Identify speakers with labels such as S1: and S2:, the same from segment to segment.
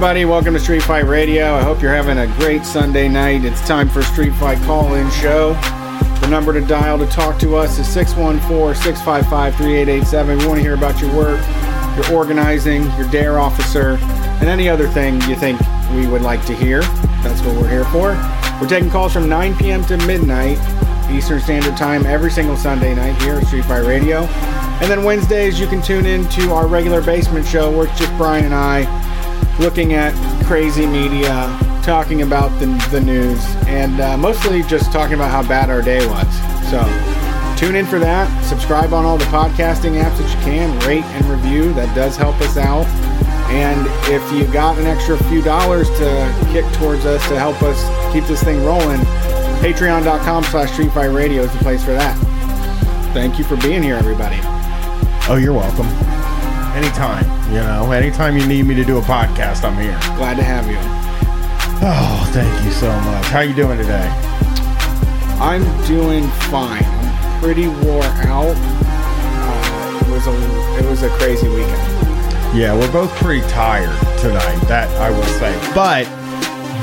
S1: Everybody, welcome to Street Fight Radio. I hope you're having a great Sunday night. It's time for Street Fight call-in show. The number to dial to talk to us is 614-655-3887. We want to hear about your work, your organizing, your DARE officer, and any other thing you think we would like to hear. That's what we're here for. We're taking calls from 9 p.m. to midnight Eastern Standard Time every single Sunday night here at Street Fight Radio. And then Wednesdays you can tune in to our regular basement show where it's just Brian and I looking at crazy media, talking about the, the news, and uh, mostly just talking about how bad our day was. So tune in for that. Subscribe on all the podcasting apps that you can. Rate and review. That does help us out. And if you got an extra few dollars to kick towards us to help us keep this thing rolling, patreon.com slash street fight radio is the place for that. Thank you for being here, everybody.
S2: Oh, you're welcome. Anytime, you know, anytime you need me to do a podcast, I'm here.
S1: Glad to have you.
S2: Oh, thank you so much. How you doing today?
S1: I'm doing fine. I'm pretty wore out. Uh, it was a it was a crazy weekend.
S2: Yeah, we're both pretty tired tonight. That I will say, but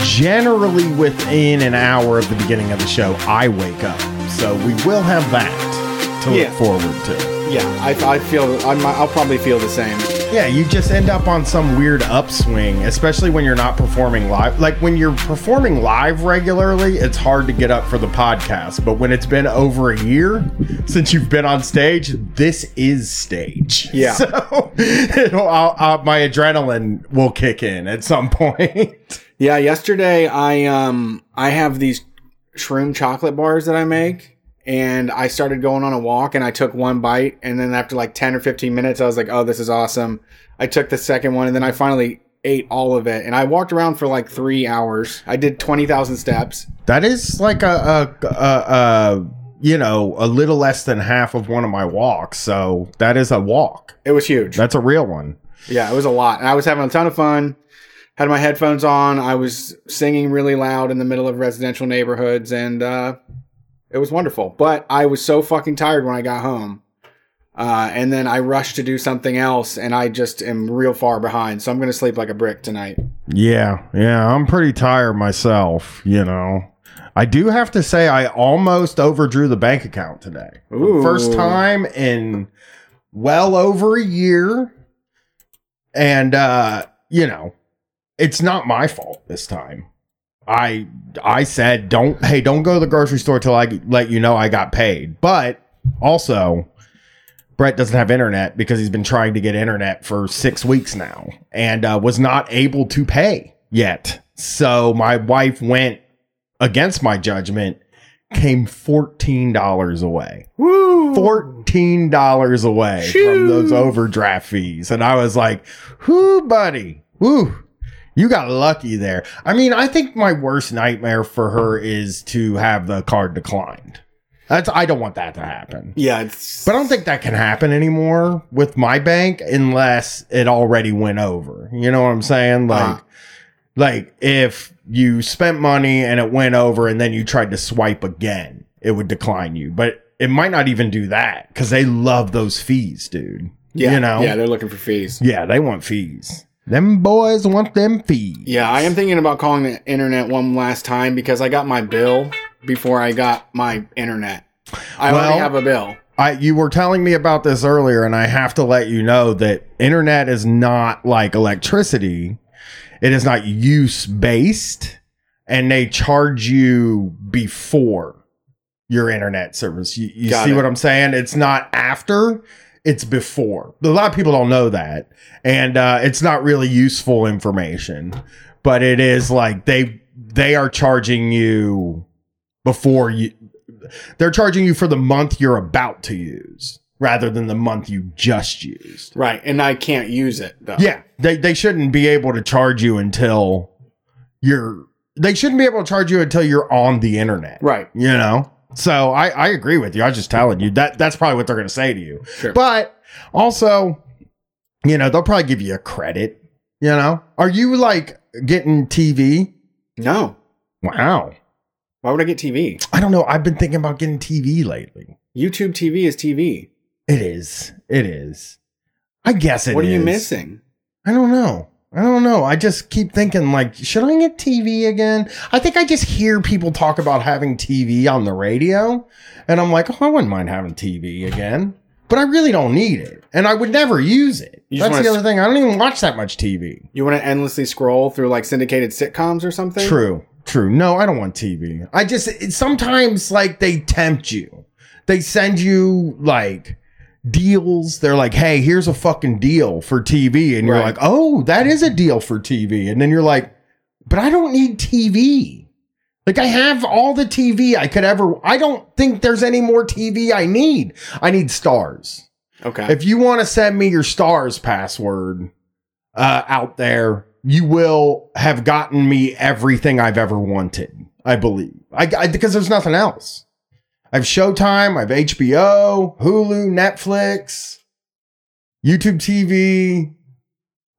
S2: generally within an hour of the beginning of the show, I wake up. So we will have that to
S1: Yeah.
S2: look forward to.
S1: Yeah, I, I feel I'm, I'll probably feel the same.
S2: Yeah, you just end up on some weird upswing, especially when you're not performing live. Like when you're performing live regularly, it's hard to get up for the podcast. But when it's been over a year since you've been on stage, this is stage.
S1: Yeah.
S2: So it'll, I'll, I'll, my adrenaline will kick in at some point.
S1: Yeah, yesterday I um I have these shroom chocolate bars that I make and I started going on a walk and I took one bite and then after like 10 or 15 minutes I was like, "Oh, this is awesome." I took the second one and then I finally ate all of it and I walked around for like 3 hours. I did 20,000 steps.
S2: That is like a, a, a, a you know a little less than half of one of my walks. So that is a walk.
S1: It was huge.
S2: That's a real one.
S1: Yeah, it was a lot. And I was having a ton of fun. Had my headphones on. I was singing really loud in the middle of residential neighborhoods and uh it was wonderful. But I was so fucking tired when I got home. Uh, and then I rushed to do something else and I just am real far behind. So I'm going to sleep like a brick tonight.
S2: Yeah, yeah, I'm pretty tired myself, you know. I do have to say I almost overdrew the bank account today.
S1: Ooh.
S2: First time in well over a year. And uh, you know, it's not my fault this time. I I said don't hey, don't go to the grocery store till I let you know I got paid. But also Brett doesn't have internet because he's been trying to get internet for six weeks now and uh, was not able to pay yet. So my wife went against my judgment, came $14 away.
S1: Woo!
S2: $14 away from those overdraft fees. And I was like, whoo, buddy, whoo. You got lucky there. I mean, I think my worst nightmare for her is to have the card declined. That's I don't want that to happen.
S1: Yeah, it's
S2: But I don't think that can happen anymore with my bank unless it already went over. You know what I'm saying? Like,
S1: Uh-huh.
S2: like if you spent money and it went over and then you tried to swipe again, it would decline you. But it might not even do that because they love those fees, dude.
S1: yeah,
S2: you know?
S1: Yeah, they're looking for fees.
S2: Yeah, they want fees. Them boys want them fees.
S1: Yeah, I am thinking about calling the internet one last time because I got my bill before I got my internet. I
S2: Well-
S1: already have a bill.
S2: I you were telling me about this earlier, and I have to let you know that internet is not like electricity. It is not use based, and they charge you before your internet service. You, you see
S1: it.
S2: what I'm saying? It's not after. It's before. A lot of people don't know that, and uh, it's not really useful information. But it is like they they are charging you before you they're charging you for the month you're about to use rather than the month you just used.
S1: Right, and I can't use it though.
S2: Yeah, they they shouldn't be able to charge you until you're they shouldn't be able to charge you until you're on the internet.
S1: Right.
S2: You know? So I I agree with you. I was just telling you that that's probably what they're going to say to you.
S1: Sure.
S2: But also, you know, they'll probably give you a credit, you know? Are you like getting TV?
S1: No.
S2: Wow.
S1: Why would I get TV?
S2: I don't know. I've been thinking about getting TV lately.
S1: YouTube TV is TV.
S2: It is. It is. I guess it is.
S1: what are you missing?
S2: I don't know. I don't know. I just keep thinking like, should I get TV again? I think I just hear people talk about having TV on the radio, and I'm like, oh, I wouldn't mind having TV again, but I really don't need it, and I would never use it.
S1: You just
S2: That's the
S1: wanna
S2: other thing. I don't even watch that much TV.
S1: You want to endlessly scroll through like syndicated sitcoms or something?
S2: True, true. No, I don't want TV. I just it, sometimes like they tempt you. They send you like deals. They're like, "Hey, here's a fucking deal for TV," and you're
S1: Right.
S2: like, "Oh, that is a deal for TV," and then you're like, "But I don't need TV." Like I have all the TV I could ever. I don't think there's any more TV I need. I need Starz.
S1: Okay.
S2: If you want to send me your Starz password uh, out there, you will have gotten me everything I've ever wanted. I believe. I, I because there's nothing else. I have Showtime. I have HBO, Hulu, Netflix, YouTube TV,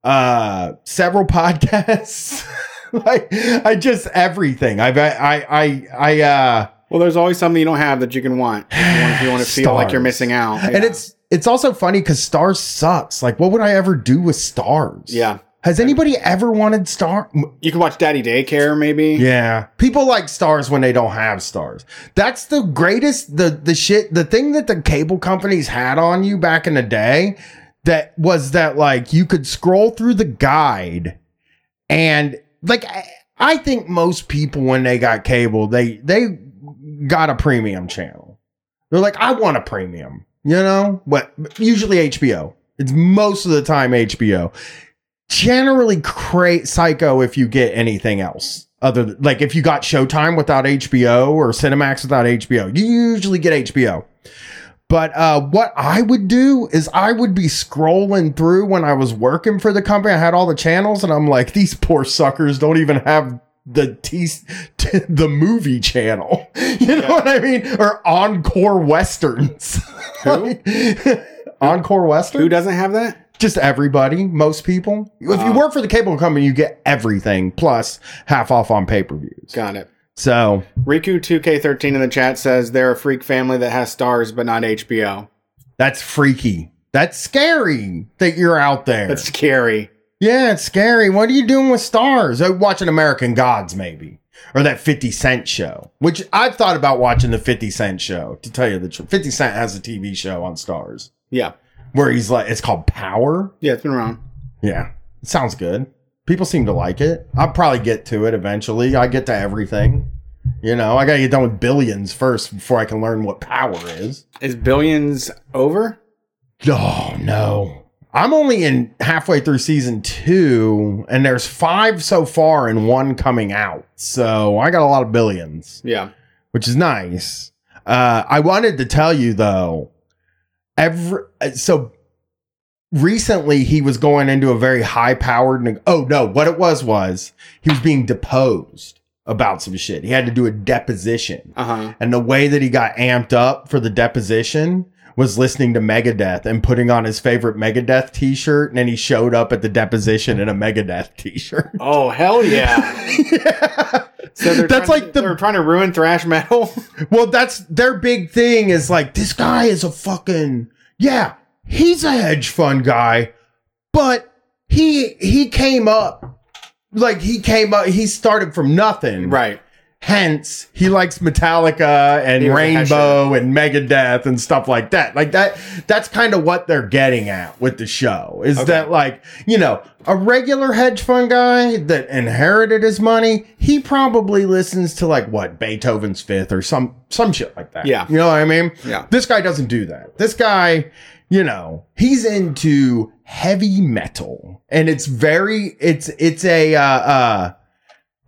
S2: uh, several podcasts. like I just everything. I've I I I, I uh
S1: well, there's always something you don't have that you can want. If you want, if you want to feel like you're missing out.
S2: and it's it's also funny because Starz sucks. Like, what would I ever do with Starz?
S1: yeah.
S2: Has anybody ever wanted star?
S1: You can watch Daddy Daycare maybe.
S2: Yeah, people like Starz when they don't have Starz. That's the greatest. The the shit. The thing that the cable companies had on you back in the day, that was that like you could scroll through the guide, and like I, I think most people when they got cable, they they got a premium channel. They're like, I want a premium, you know. But usually HBO. It's most of the time HBO generally cra- psycho if you get anything else other than, like if you got showtime without hbo or cinemax without hbo you usually get hbo but uh, what i would do is i would be scrolling through when i was working for the company. I had all the channels and i'm like these poor suckers don't even have the t- t- the movie channel. You know
S1: Yeah.
S2: what i mean? Or encore westerns.
S1: Who?
S2: encore western
S1: Who doesn't have that?
S2: Just everybody, most people. If you
S1: Uh.
S2: work for the cable company, you get everything plus half off on pay per views.
S1: Got it.
S2: So
S1: Riku 2K13 in the chat says they're a freak family that has Starz but not HBO.
S2: that's freaky. That's scary that you're out there.
S1: That's scary.
S2: yeah, it's scary. What are you doing with Starz? Uh, Watching American Gods, maybe. Or that 50 Cent show, which I've thought about watching the 50 Cent show, to tell you the truth. 50 Cent has a TV show on Starz
S1: Yeah.
S2: Where he's like, it's called Power.
S1: Yeah, it's been around.
S2: Yeah, it sounds good. People seem to like it. I'll probably get to it eventually. I get to everything. You know, I gotta get done with billions first before I can learn what power is.
S1: Is Billions over?
S2: Oh no. I'm only in halfway through season two, and there's five so far and one coming out. So I got a lot of billions
S1: Yeah.
S2: which is nice. Uh, I wanted to tell you though, every so recently he was going into a very high powered. oh no, what it was was he was being deposed about some shit. He had to do a deposition,
S1: Uh huh.
S2: and the way that he got amped up for the deposition was listening to Megadeth and putting on his favorite Megadeth t-shirt, and then he showed up at the deposition in a Megadeth t-shirt.
S1: Oh hell yeah!
S2: yeah.
S1: So they're
S2: That's like
S1: to,
S2: the
S1: they're trying to ruin thrash metal.
S2: Well, that's their big thing is like, this guy is a fucking, yeah, he's a hedge fund guy, but he, he came up, like he came up, he started from nothing.
S1: right.
S2: Hence, he likes Metallica and Rainbow and Megadeth and stuff like that. Like that, that's kind of what they're getting at with the show is
S1: Okay.
S2: that like, you know, a regular hedge fund guy that inherited his money, he probably listens to like what Beethoven's fifth or some, some shit like that.
S1: Yeah.
S2: You know what I mean?
S1: Yeah.
S2: This guy doesn't do that. This guy, you know, he's into heavy metal and it's very, it's, it's a, uh, uh,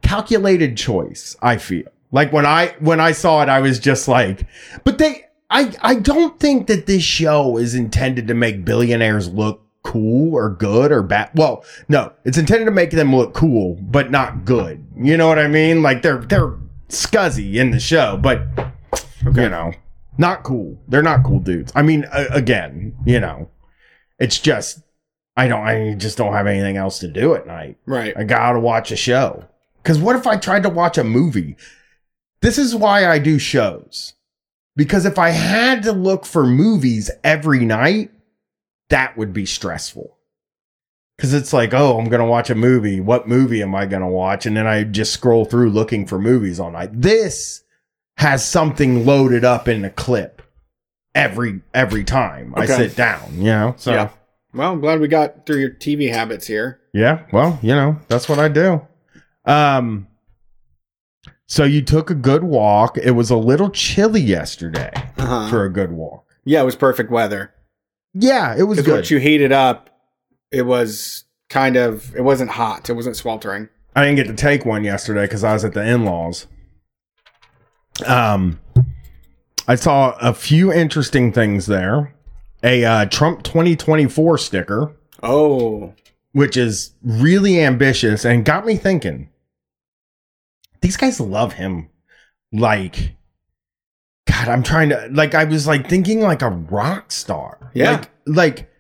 S2: calculated choice i feel. Like when i when i saw it i was just like but they i i don't think that this show is intended to make billionaires look cool or good or bad. Well no it's intended to make them look cool but not good. You know what i mean? Like they're they're scuzzy in the show but you know not cool. They're not cool dudes. I mean uh, again you know it's just i don't i just don't have anything else to do at night.
S1: Right.
S2: I gotta watch a show. Because what if I tried to watch a movie? This is why I do shows. Because if I had to look for movies every night, that would be stressful. Cause it's like, oh, I'm gonna watch a movie. What movie am I gonna watch? And then I just scroll through looking for movies all night. This has something loaded up in the clip every every time I sit down, you know? So
S1: Yeah. Well, I'm glad we got through your TV habits here.
S2: Yeah, well, you know, that's what I do. Um so you took a good walk. It was a little chilly yesterday
S1: Uh-huh.
S2: for a good walk.
S1: Yeah, it was perfect weather.
S2: Yeah, it was good.
S1: once you heated up, it was kind of it wasn't hot. It wasn't sweltering.
S2: I didn't get to take one yesterday cuz I was at the in-laws. Um I saw a few interesting things there. A uh, Trump 2024 sticker,
S1: Oh,
S2: which is really ambitious and got me thinking. These guys love him. Like, God, I'm trying to like. I was like thinking like a rock star.
S1: Yeah.
S2: Like, like,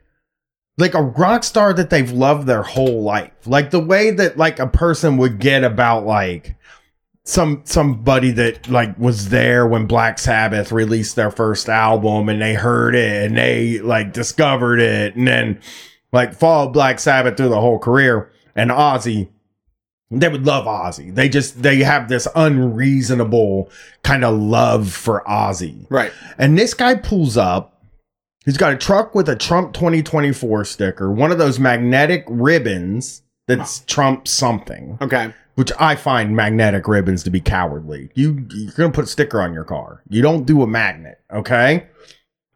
S2: like a rock star that they've loved their whole life. Like the way that like a person would get about like some somebody that like was there when Black Sabbath released their first album and they heard it and they like discovered it and then like followed Black Sabbath through the whole career and Ozzy they would love Ozzy. They just they have this unreasonable kind of love for Ozzy.
S1: right.
S2: And this guy pulls up. He's got a truck with a Trump 2024 sticker, one of those magnetic ribbons that's Trump something,
S1: Okay.
S2: which I find magnetic ribbons to be cowardly. You you're to put a sticker on your car. You don't do a magnet, okay?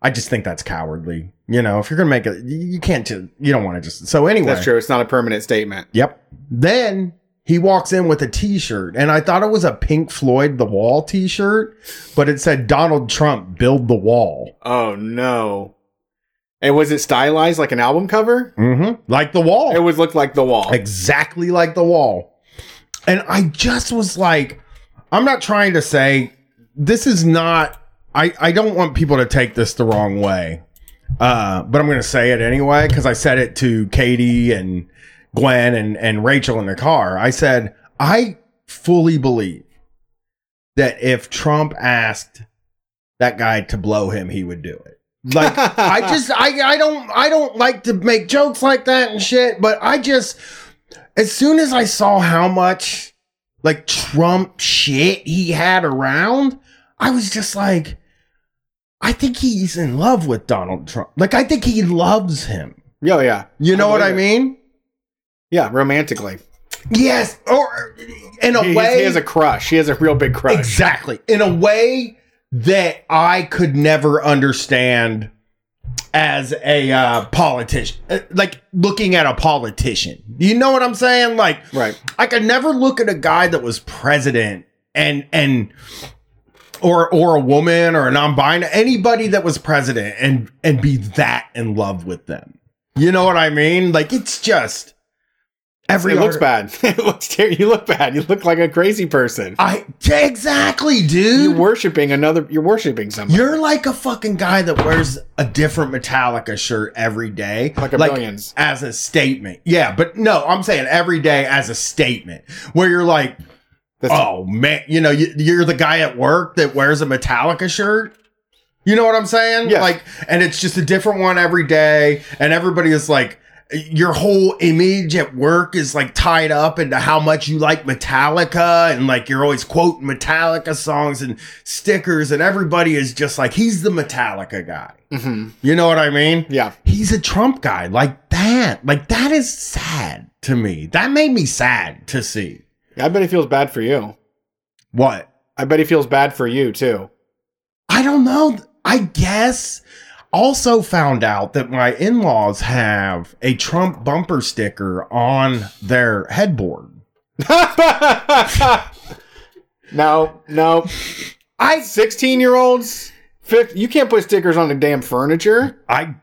S2: I just think that's cowardly. You know, if you're going to make it you can't you don't want to just So anyway,
S1: That's true. It's not a permanent statement.
S2: Yep. Then he walks in with a t-shirt and I thought it was a Pink Floyd The Wall t-shirt, but it said Donald Trump build the wall.
S1: Oh no. And was it stylized like an album cover?
S2: Mhm. Like the wall.
S1: It would look like the wall.
S2: exactly like the wall. And I just was like I'm not trying to say this is not I I don't want people to take this the wrong way. Uh, but I'm going to say it anyway cuz I said it to Katie and Gwen and and Rachel in the car. I said I fully believe that if Trump asked that guy to blow him, he would do it. Like I just I I don't I don't like to make jokes like that and shit, but I just as soon as I saw how much like Trump shit he had around, I was just like I think he's in love with Donald Trump. Like I think he loves him.
S1: Oh yeah.
S2: You know what I
S1: believe it.
S2: mean?
S1: Yeah, romantically.
S2: Yes, or in a
S1: He,
S2: way
S1: he has a crush. He has a real big crush.
S2: Exactly. In a way that I could never understand as a uh, politician. Uh, Like looking at a politician. You know what I'm saying? Like
S1: Right.
S2: I could never look at a guy that was president and and or or a woman or a non-binary anybody that was president and and be that in love with them. You know what I mean? Like it's just every
S1: It looks bad. it looks you look bad. You look like a crazy person.
S2: I exactly, dude.
S1: You're worshiping another you're worshiping somebody.
S2: You're like a fucking guy that wears a different Metallica shirt every day.
S1: Like a Billions.
S2: As a statement. Yeah, but no, I'm saying every day as a statement where you're like,
S1: That's-
S2: oh man, you know, you, you're the guy at work that wears a Metallica shirt. You know what I'm saying?
S1: Yes.
S2: Like, and it's just a different one every day. And everybody is like, your whole image at work is like tied up into how much you like Metallica and like you're always quoting Metallica songs and stickers and everybody is just like he's the Metallica guy.
S1: Mhm.
S2: You know what I mean?
S1: Yeah.
S2: He's a Trump guy like that. Like that is sad to me. That made me sad to see.
S1: I bet he feels bad for you.
S2: What?
S1: I bet he feels bad for you too.
S2: I don't know. I guess. Also found out that my in-laws have a Trump bumper sticker on their headboard.
S1: no, no. I 16 year olds, you can't put stickers on the damn furniture.
S2: I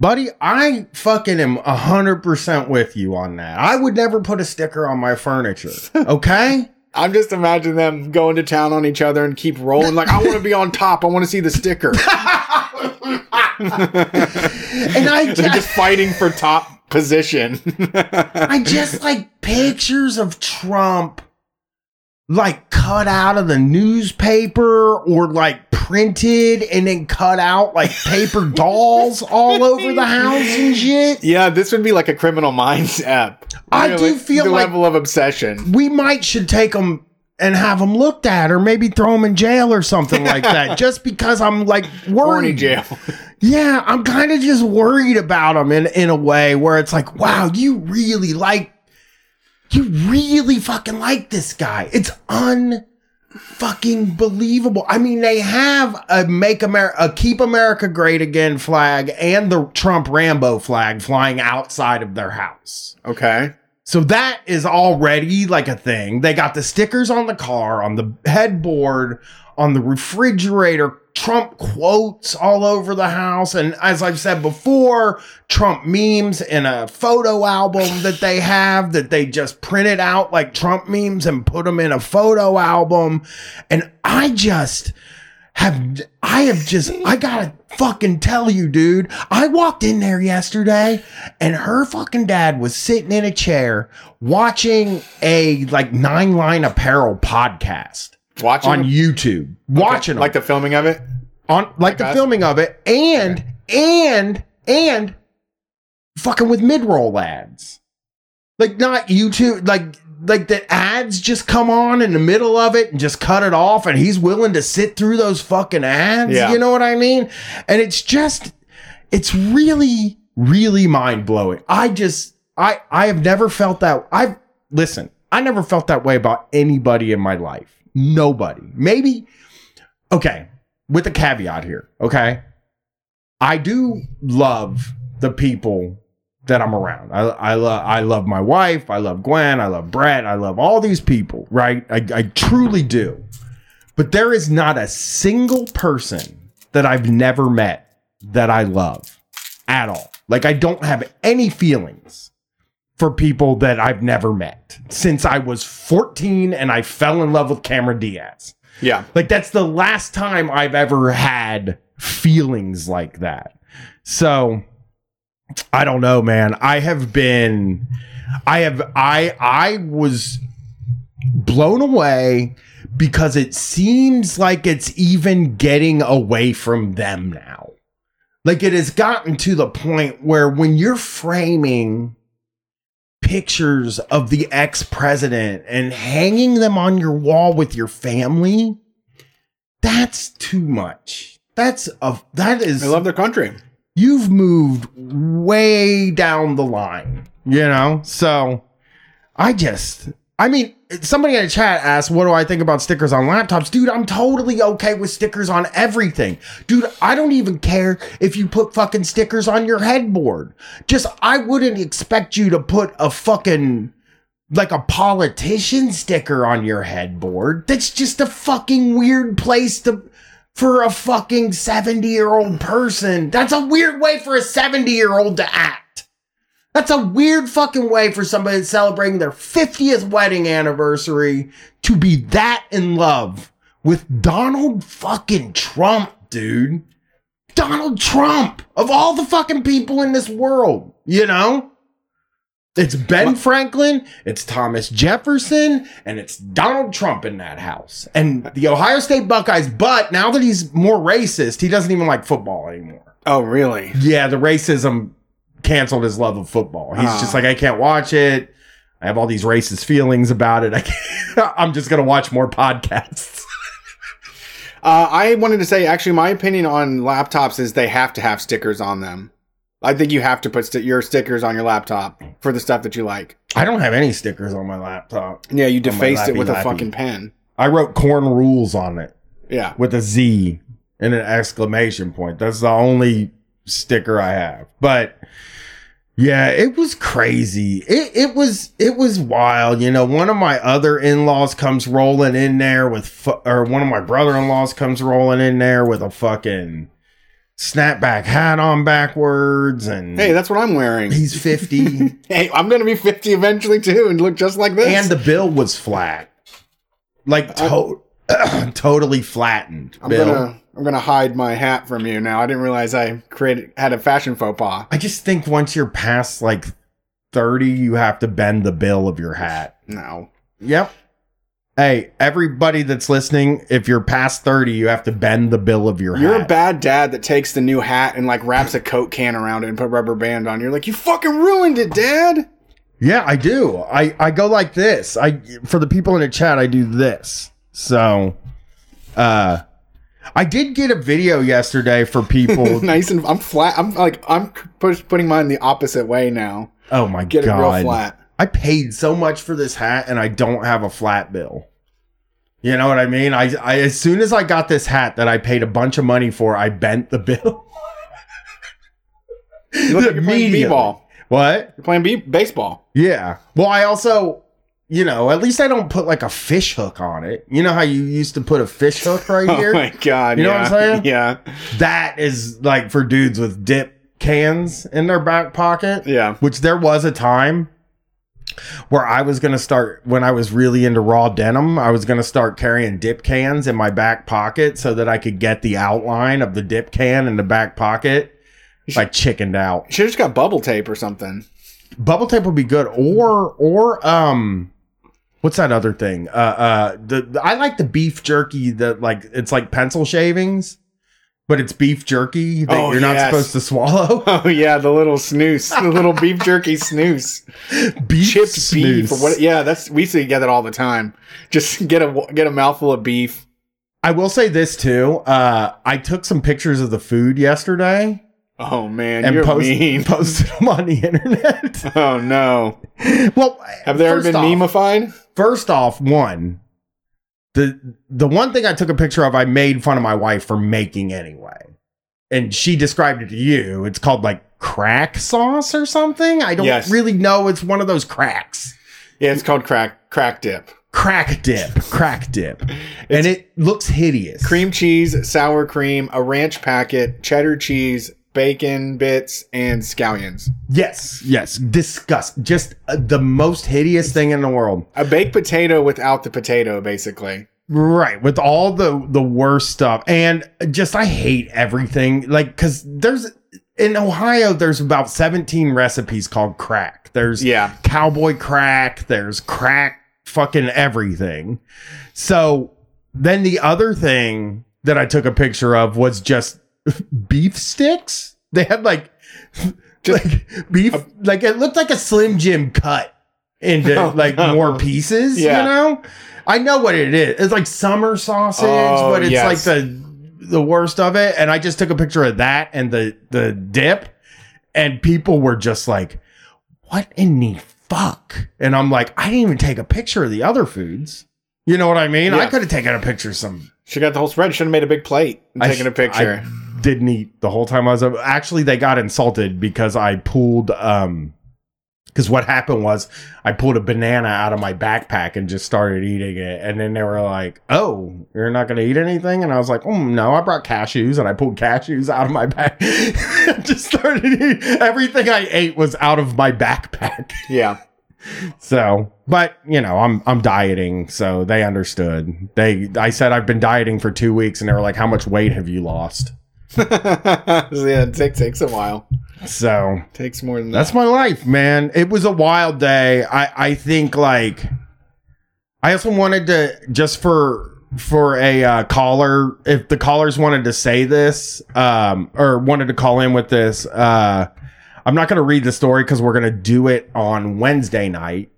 S2: Buddy, I fucking am 100% with you on that. I would never put a sticker on my furniture. Okay?
S1: I'm just imagining them going to town on each other and keep rolling. Like, I want to be on top. I want to see the sticker.
S2: and I
S1: They're
S2: just,
S1: just fighting for top position.
S2: I just like pictures of Trump like cut out of the newspaper or like printed and then cut out like paper dolls all over the house and shit.
S1: Yeah, this would be like a Criminal Minds app.
S2: I
S1: You know,
S2: do
S1: like
S2: feel
S1: the
S2: like-
S1: level of obsession.
S2: We might should take them and have them looked at or maybe throw them in jail or something like that just because I'm like worried.
S1: jail.
S2: Yeah, I'm kind of just worried about them in in a way where it's like, wow, you really like, you really fucking like this guy. It's un fucking believable. I mean, they have a make America, a keep America great again flag and the Trump Rambo flag flying outside of their house.
S1: Okay.
S2: So that is already like a thing. They got the stickers on the car, on the headboard, on the refrigerator, Trump quotes all over the house. And as I've said before, Trump memes in a photo album that they have that they just printed out like Trump memes and put them in a photo album. And I just have I have just I gotta fucking tell you, dude. I walked in there yesterday and her fucking dad was sitting in a chair watching a like nine line apparel podcast
S1: Watching
S2: on YouTube. Watching
S1: like
S2: them
S1: the filming of it.
S2: on like the
S1: us?
S2: filming of it and and and fucking with mid-roll ads. Like not YouTube like like the ads just come on in the middle of it and just cut it off and he's willing to sit through those fucking ads.
S1: Yeah.
S2: You know what I mean? And it's just it's really really mind-blowing. I just I I have never felt that I've listen, I never felt that way about anybody in my life. Nobody. Maybe okay, with a caveat here, okay? I do love the people that I'm around. I I love I love my wife, I love Gwen, I love Brett, I love all these people, right? I, I truly do. But there is not a single person that I've never met that I love at all. Like I don't have any feelings for people that I've never met since I was 14 and I fell in love with Cameron Diaz.
S1: Yeah.
S2: Like that's the last time I've ever had feelings like that. So I don't know, man. I have been I have I I was blown away because it seems like it's even getting away from them now. Like it has gotten to the point where when you're framing pictures of the ex president and hanging them on your wall with your family, that's too much. That's a that is
S1: They love their country.
S2: You've moved way down the line, you know? So I just, I mean, somebody in the chat asked, what do I think about stickers on laptops? Dude, I'm totally okay with stickers on everything. Dude, I don't even care if you put fucking stickers on your headboard. Just, I wouldn't expect you to put a fucking, like a politician sticker on your headboard. That's just a fucking weird place to for a fucking 70 year old person. That's a weird way for a 70 year old to act. That's a weird fucking way for somebody celebrating their 50th wedding anniversary to be that in love with Donald fucking Trump, dude. Donald Trump of all the fucking people in this world, you know? It's Ben Franklin, it's Thomas Jefferson, and it's Donald Trump in that house. And the Ohio State Buckeyes, but now that he's more racist, he doesn't even like football anymore.
S1: Oh, really?
S2: Yeah, the racism canceled his love of football. He's
S1: Ah.
S2: just like, I can't watch it. I have all these racist feelings about it. I can't, I'm just gonna watch more podcasts.
S1: Uh, I wanted to say, actually, my opinion on laptops is they have to have stickers on them. I think you have to put st- your stickers on your laptop for the stuff that you like.
S2: I don't have any stickers on my laptop.
S1: Yeah, you defaced it
S2: lappy
S1: with a fucking pen.
S2: I wrote corn rules on it.
S1: Yeah.
S2: with a Z and an exclamation point. That's the only sticker I have. But yeah, it was crazy. It it was it was wild. You know, one of my other in-laws comes rolling in there with fu- or one of my brother-in-laws comes rolling in there with a fucking snapback hat on backwards and
S1: Hey, that's what I'm wearing.
S2: he's 50
S1: Hey, I'm gonna be 50 eventually too, and look just like this.
S2: and the bill was flat. Like to- totally flattened.
S1: I'm
S2: bill.
S1: gonna I'm gonna hide my hat from you now. I didn't realize I created had a fashion faux pas.
S2: I just think once you're past like 30, you have to bend the bill of your hat.
S1: No.
S2: Yep. Hey, everybody that's listening, if you're past 30, you have to bend the bill of your
S1: You're a bad dad that takes the new hat and like wraps a coke can around it and put rubber band on. You're like, you fucking ruined it, dad.
S2: yeah, I do. I, I go like this. I for the people in the chat, I do this. So uh I did get a video yesterday for people.
S1: nice and I'm flat. I'm like I'm push, putting mine the opposite way now.
S2: oh my
S1: Get
S2: god.
S1: it real flat.
S2: I paid so much for this hat and I don't have a flat bill. You know what I mean? I, I as soon as I got this hat that I paid a bunch of money for, I bent the bill.
S1: You look like you're playing b-ball.
S2: What?
S1: You're playing b- baseball.
S2: Yeah. Well, I also, you know, at least I don't put like a fish hook on it. You know how you used to put a fish hook right
S1: Oh
S2: here?
S1: Oh my god!
S2: You know
S1: yeah.
S2: what I'm saying?
S1: Yeah,
S2: that is like for dudes with dip cans in their back pocket.
S1: yeah.
S2: which there was a time where I was going to start when I was really into raw denim, I was going to start carrying dip cans in my back pocket so that I could get the outline of the dip can in the back pocket. Should, I chickened out.
S1: Should have just got bubble tape or something.
S2: Bubble tape would be good or or um what's that other thing? Uh uh the, the- I like the beef jerky that like it's like pencil shavings. But it's beef jerky that
S1: Oh,
S2: you're not
S1: yes.
S2: supposed to swallow.
S1: Oh yeah, the little snooze, the little beef jerky snooze,
S2: beef
S1: chipped beef or
S2: snooze.
S1: what? Yeah, that's we used to get that all the time. Just get a get a mouthful of beef.
S2: I will say this too. Uh, I took some pictures of the food yesterday
S1: Oh man,
S2: and
S1: you're
S2: post-
S1: mean.
S2: posted them on the internet.
S1: Oh no,
S2: well,
S1: have they ever been
S2: off? First off, one the the one thing I took a picture of, I made fun of my wife for making anyway, and she described it to you. It's called like crack sauce or something. I don't
S1: Yes.
S2: really know. It's one of those cracks.
S1: Yeah, it's called crack crack dip.
S2: Crack dip, crack dip, and it looks hideous.
S1: Cream cheese, sour cream, a ranch packet, cheddar cheese, bacon bits, and scallions.
S2: Yes, yes, disgust. Just uh, the most hideous thing in the world.
S1: A baked potato without the potato, basically.
S2: Right, with all the the worst stuff, and just I hate everything. Like, because there's in Ohio, there's about seventeen recipes called crack. There's
S1: Yeah.
S2: cowboy crack. There's crack, fucking everything. So then the other thing that I took a picture of was just beef sticks. They had like
S1: Just-
S2: like beef, like it looked like a Slim Jim cut into
S1: Oh,
S2: like
S1: no.
S2: more pieces.
S1: Yeah.
S2: You know, I know what it is. It's like summer sausage,
S1: Oh,
S2: but it's
S1: yes.
S2: like the the worst of it. And I just took a picture of that and the the dip, and people were just like, "What in the fuck?" And I'm like, I didn't even take a picture of the other foods. You know what I mean? I could have taken a picture of some
S1: She got the whole spread. Should have made a big plate and
S2: I
S1: taken a picture.
S2: I didn't eat the whole time I was up. actually they got insulted because I pulled um because what happened was I pulled a banana out of my backpack and just started eating it, and then they were like, "Oh, you're not gonna eat anything?" And I was like, "Oh no, I brought cashews," and I pulled cashews out of my back, just started eating. Everything I ate was out of my backpack.
S1: yeah.
S2: So, but you know, I'm I'm dieting, so they understood. They I said I've been dieting for two weeks, and they were like, "How much weight have you lost?"
S1: yeah, it takes, takes a while.
S2: So
S1: Takes more than
S2: that's
S1: that.
S2: my life, man. It was a wild day. I I think like I also wanted to just for for a uh, caller, if the callers wanted to say this, um, or wanted to call in with this, uh, I'm not going to read the story because we're going to do it on Wednesday night.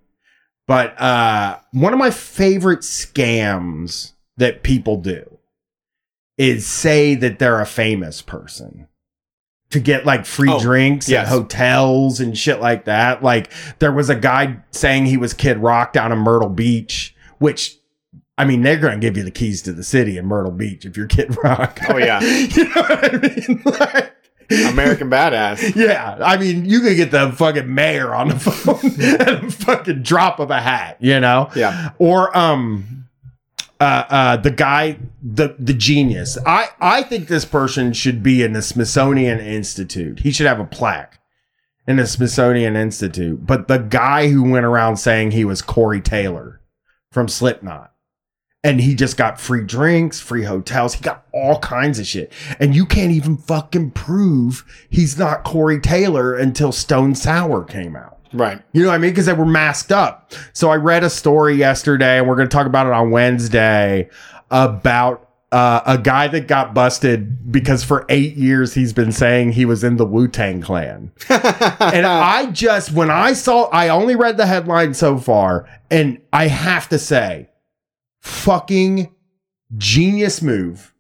S2: But uh, one of my favorite scams that people do is say that they're a famous person to get like free
S1: Oh,
S2: drinks
S1: yes.
S2: at hotels and shit like that. Like there was a guy saying he was Kid Rock down in Myrtle Beach, which I mean, they're going to give you the keys to the city in Myrtle Beach if you're Kid Rock.
S1: Oh, yeah.
S2: you know what I mean? Like-
S1: American Badass.
S2: yeah, I mean, you could get the fucking mayor on the phone at a fucking drop of a hat, you know?
S1: Yeah.
S2: Or um uh uh the guy the the genius. I I think this person should be in the Smithsonian Institute. He should have a plaque in the Smithsonian Institute. But the guy who went around saying he was Corey Taylor from Slipknot and he just got free drinks, free hotels. He got all kinds of shit. And you can't even fucking prove he's not Corey Taylor until Stone Sour came out.
S1: Right.
S2: You know what I mean? Because they were masked up. So I read a story yesterday, and we're going to talk about it on Wednesday about uh, a guy that got busted because for eight years he's been saying he was in the Wu Tang Clan. and I just, when I saw, I only read the headline so far, and I have to say, fucking genius move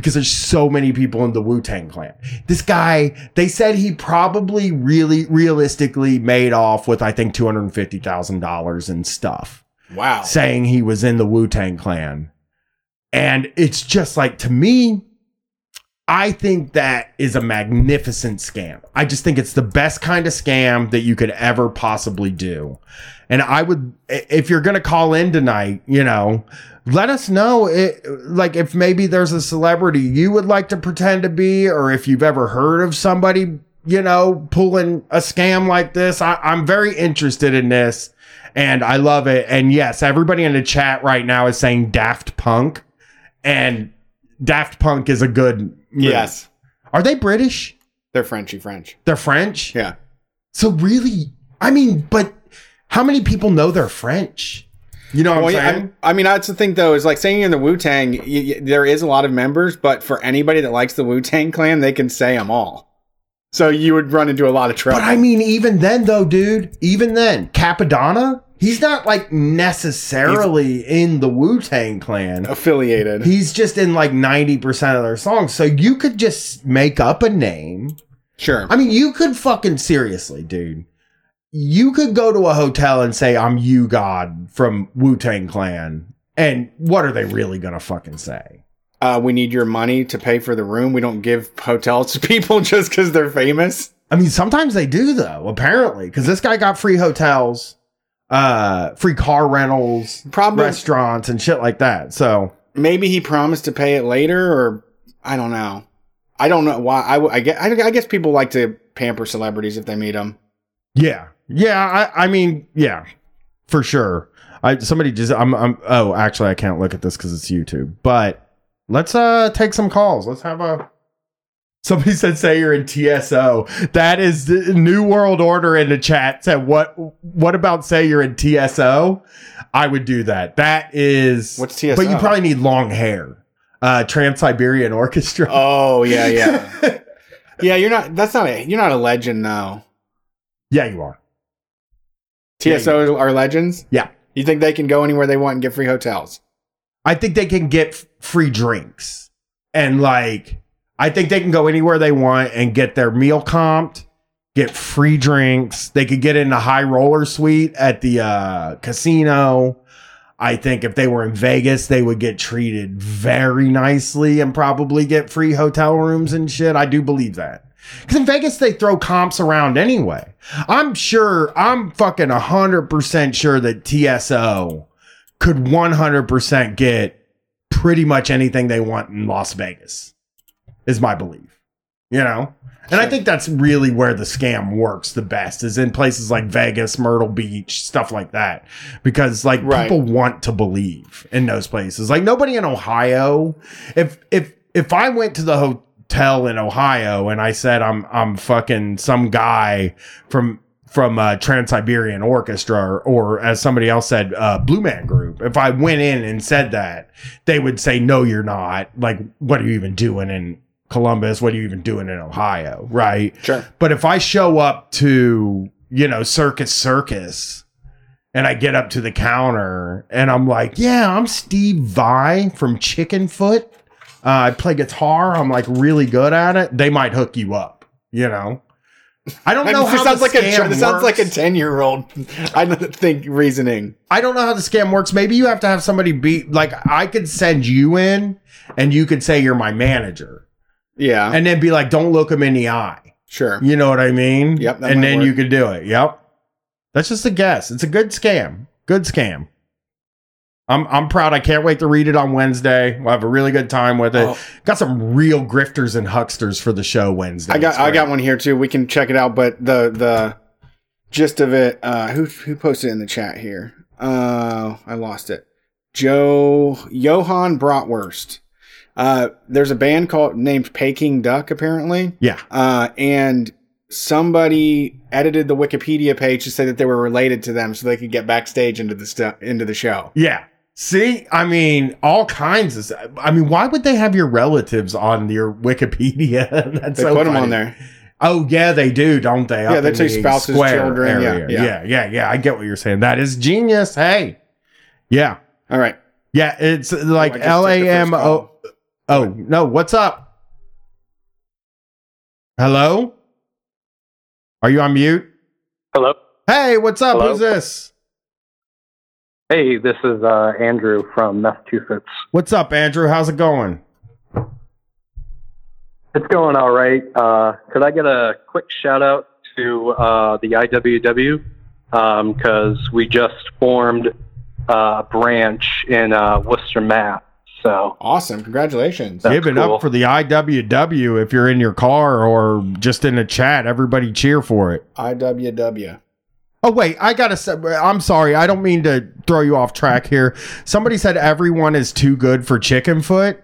S2: because there's so many people in the Wu Tang clan. This guy, they said he probably really realistically made off with, I think, $250,000 and stuff,
S1: wow.
S2: saying he was in the Wu Tang clan. And it's just like, to me, I think that is a magnificent scam. I just think it's the best kind of scam that you could ever possibly do. And I would, if you're going to call in tonight, you know, let us know it, like if maybe there's a celebrity you would like to pretend to be, or if you've ever heard of somebody, you know, pulling a scam like this. I, I'm very interested in this and I love it. And yes, everybody in the chat right now is saying Daft Punk, and Daft Punk is a good. move.
S1: Yes.
S2: Are they British?
S1: They're Frenchy French.
S2: They're French?
S1: Yeah.
S2: So really, I mean, but how many people know they're French? You know what
S1: Well,
S2: I'm saying?
S1: I, I mean, that's the thing, though, is like saying you're in the Wu Tang, there is a lot of members, but for anybody that likes the Wu Tang clan, they can say them all. So you would run into a lot of trouble.
S2: But I mean, even then, though, dude, even then, Cappadonna, he's not like necessarily in the Wu Tang clan.
S1: affiliated.
S2: He's just in like 90% of their songs. So you could just make up a name.
S1: sure.
S2: I mean, you could fucking seriously, dude. You could go to a hotel and say, I'm U-God, from Wu Tang Clan. And what are they really going to fucking say?
S1: Uh, we need your money to pay for the room. We don't give hotels to people just because they're famous.
S2: I mean, sometimes they do, though, apparently, because this guy got free hotels, uh, free car rentals,
S1: Probably,
S2: restaurants, and shit like that. So,
S1: maybe he promised to pay it later, or I don't know. I don't know why. I, I guess, I, I guess people like to pamper celebrities if they meet them.
S2: yeah. Yeah. I, I mean, yeah, for sure. I, somebody just, I'm, I'm, oh, actually, I can't look at this because it's YouTube, but let's, uh, take some calls. Let's have a, somebody said, say you're in TSO. That is the New World Order in the chat said, what, what about say you're in TSO? I would do that. That is,
S1: What's TSO?
S2: but you probably need long hair. Uh, Trans Siberian Orchestra.
S1: Oh yeah, yeah, yeah. You're not. That's not a. You're not a legend, though.
S2: yeah, you are.
S1: TSO are legends.
S2: Yeah.
S1: You think they can go anywhere they want and get free hotels?
S2: I think they can get f- free drinks and like I think they can go anywhere they want and get their meal comped, get free drinks. They could get in the high roller suite at the uh, casino. I think if they were in Vegas, they would get treated very nicely and probably get free hotel rooms and shit. I do believe that. Because in Vegas, they throw comps around anyway. I'm sure, I'm fucking 100% sure that TSO could 100% get pretty much anything they want in Las Vegas, is my belief. You know? And I think that's really where the scam works the best is in places like Vegas, Myrtle Beach, stuff like that. Because like
S1: Right.
S2: people want to believe in those places. Like nobody in Ohio, if if if I went to the hotel in Ohio and I said I'm I'm fucking some guy from from uh, Trans Siberian Orchestra or, or as somebody else said, uh, Blue Man Group. If I went in and said that, they would say, "No, you're not. Like, what are you even doing in Columbus? What are you even doing in Ohio?" Right?
S1: Sure.
S2: But if I show up to, you know, Circus Circus and I get up to the counter and I'm like, yeah, I'm Steve Vai from Chickenfoot. Uh, I play guitar. I'm like really good at it. They might hook you up, you know? I don't know
S1: this sounds like a. This sounds like a ten year old. I don't think reasoning.
S2: I don't know how the scam works. Maybe you have to have somebody be like, I could send you in and you could say you're my manager
S1: Yeah.
S2: and then be like, don't look him in the eye.
S1: sure.
S2: You know what I mean?
S1: Yep,
S2: And then
S1: work.
S2: you could do it. Yep. That's just a guess. It's a good scam. Good scam. I'm I'm proud. I can't wait to read it on Wednesday. We'll have a really good time with it.
S1: Oh.
S2: Got some real grifters and hucksters for the show Wednesday.
S1: I got. I got one here too. We can check it out. But the the gist of it. Uh, who who posted it in the chat here? Uh, I lost it. Joe Johann Bratwurst. Uh, there's a band called named Peking Duk apparently.
S2: Yeah.
S1: Uh, and somebody edited the Wikipedia page to say that they were related to them so they could get backstage into the stu- into the show.
S2: Yeah. See, I mean, all kinds of. stuff. I mean, why would they have your relatives on your Wikipedia? That's
S1: They
S2: so
S1: put them on there.
S2: Oh yeah, they do, don't they?
S1: Yeah,
S2: Up
S1: they
S2: in
S1: say
S2: the
S1: spouses, children, yeah,
S2: area.
S1: yeah.
S2: yeah, yeah, yeah. I get what you're saying. That is genius. Hey, yeah,
S1: All right.
S2: yeah. It's like
S1: Oh, I just
S2: L
S1: took
S2: A
S1: the first
S2: M O.
S1: call.
S2: Oh no, what's up? Hello, are you on mute?
S3: Hello.
S2: Hey, what's up?
S3: Hello?
S2: Who's this?
S3: Hey, this is uh, Andrew from Massachusetts.
S2: What's up, Andrew? How's it going?
S3: It's going all right. Uh, could I get a quick shout out to uh, the IWW? Because we just formed uh, a branch in uh, Worcester, Mass. So
S1: Awesome. Congratulations.
S3: That's
S2: Give it
S3: cool.
S2: up for the IWW if you're in your car or just in the chat. Everybody cheer for it.
S1: IWW.
S2: Oh wait, I gotta say, I'm sorry. I don't mean to throw you off track here. Somebody said everyone is too good for Chickenfoot.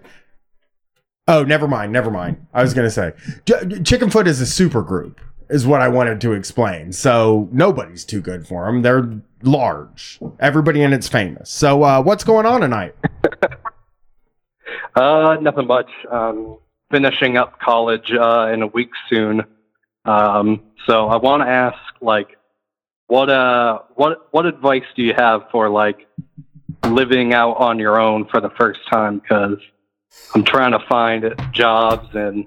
S2: Oh, never mind. Never mind. I was gonna say Ch- Chickenfoot is a super group, is what I wanted to explain. So nobody's too good for them. They're large. Everybody in it's famous. So uh, what's going on tonight?
S3: uh, nothing much. Um, finishing up college uh, in a week soon. Um, so I want to ask, like, what uh, what what advice do you have for like living out on your own for the first time? Because I'm trying to find jobs and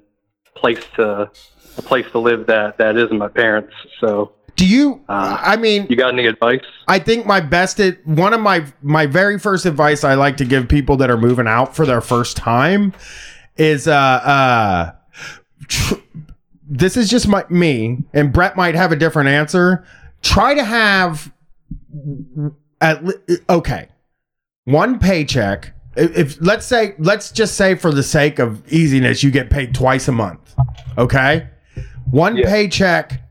S3: place to a place to live that that isn't my parents. So
S2: Do you?
S3: Uh,
S2: I mean,
S3: you got any advice?
S2: I think my best it one of my my very first advice I like to give people that are moving out for their first time is uh uh tr- this is just my me and Brett might have a different answer. Try to have at okay. One paycheck if, let's say let's just say for the sake of easiness you get paid twice a month. Okay? One
S3: Yeah.
S2: paycheck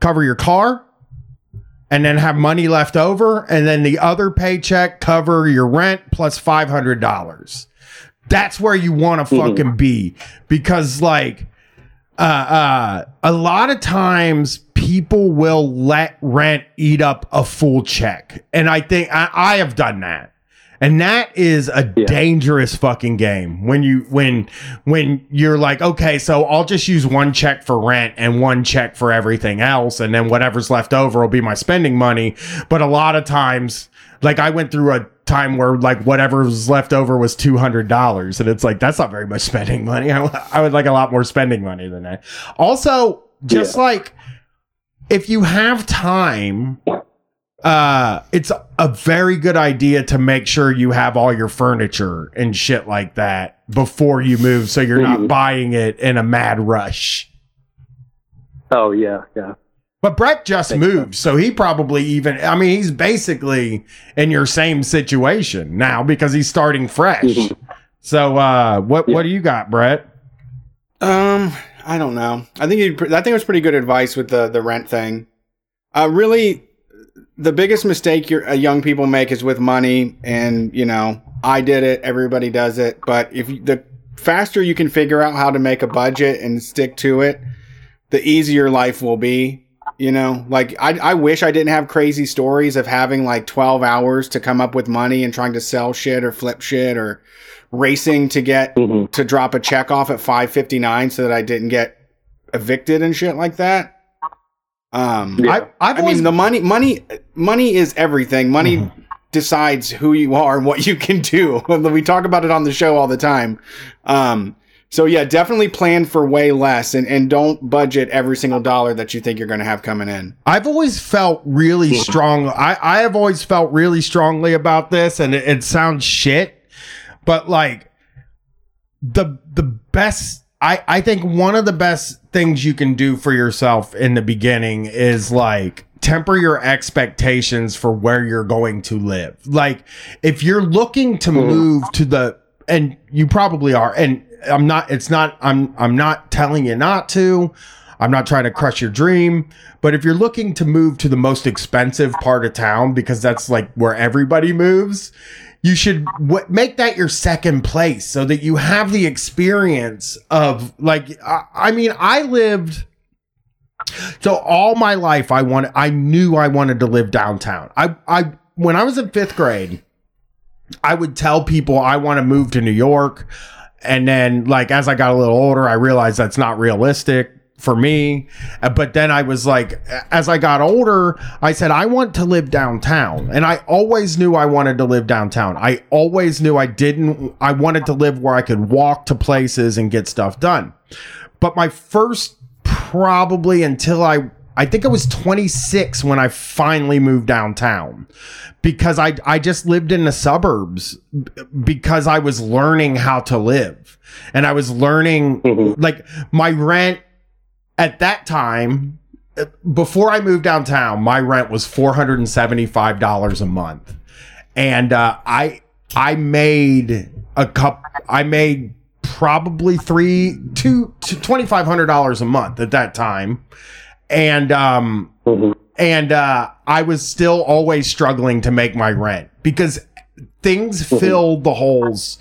S2: cover your car and then have money left over and then the other paycheck cover your rent plus $500 that's where you want to
S3: Mhm.
S2: fucking be because like uh uh a lot of times people will let rent eat up a full check. And i think i, I have done that. And that is a
S3: Yeah.
S2: dangerous fucking game when you when when you're like okay so i'll just use one check for rent and one check for everything else. And then whatever's left over will be my spending money. But a lot of times like i went through a time where like whatever was left over was $200 and it's like that's not very much spending money. I, I would like a lot more spending money than that. Also just
S3: Yeah.
S2: like if you have time uh it's a very good idea to make sure you have all your furniture and shit like that before you move so you're not
S3: Mhm.
S2: buying it in a mad rush
S3: Oh yeah, yeah.
S2: but Brett just moved, so he probably even I mean he's basically in your same situation now because he's starting fresh.
S3: Mhm.
S2: So uh what
S3: Yeah.
S2: what do you got, Brett?
S1: Um, I don't know. I think I think it was pretty good advice with the the rent thing. Uh, really, the biggest mistake your uh, young people make is with money, and you know, I did it. Everybody does it. But if the faster you can figure out how to make a budget and stick to it, the easier life will be. You know, like I, I wish I didn't have crazy stories of having like 12 hours to come up with money and trying to sell shit or flip shit or racing to get
S3: Mhm.
S1: to drop a check off at 559 so that I didn't get evicted and shit like that. Um
S3: Yeah.
S2: I I've
S1: I
S2: always
S1: mean the money money money is everything. Money
S2: Mhm.
S1: decides who you are and what you can do. we talk about it on the show all the time. Um so yeah, definitely plan for way less and, and don't budget every single dollar that you think you're going to have coming in.
S2: I've always felt really strong. I, I have always felt really strongly about this, and it, it sounds shit, but like the the best. I, I think one of the best things you can do for yourself in the beginning is like temper your expectations for where you're going to live. Like if you're looking to mm-hmm. move to the and you probably are and I'm not it's not I'm I'm not telling you not to. I'm not trying to crush your dream, but if you're looking to move to the most expensive part of town because that's like where everybody moves, you should w- make that your second place so that you have the experience of like I, I mean I lived So all my life, I wanted, I knew I wanted to live downtown. I, I, when I was in fifth grade, I would tell people I want to move to New York. And then, like, as I got a little older, I realized that's not realistic for me. Uh, But then I was like, as I got older, I said, I want to live downtown. And I always knew I wanted to live downtown. I always knew I didn't, I wanted to live where I could walk to places and get stuff done. But my first, probably until I, I think I was 26 when I finally moved downtown because I I just lived in the suburbs because I was learning how to live and I was learning
S3: Mhm.
S2: like my rent at that time before I moved downtown my rent was $475 a month and uh, I I made a cup I made probably three two twenty five hundred dollars a month at that time and um
S3: Mhm.
S2: and uh, I was still always struggling to make my rent because things fill the holes.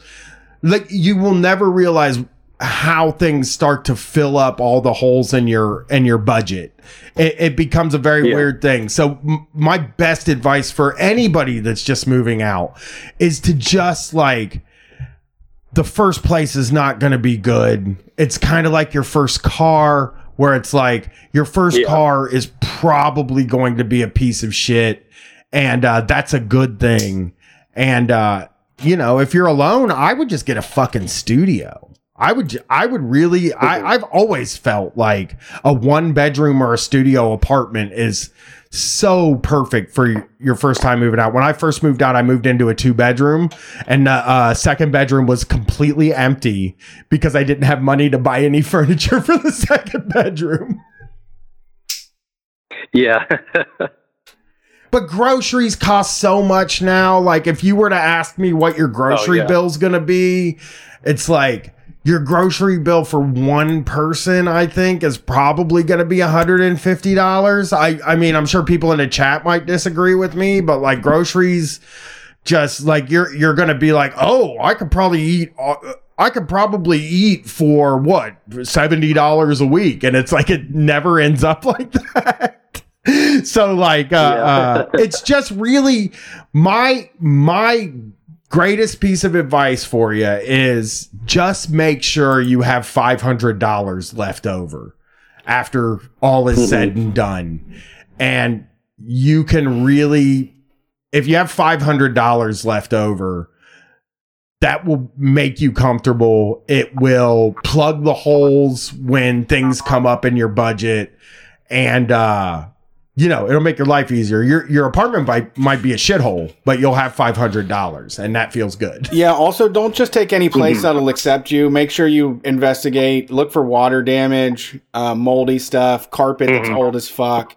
S2: Like you will never realize how things start to fill up all the holes in your in your budget. It, it becomes a very
S3: Yeah.
S2: weird thing. So m- my best advice for anybody that's just moving out is to just like the first place is not going to be good. It's kind of like your first car, where it's like your first
S3: Yeah.
S2: car is probably going to be a piece of shit, and uh, that's a good thing. And uh, you know, if you're alone, I would just get a fucking studio. I would, I would really, I, I've always felt like a one bedroom or a studio apartment is so perfect for your first time moving out. When I first moved out, I moved into a two bedroom, and the uh, second bedroom was completely empty because I didn't have money to buy any furniture for the second bedroom.
S3: Yeah.
S2: But groceries cost so much now. Like if you were to ask me what your grocery
S3: yeah.
S2: bill's gonna be, it's like your grocery bill for one person, I think, is probably gonna be $150. I I mean, I'm sure people in the chat might disagree with me, but like groceries just like you're you're gonna be like, oh, I could probably eat uh, I could probably eat for what seventy dollars a week, and it's like it never ends up like that. so like, uh, uh, it's just really my my greatest piece of advice for you is just make sure you have five hundred dollars left over after all is said and done, and you can really if you have $500 left over, that will make you comfortable. It will plug the holes when things come up in your budget. And, uh, you know, it'll make your life easier. Your your apartment might, might be a shithole, but you'll have five hundred dollars, and that feels good.
S1: Yeah. Also, don't just take any place that'll accept you. Make sure you investigate. Look for water damage, uh, moldy stuff, carpet that's
S3: Mhm.
S1: old as fuck.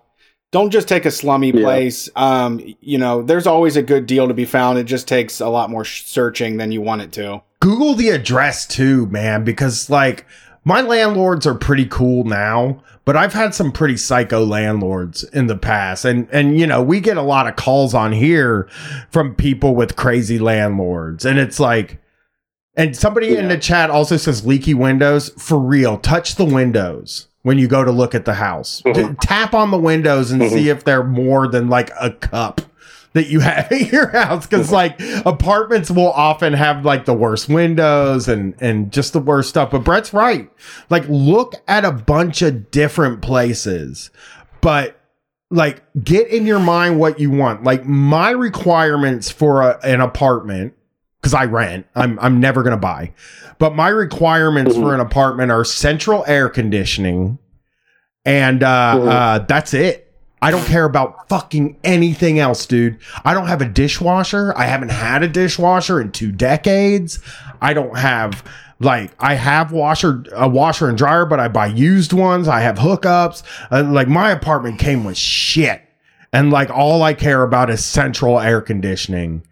S1: Don't just take a slummy
S3: Yeah.
S1: place. Um, you know, there's always a good deal to be found. It just takes a lot more sh- searching than you want it to.
S2: Google the address too, man, because like my landlords are pretty cool now, but I've had some pretty psycho landlords in the past. And and you know, we get a lot of calls on here from people with crazy landlords. And it's like and somebody in the chat also says leaky windows. For real, touch the windows when you go to look at the house.
S3: Mhm.
S2: T- tap on the windows and
S3: Mhm.
S2: see if they're more than like a cup that you have in your house because like apartments will often have like the worst windows and and just the worst stuff but brett's right. Like look at a bunch of different places but like get in your mind what you want. Like my requirements for a, an apartment because i rent i'm i'm never gonna buy but my requirements for an apartment are central air conditioning and uh,
S3: Mhm.
S2: uh that's it I don't care about fucking anything else, dude. I don't have a dishwasher. I haven't had a dishwasher in two decades. I don't have like I have washer a washer and dryer, but I buy used ones. I have hookups. Uh, like my apartment came with shit, and like all I care about is central air conditioning,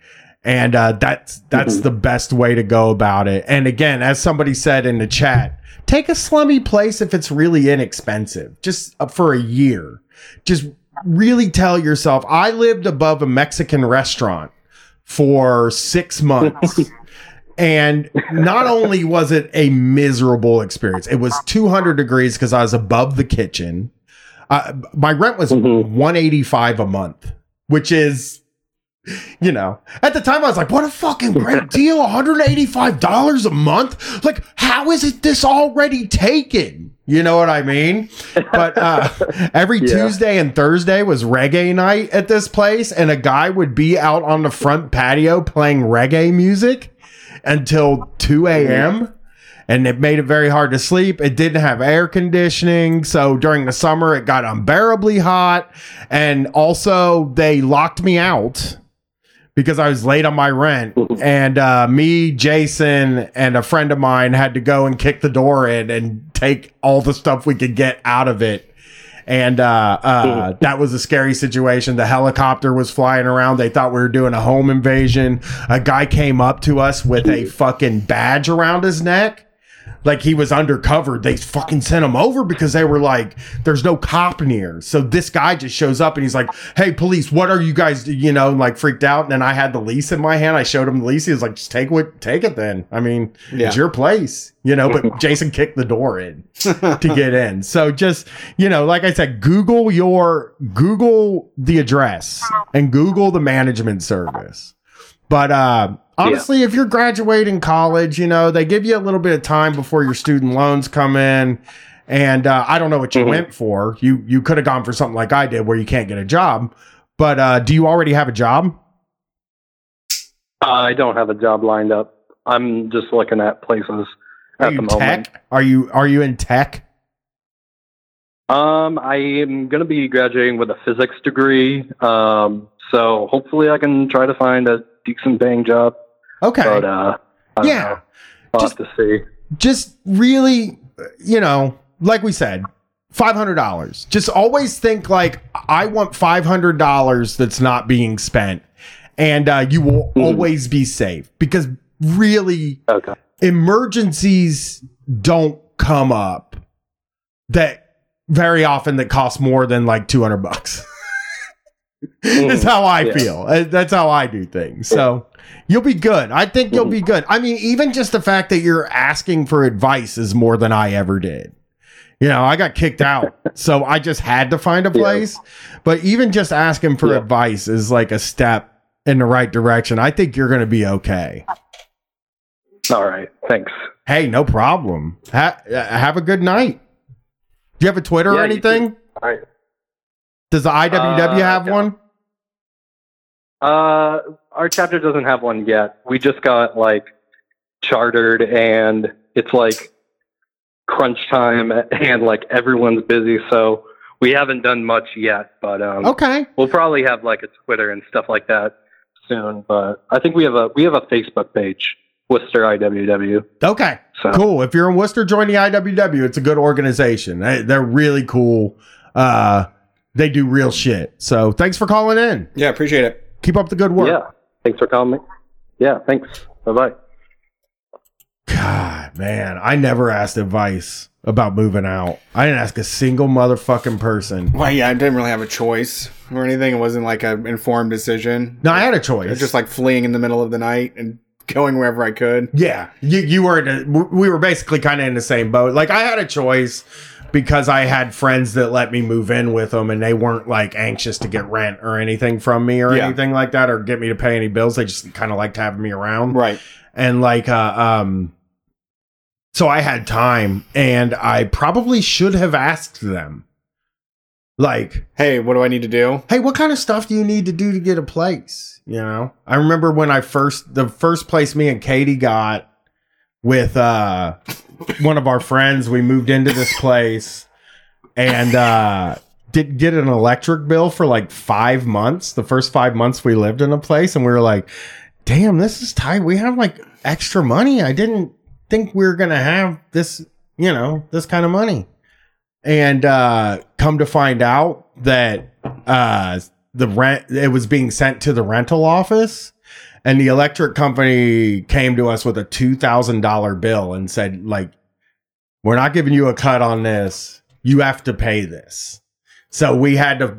S2: and uh, that's that's
S3: Mhm.
S2: the best way to go about it. And again, as somebody said in the chat, take a slummy place if it's really inexpensive, just uh, for a year just really tell yourself I lived above a Mexican restaurant for 6 months. and not only was it a miserable experience, it was 200 degrees because I was above the kitchen. Uh, my rent was
S3: Mhm.
S2: 185 a month, which is, you know, at the time I was like, what a fucking great deal. $185 a month. Like, how is it this already taken? You know what I mean? But uh, every
S3: Yeah.
S2: Tuesday and Thursday was reggae night at this place, and a guy would be out on the front patio playing reggae music until 2 a.m. And it made it very hard to sleep. It didn't have air conditioning. So during the summer, it got unbearably hot. And also, they locked me out because I was late on my rent. And uh, me, Jason, and a friend of mine had to go and kick the door in and take all the stuff we could get out of it. And uh, uh, that was a scary situation. The helicopter was flying around. They thought we were doing a home invasion. A guy came up to us with a fucking badge around his neck. Like he was undercover. They fucking sent him over because they were like, there's no cop near. So this guy just shows up and he's like, hey, police, what are you guys, you know, like freaked out. And then I had the lease in my hand. I showed him the lease. He was like, just take what, take it then. I mean,
S1: Yeah.
S2: it's your place, you know, but Jason kicked the door in to get in. So just, you know, like I said, Google your, Google the address and Google the management service. But uh, honestly, if you're graduating college, you know, they give you a little bit of time before your student loans come in. And uh, I don't know what you
S3: Mhm.
S2: went for. You you could have gone for something like I did where you can't get a job. But uh, do you already have a job?
S3: I don't have a job lined up. I'm just looking at places
S2: Are
S3: at
S2: you
S3: the moment.
S2: tech? Are you are you in tech?
S3: Um, I am going to be graduating with a physics degree. Um, so hopefully I can try to find a decent bang job.
S2: Okay.
S3: But uh,
S2: Yeah.
S3: know.
S2: Just-
S3: to see.
S2: just really, you know, like we said, five hundred dollars. Just always think like I want five hundred dollars that's not being spent, and uh, you will
S3: Mhm.
S2: always be safe because really
S3: Okay.
S2: emergencies don't come up that very often that cost more than like 200 bucks is how i
S3: Yeah.
S2: feel Uh, that's how i do things so you'll be good i think you'll be good i mean even just the fact that you're asking for advice is more than i ever did you know i got kicked out so i just had to find a
S3: Yeah.
S2: place but even just asking for
S3: Yeah.
S2: advice is like a step in the right direction i think you're going to be okay
S3: All right. Thanks.
S2: Hey, no problem. Ha- uh, have a good night. Do you have a Twitter or
S3: Yeah,
S2: anything?
S3: All right.
S2: Does the IWW
S3: Uh,
S2: have one?
S3: Uh, our chapter doesn't have one yet. We just got like chartered, and it's like crunch time, and like everyone's busy, so we haven't done much yet. But um,
S2: Okay.
S3: we'll probably have like a Twitter and stuff like that soon. But I think we have a we have a Facebook page, Worcester IWW.
S2: Okay.
S3: So
S2: Cool. If you're in Worcester, join the IWW. It's a good organization. They- They're really cool. Uh, they do real shit. So thanks for calling in.
S1: Yeah, appreciate it.
S2: Keep up the good work.
S3: yeah, thanks for calling me. Yeah, thanks. Bye bye.
S2: God, man, I never asked advice about moving out. I didn't ask a single motherfucking person.
S1: Well, yeah, I didn't really have a choice or anything. It wasn't like an informed decision.
S2: No, I had a
S1: It
S2: choice.
S1: was just like fleeing in the middle of the night and going wherever I could.
S2: Yeah, you you were in a, we were basically kind of in the same boat. Like I had a choice because I had friends that let me move in with them, and they weren't like anxious to get rent or anything from me or
S1: Yeah.
S2: anything like that, or get me to pay any bills. They just kind of liked having me around,
S1: Right.
S2: and like uh, um. So I had time, and I probably should have asked them, like,
S1: Hey, what do I need to do?
S2: hey, what kind of stuff do you need to do to get a place? You know, I remember when I first, the first place me and Katie got with uh one of our friends, we moved into this place and uh did get an electric bill for like five months. The first five months we lived in a place, and we were like, damn, this is tight. We have like extra money. I didn't think we were gonna have this, you know, this kind of money and uh come to find out that uh the rent it was being sent to the rental office and the electric company came to us with a $2000 bill and said like we're not giving you a cut on this you have to pay this so we had to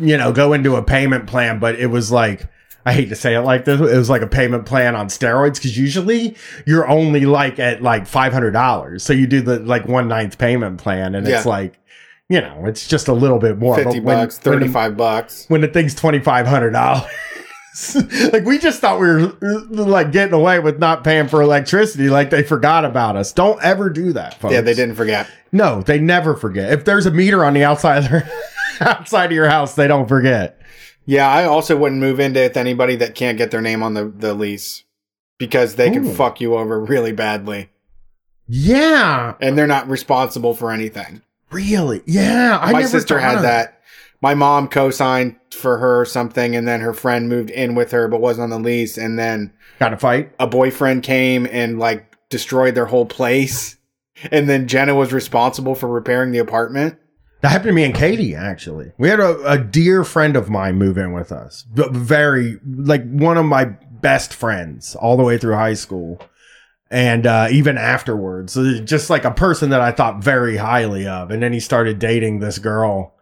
S2: you know go into a payment plan but it was like I hate to say it like this. It was like a payment plan on steroids because usually you're only like at like five hundred dollars. So you do the like one ninth payment plan, and
S1: Yeah.
S2: it's like, you know, it's just a little bit more.
S1: Fifty
S2: when-
S1: bucks, thirty five bucks.
S2: when the thing's twenty five hundred dollars. like we just thought we were uh, like getting away with not paying for electricity, like they forgot about us. Don't ever do that, folks.
S1: Yeah, they didn't forget.
S2: No, they never forget. If there's a meter on the outside of their, outside of your house, they don't forget.
S1: Yeah, I also wouldn't move into with anybody that can't get their name on the, the lease because they can fuck you over really badly
S2: Yeah,
S1: and they're not responsible for anything.
S2: really. Yeah, I
S1: My sister had
S2: of-
S1: that. My mom co-signed for her something and then her friend moved in with her but wasn't on the lease and then
S2: Got a fight.
S1: a boyfriend came and like destroyed their whole place and then Jenna was responsible for repairing the apartment.
S2: That happened to me and Katie, actually. We had a, a dear friend of mine move in with us. Very, like, one of my best friends all the way through high school. And uh, even afterwards, Uh, just like a person that I thought very highly of. And then he started dating this girl.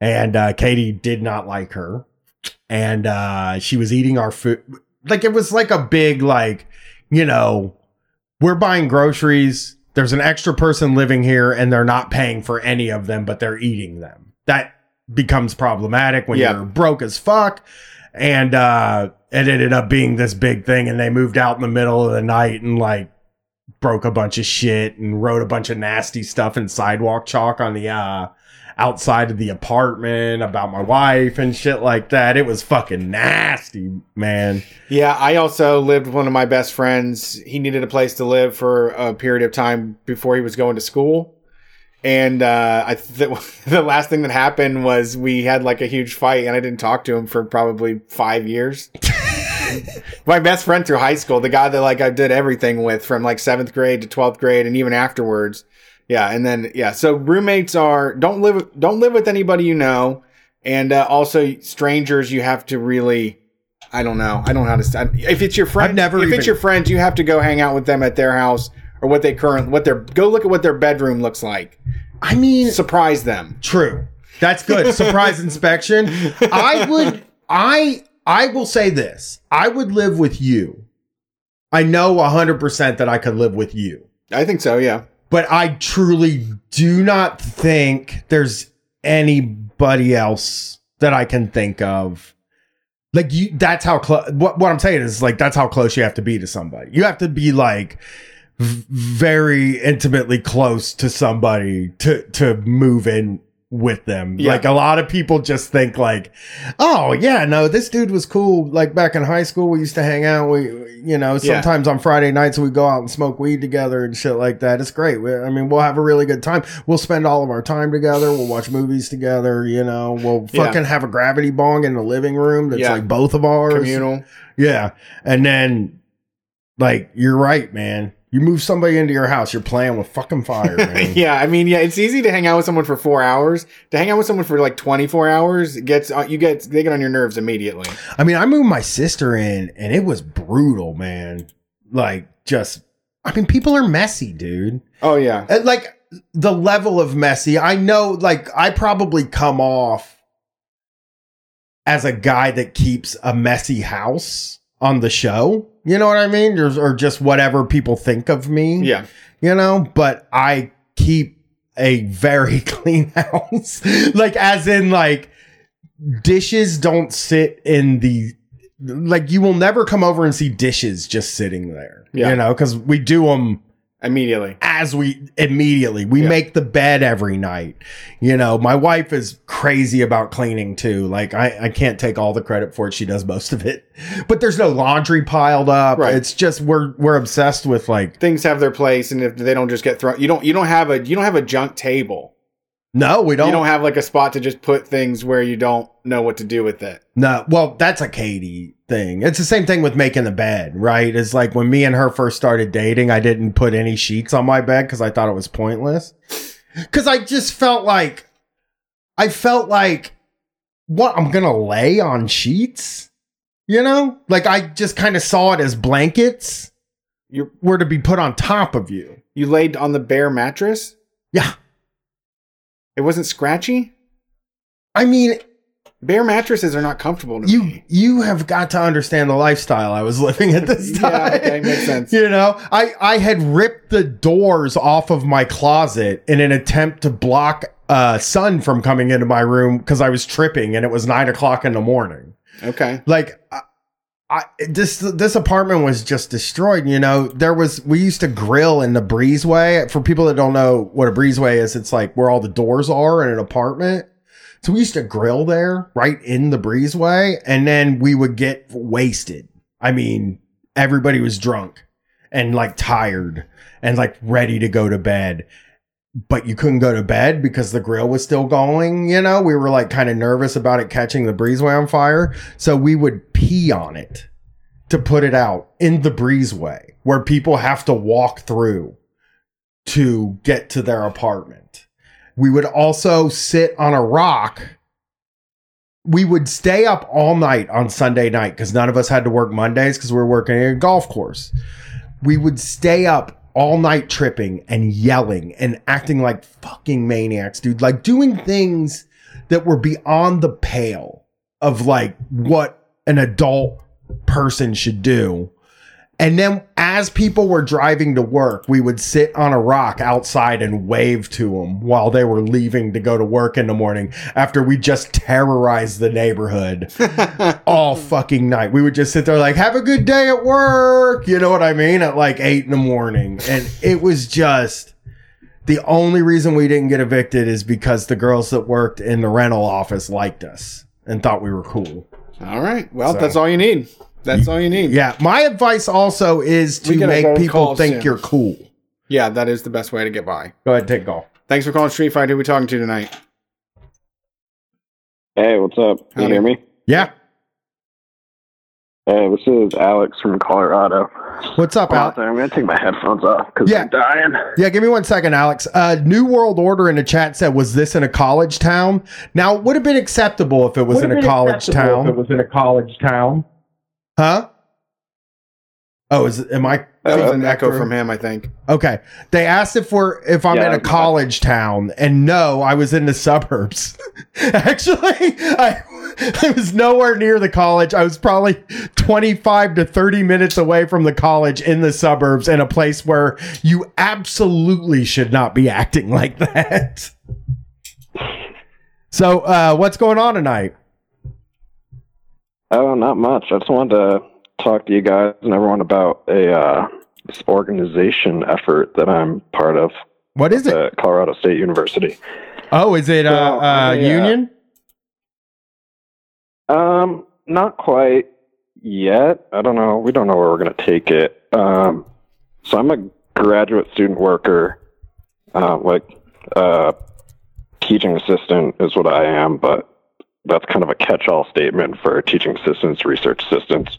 S2: And uh, Katie did not like her. And uh, she was eating our food. Like, it was like a big, like, you know, we're buying groceries. There's an extra person living here and they're not paying for any of them, but they're eating them. That becomes problematic when
S1: Yeah.
S2: you're broke as fuck. And uh it ended up being this big thing and they moved out in the middle of the night and like broke a bunch of shit and wrote a bunch of nasty stuff in sidewalk chalk on the uh outside of the apartment about my wife and shit like that. It was fucking nasty, man.
S1: Yeah, I also lived with one of my best friends. He needed a place to live for a period of time before he was going to school. And uh, I th- the last thing that happened was we had like a huge fight, and I didn't talk to him for probably five years. my best friend through high school, the guy that like I did everything with from like seventh grade to twelfth grade, and even afterwards. Yeah, and then yeah, so roommates are don't live with- don't live with anybody you know, and uh, also strangers you have to really. I don't know. I don't know how to. st- If it's your friend,
S2: I've never
S1: If
S2: even-
S1: it's your friends, you have to go hang out with them at their house or what they current what their go look at what their bedroom looks like.
S2: I mean,
S1: Surprise them.
S2: True. That's good. Surprise inspection. I would I I will say this. I would live with you. I know 100% that I could live with you.
S1: I think so. Yeah.
S2: But I truly do not think there's anybody else that I can think of. Like you that's how close what what I'm saying is like that's how close you have to be to somebody. You have to be like very intimately close to somebody to to move in with them.
S1: Yeah.
S2: Like a lot of people just think like, "Oh, yeah, no, this dude was cool like back in high school we used to hang out. We you know,
S1: Yeah.
S2: sometimes on Friday nights we go out and smoke weed together and shit like that. It's great. We, I mean, we'll have a really good time. We'll spend all of our time together. We'll watch movies together, you know. We'll
S1: Yeah.
S2: fucking have a gravity bong in the living room that's
S1: Yeah.
S2: like both of ours.
S1: Communal.
S2: Yeah. And then, like, you're right, man. You move somebody into your house, you're playing with fucking fire, man.
S1: yeah. I mean, yeah. It's easy to hang out with someone for four hours. To hang out with someone for like twenty four hours it gets uh, you get they get on your nerves immediately.
S2: I mean, I moved my sister in and it was brutal, man. Like, just, I mean, people are messy, dude.
S1: Oh yeah.
S2: And, like, the level of messy, I know, like, I probably come off as a guy that keeps a messy house on the show. You know what I mean? Or, or just whatever people think of me.
S1: Yeah.
S2: you know, but I keep a very clean house. like as in like dishes don't sit in the like you will never come over and see dishes just sitting there.
S1: Yeah.
S2: You know, cuz we do them
S1: Immediately.
S2: as we immediately we
S1: Yeah.
S2: make the bed every night you know my wife is crazy about cleaning too like I, I can't take all the credit for it she does most of it but there's no laundry piled up
S1: Right.
S2: it's just we're we're obsessed with like
S1: Things have their place, and if they don't just get thrown, you don't you don't have a you don't have a junk table.
S2: no we don't
S1: You don't have like a spot to just put things where you don't know what to do with it.
S2: No, well, that's a Katie thing. It's the same thing with making the bed, right? It's like when me and her first started dating, I didn't put any sheets on my bed because I thought it was pointless. Because I just felt like, I felt like, what, I'm going to lay on sheets? You know? Like I just kind of saw it as blankets
S1: You
S2: were to be put on top of you.
S1: you laid on the bare mattress.
S2: Yeah.
S1: It wasn't scratchy.
S2: I mean,
S1: Bare mattresses are not comfortable to
S2: you
S1: me.
S2: you have got to understand the lifestyle I was living at this time.
S1: Yeah, okay, makes sense.
S2: You know, I I had ripped the doors off of my closet in an attempt to block uh, sun from coming into my room because I was tripping and it was nine o'clock in the morning.
S1: Okay.
S2: Like, I, I this this apartment was just destroyed. You know, there was we used to grill in the breezeway. For people that don't know what a breezeway is, it's like where all the doors are in an apartment. So we used to grill there right in the breezeway, and then we would get wasted. I mean, everybody was drunk and like tired and like ready to go to bed but you couldn't go to bed because the grill was still going. You know, we were like kind of nervous about it catching the breezeway on fire. So we would pee on it to put it out in the breezeway where people have to walk through to get to their apartment. We would also sit on a rock. We would stay up all night on Sunday night because none of us had to work Mondays because we were working a golf course. We would stay up all night tripping and yelling and acting like fucking maniacs, dude. Like doing things that were beyond the pale of like what an adult person should do. And then as people were driving to work, we would sit on a rock outside and wave to them while they were leaving to go to work in the morning after we just terrorized the neighborhood all fucking night. We would just sit there like, have a good day at work. You know what I mean? At like eight in the morning. And it was just the only reason we didn't get evicted is because the girls that worked in the rental office liked us and thought we were cool.
S1: All right. Well,
S2: So-
S1: that's all you need. That's all you need.
S2: Yeah. My advice also is
S1: We
S2: to
S1: gotta
S2: make
S1: go
S2: people
S1: call
S2: think
S1: soon.
S2: you're cool.
S1: Yeah, that is the best way to get by.
S2: Go ahead, take a call.
S1: Thanks for calling Street Fight. Who we talking to tonight?
S4: Hey, what's up? Can
S1: Howdy.
S4: you hear me?
S2: Yeah.
S4: Hey, this is Alex from Colorado.
S2: What's up,
S4: Hold on
S2: Alex?
S4: I'm gonna take my headphones off because
S2: Yeah.
S4: I'm dying.
S2: Yeah, give me one second, Alex. Uh, New World Order in the chat said, "Was this in a college town?" Now, it would have been acceptable if it was in a college town.
S5: It was in a college town.
S2: Huh? Oh, is am I?
S1: Was an
S2: feeding
S1: echo
S2: through?
S1: from him, I think.
S2: Okay. They asked if we're if I'm
S4: Yeah,
S2: in a college town, and no, I was in the suburbs. Actually, I I was nowhere near the college. I was probably 25 to 30 minutes away from the college in the suburbs, in a place where you absolutely should not be acting like that. So, uh, what's going on tonight?
S4: Oh, not much. I just wanted to talk to you guys and everyone about a uh, this organization effort that I'm part of
S2: What is it?
S4: at Colorado State University.
S2: Oh, is it uh,
S4: So,
S2: uh,
S4: yeah.
S2: union?
S4: Um, not quite yet. I don't know. We don't know where we're going to take it. Um, so I'm a graduate student worker. Uh, like, uh, teaching assistant is what I am, but that's kind of a catch-all statement for teaching assistants, research assistants.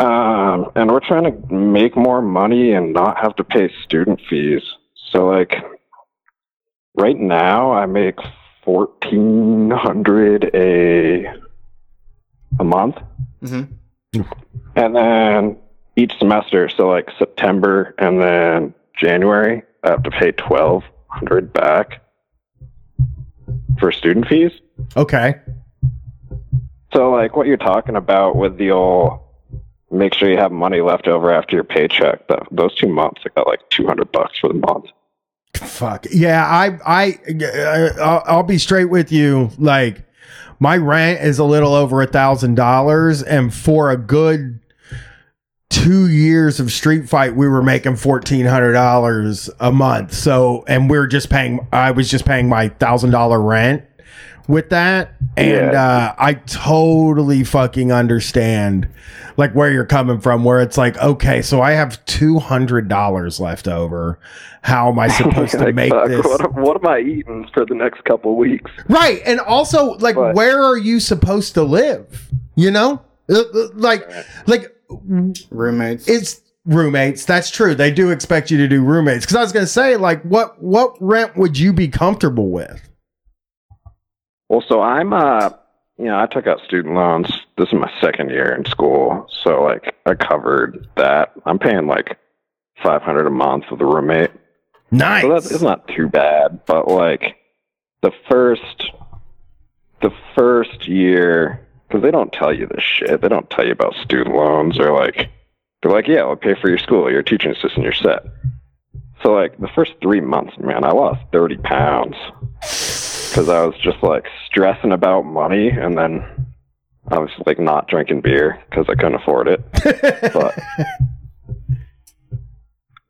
S4: Um, and we're trying to make more money and not have to pay student fees. So, like, right now, I make fourteen hundred a a month,
S1: Mm-hmm.
S4: and then each semester, so like September and then January, I have to pay twelve hundred back for student fees.
S2: Okay.
S4: So, like, what you're talking about with the old make sure you have money left over after your paycheck. That, those two months, I got like two hundred bucks for the month.
S2: Fuck yeah, I I uh, I'll, I'll be straight with you. Like my rent is a little over a thousand dollars, and for a good two years of Street Fight, we were making fourteen hundred dollars a month. So, and we are just paying. I was just paying my thousand dollar rent with that, and
S4: Yeah.
S2: uh, I totally fucking understand like where you're coming from. Where it's like, okay, so I have two hundred dollars left over. How am I supposed to make
S4: fuck,
S2: this?
S4: What, what am I eating for the next couple weeks?
S2: Right. And also, like,
S4: But-
S2: where are you supposed to live? You know? Uh, uh, Like, like,
S1: Roommates.
S2: it's roommates. That's true. They do expect you to do roommates. Cause I was going to say, like, what, what rent would you be comfortable with?
S4: Well, so I'm uh you know, I took out student loans. This is my second year in school, so like I covered that. I'm paying like 500 a month with a roommate.
S2: Nice.
S4: So that's it's not too bad, but like the first the first year cuz they don't tell you this shit. They don't tell you about student loans or like they're like, "Yeah, we'll pay for your school. You're a teaching assistant, you're set." So like the first three months, man, I lost thirty pounds because I was just like stressing about money, and then I was like not drinking beer because I couldn't afford it. But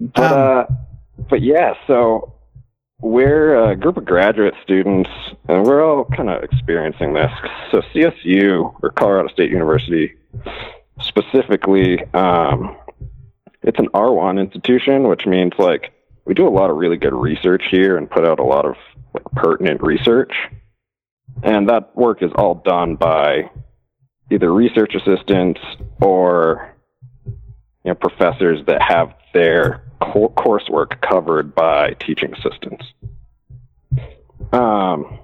S4: but
S2: Um,
S4: uh, but yeah, so we're a group of graduate students, and we're all kind of experiencing this. So CSU or Colorado State University, specifically, um, it's an R1 institution, which means like we do a lot of really good research here and put out a lot of like pertinent research, and that work is all done by either research assistants or you know professors that have their co- coursework covered by teaching assistants. Um,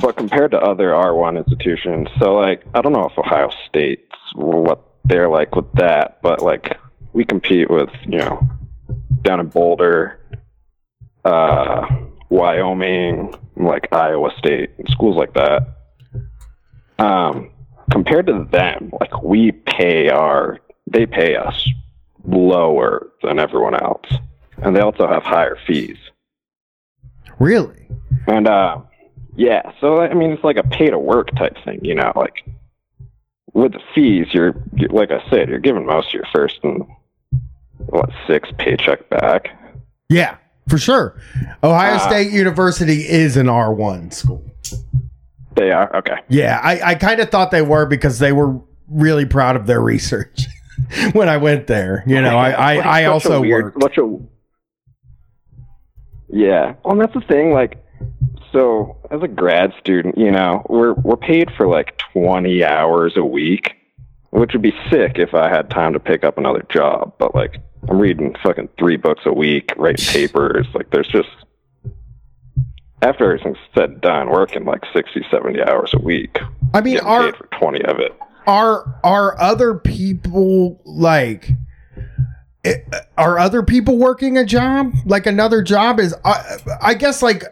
S4: but compared to other R1 institutions, so like I don't know if Ohio State's what they're like with that, but like we compete with you know down in Boulder, uh, Wyoming, like Iowa State, schools like that. Um, compared to them, like we pay our, they pay us lower than everyone else, and they also have higher fees.
S2: really?
S4: And uh, yeah, so I mean, it's like a pay to work type thing, you know. Like with the fees, you're like I said, you're giving most of your first and what six paycheck back.
S2: Yeah, for sure. Ohio
S4: Uh,
S2: State University is an R1 school.
S4: They are okay.
S2: Yeah, I, I kind of thought they were because they were really proud of their research when I went there. You know, I, I, I also
S4: weird,
S2: worked.
S4: A yeah. Well, that's the thing. Like, so as a grad student, you know, we're we're paid for like twenty hours a week, which would be sick if I had time to pick up another job. But like, I'm reading fucking three books a week, writing papers. Like, there's just after everything's said and done, working like 60, 70 hours a week,
S2: I mean, are
S4: paid for twenty of it.
S2: are are other people like? eh, Are other people working a job like another job is? I, I guess like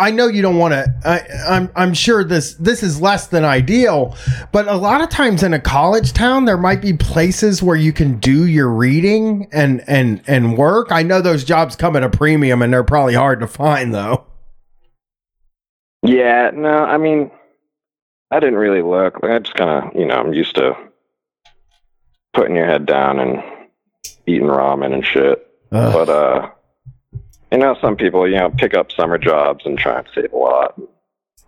S2: I know you don't want to. I'm I'm sure this this is less than ideal, but a lot of times in a college town there might be places where you can do your reading and and and work. I know those jobs come at a premium and they're probably hard to find though.
S4: Yeah, no, I mean, I didn't really look. I just kind of, you know, I'm used to putting your head down and eating ramen and shit.
S2: Ugh.
S4: But, uh, you know, some people, you know, pick up summer jobs and try and save a lot, and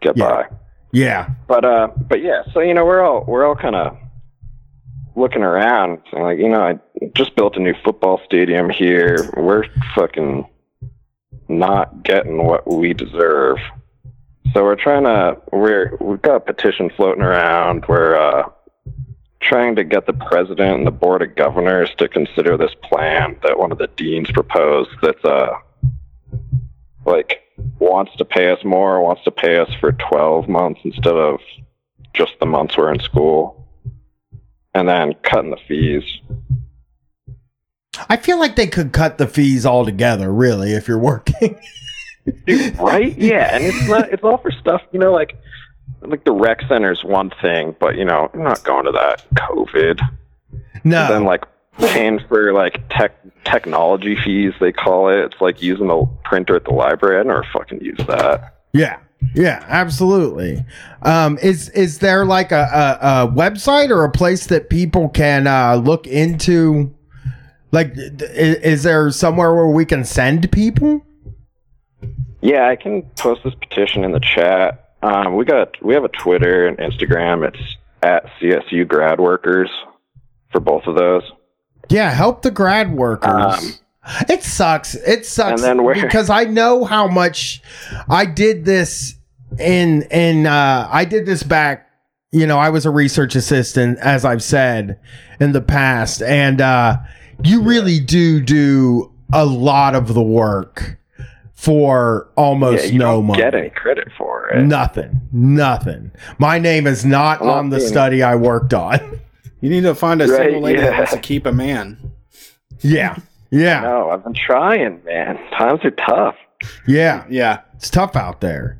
S4: get
S2: Yeah.
S4: by.
S2: yeah,
S4: But, uh, but yeah, so, you know, we're all, we're all kind of looking around and like, you know, I just built a new football stadium here. We're fucking not getting what we deserve. So we're trying to we're we've got a petition floating around. We're uh, trying to get the president and the board of governors to consider this plan that one of the deans proposed. That's uh like wants to pay us more, wants to pay us for twelve months instead of just the months we're in school, and then cutting the fees.
S2: I feel like they could cut the fees altogether. Really, if you're working.
S4: right? Yeah, and it's not. It's all for stuff. You know, like like the rec center's one thing, but you know, I'm not going to that COVID.
S2: No,
S4: And then like paying for like tech technology fees they call it. It's like using a printer at the library. I never fucking use that.
S2: Yeah. Yeah, absolutely. Um, is is there like a, a, a website or a place that people can uh, look into? Like, is, is there somewhere where we can send people?
S4: Yeah, I can post this petition in the chat. Um, we got we have a Twitter and Instagram. It's at CSU grad workers for both of those.
S2: Yeah, help the grad workers.
S4: Um,
S2: it sucks. It sucks
S4: And then
S2: because I know how much I did this in in uh I did this back you know, I was a research assistant as I've said in the past and uh you really do do a lot of the work for almost
S4: yeah, you
S2: no
S4: don't
S2: money.
S4: get any credit for it.
S2: Nothing. Nothing. My name is not
S4: Well,
S2: on the study I worked on.
S1: You need to find a
S4: Right,
S1: single lady that
S4: yeah.
S1: wants to keep a man.
S2: yeah. Yeah.
S4: No, I've been trying, man. Times are tough.
S2: Yeah.
S1: Yeah.
S2: It's tough out there.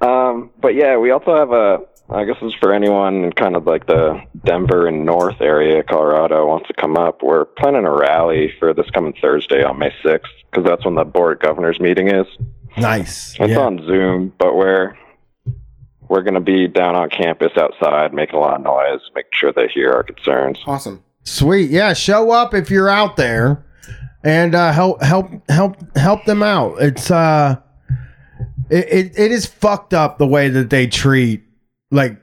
S4: Um, but yeah, we also have a I guess it's for anyone in kind of like the Denver and North area, Colorado, wants to come up. We're planning a rally for this coming Thursday on May 6th because that's when the board of governors meeting is.
S2: Nice.
S4: It's
S2: Yeah.
S4: on Zoom, but we're we're going to be down on campus outside, making a lot of noise, making sure they hear our concerns.
S1: Awesome.
S2: Sweet. Yeah, show up if you're out there and uh, help help help help them out. It's uh it, it, it is fucked up the way that they treat like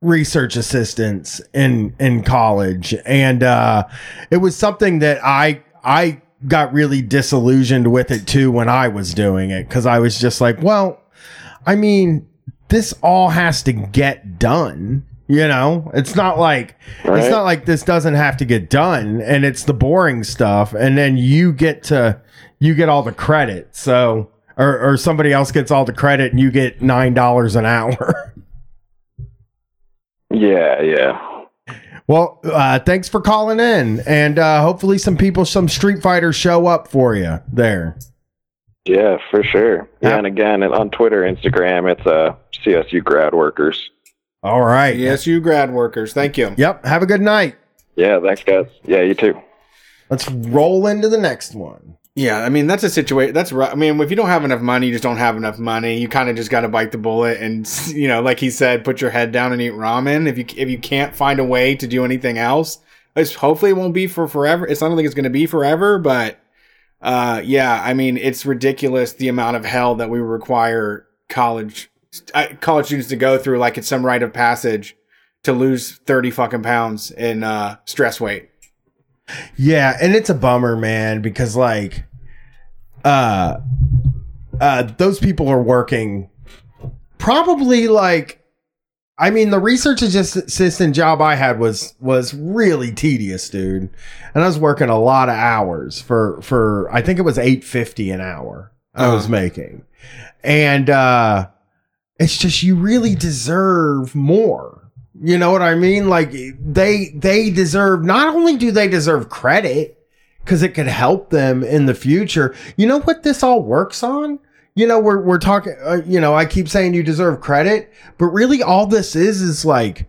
S2: research assistants in in college and uh it was something that I I got really disillusioned with it too when I was doing it cuz I was just like, well, I mean, this all has to get done. You know, it's not like it's not like this doesn't have to get done, and it's the boring stuff, and then you get to you get all the credit. So, or or somebody else gets all the credit, and you get nine dollars an hour.
S4: Yeah, yeah.
S2: well, uh, thanks for calling in, and uh, hopefully some people, some Street Fighters show up for you there.
S4: Yeah, for sure. Yeah, and again, on Twitter, Instagram, it's uh, CSU grad workers.
S2: All right.
S1: ESU grad workers. Thank you.
S2: Yep. Have a good night.
S4: Yeah, thanks, guys. Yeah, you too.
S2: Let's roll into the next one.
S1: Yeah, I mean that's a situation. That's right. I mean, if you don't have enough money, you just don't have enough money. You kind of just got to bite the bullet, and you know, like he said, put your head down and eat ramen. If you if you can't find a way to do anything else, it's hopefully it won't be for forever. It's I don't think it's going to be forever, but uh, yeah, I mean, it's ridiculous the amount of hell that we require college uh, college students to go through. Like it's some rite of passage to lose thirty fucking pounds in uh, stress weight.
S2: Yeah, and it's a bummer, man, because like uh uh those people are working probably like I mean the research assistant job I had was was really tedious, dude. And I was working a lot of hours for for I think it was 850 an hour I was
S1: Uh-huh.
S2: making. And uh it's just you really deserve more. You know what I mean? Like they they deserve not only do they deserve credit because it could help them in the future. You know what this all works on? You know we're we're talking. Uh, you know I keep saying you deserve credit, but really all this is is like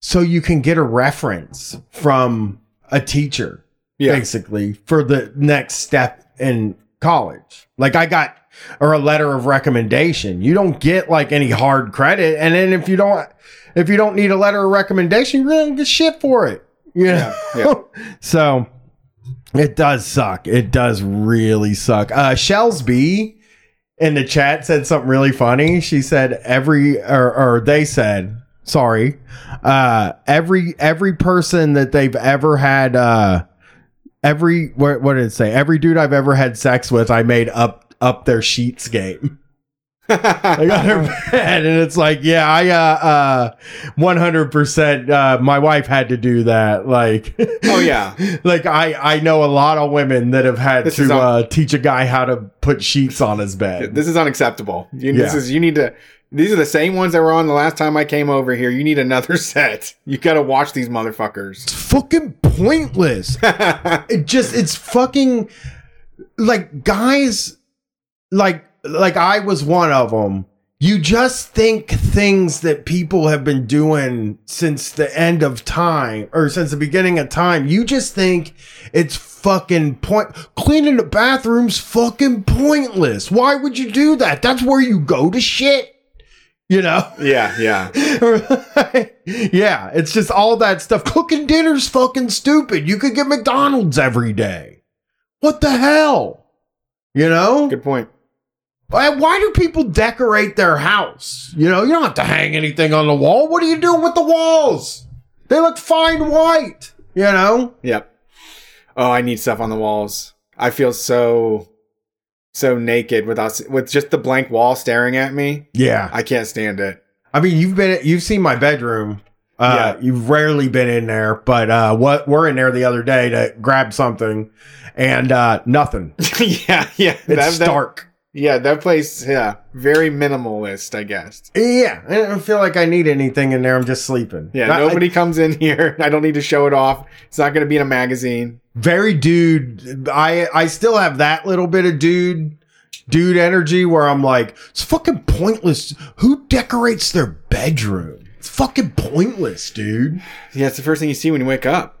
S2: so you can get a reference from a teacher
S1: Yeah,
S2: basically for the next step in college. Like I got or a letter of recommendation. You don't get like any hard credit, and then if you don't if you don't need a letter of recommendation, you really don't get shit for it. You know?
S1: Yeah,
S2: so it does suck. It does really suck. Uh Shellsby in the chat said something really funny. She said every or, or they said sorry uh every every person that they've ever had uh every what, what did it say every dude i've ever had sex with i made up up their sheets game i got her bed and it's like yeah i uh uh 100% uh my wife had to do that like
S1: Oh, yeah.
S2: like i i know a lot of women that have had
S1: This
S2: to
S1: on-
S2: uh teach a guy how to put sheets on his bed
S1: This is unacceptable. You, This is you need to. These are the same ones that were on the last time I came over here. You need another set. You got to watch these motherfuckers.
S2: it's fucking pointless it just it's fucking like guys like like I was one of them. You just think things that people have been doing since the end of time or since the beginning of time. You just think it's fucking point cleaning the bathrooms fucking pointless. Why would you do that? That's where you go to shit. You know?
S1: yeah, yeah.
S2: yeah, it's just all that stuff. Cooking dinner's fucking stupid. You could get McDonald's every day. What the hell? You know?
S1: Good point.
S2: Why, do people decorate their house? You know, you don't have to hang anything on the wall. What are you doing with the walls? They look fine white. You know?
S1: Yep. Oh, I need stuff on the walls. I feel so so naked without with just the blank wall staring at me.
S2: Yeah.
S1: I can't stand it.
S2: I mean, you've been you've seen my bedroom. Uh, you've rarely been in there, but uh, what we're in there the other day to grab something, and uh, nothing.
S1: yeah, yeah.
S2: It's
S1: That- that-
S2: dark.
S1: Yeah, that place. Yeah, very minimalist, I guess.
S2: Yeah, I don't feel like I need anything in there. I'm just sleeping.
S1: Yeah,
S2: I-
S1: nobody comes in here. I don't need to show it off. It's not going to be in a magazine.
S2: very dude. I I still have that little bit of dude dude energy where I'm like, it's fucking pointless. Who decorates their bedroom? It's fucking pointless, dude.
S1: Yeah, it's the first thing you see when you wake up.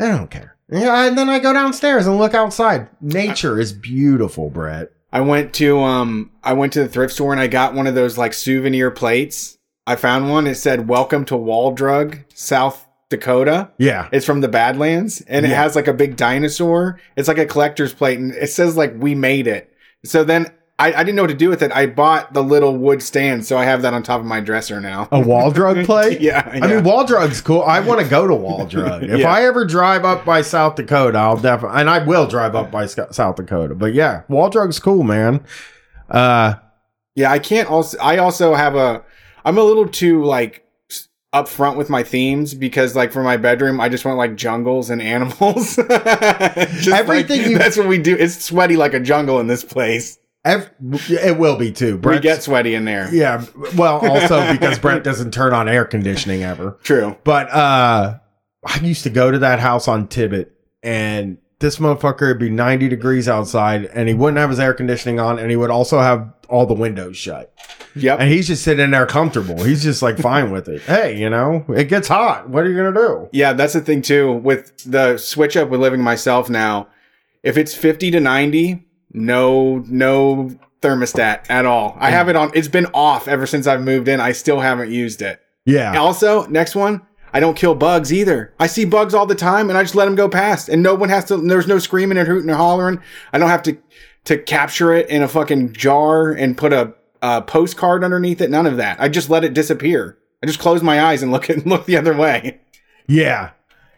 S2: I don't care. Yeah, and then I go downstairs and look outside. Nature is beautiful, Brett.
S1: I went to um I went to the thrift store and I got one of those like souvenir plates. I found one. It said "Welcome to Wall Drug, South Dakota."
S2: Yeah.
S1: It's from the Badlands, and it has like a big dinosaur. It's like a collector's plate, and it says like "We made it." So then I, I didn't know what to do with it. I bought the little wood stand, so I have that on top of my dresser now.
S2: A wall drug play?
S1: yeah,
S2: I mean, Wall Drug's cool. I want to go to Wall Drug. If
S1: Yeah.
S2: I ever drive up by South Dakota, I'll definitely, and I will drive up by South Dakota. But yeah, Wall Drug's cool, man. Uh,
S1: Yeah, I can't also I also have a I'm a little too like upfront with my themes because like for my bedroom I just want like jungles and animals.
S2: Everything
S1: like,
S2: you-
S1: that's what we do. It's sweaty like a jungle in this place.
S2: Ev- it will be too.
S1: We
S2: Brett's-
S1: get sweaty in there.
S2: yeah. Well, also because Brett doesn't turn on air conditioning ever.
S1: True.
S2: But uh I used to go to that house on Tibbet and this motherfucker would be 90 degrees outside and he wouldn't have his air conditioning on and he would also have all the windows shut.
S1: Yep.
S2: And he's just sitting there comfortable. He's just like fine with it. Hey, you know, it gets hot. What are you going to do?
S1: Yeah, that's the thing too with the switch up with living myself now. If it's 50 to 90, no no thermostat at all. I mm. have it on it's been off ever since I've moved in. I still haven't used it.
S2: Yeah.
S1: Also, next one, I don't kill bugs either. I see bugs all the time and I just let them go past and no one has to there's no screaming and hooting and hollering. I don't have to to capture it in a fucking jar and put a, a postcard underneath it. None of that. I just let it disappear. I just close my eyes and look at look the other way.
S2: Yeah.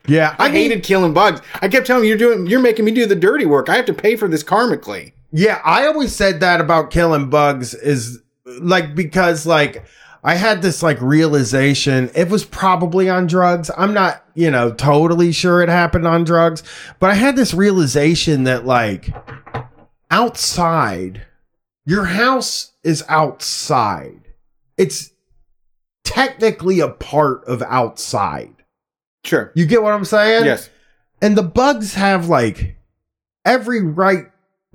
S2: Yeah.
S1: I,
S2: I,
S1: hated killing bugs. I kept telling him you're doing you're making me do the dirty work. I have to pay for this karmically.
S2: Yeah, I always said that about killing bugs is like because like I had this like realization it was probably on drugs. I'm not, you know, totally sure it happened on drugs, but I had this realization that like outside your house is outside. It's technically a part of outside.
S1: Sure.
S2: You get what I'm saying?
S1: Yes.
S2: and the bugs have like every right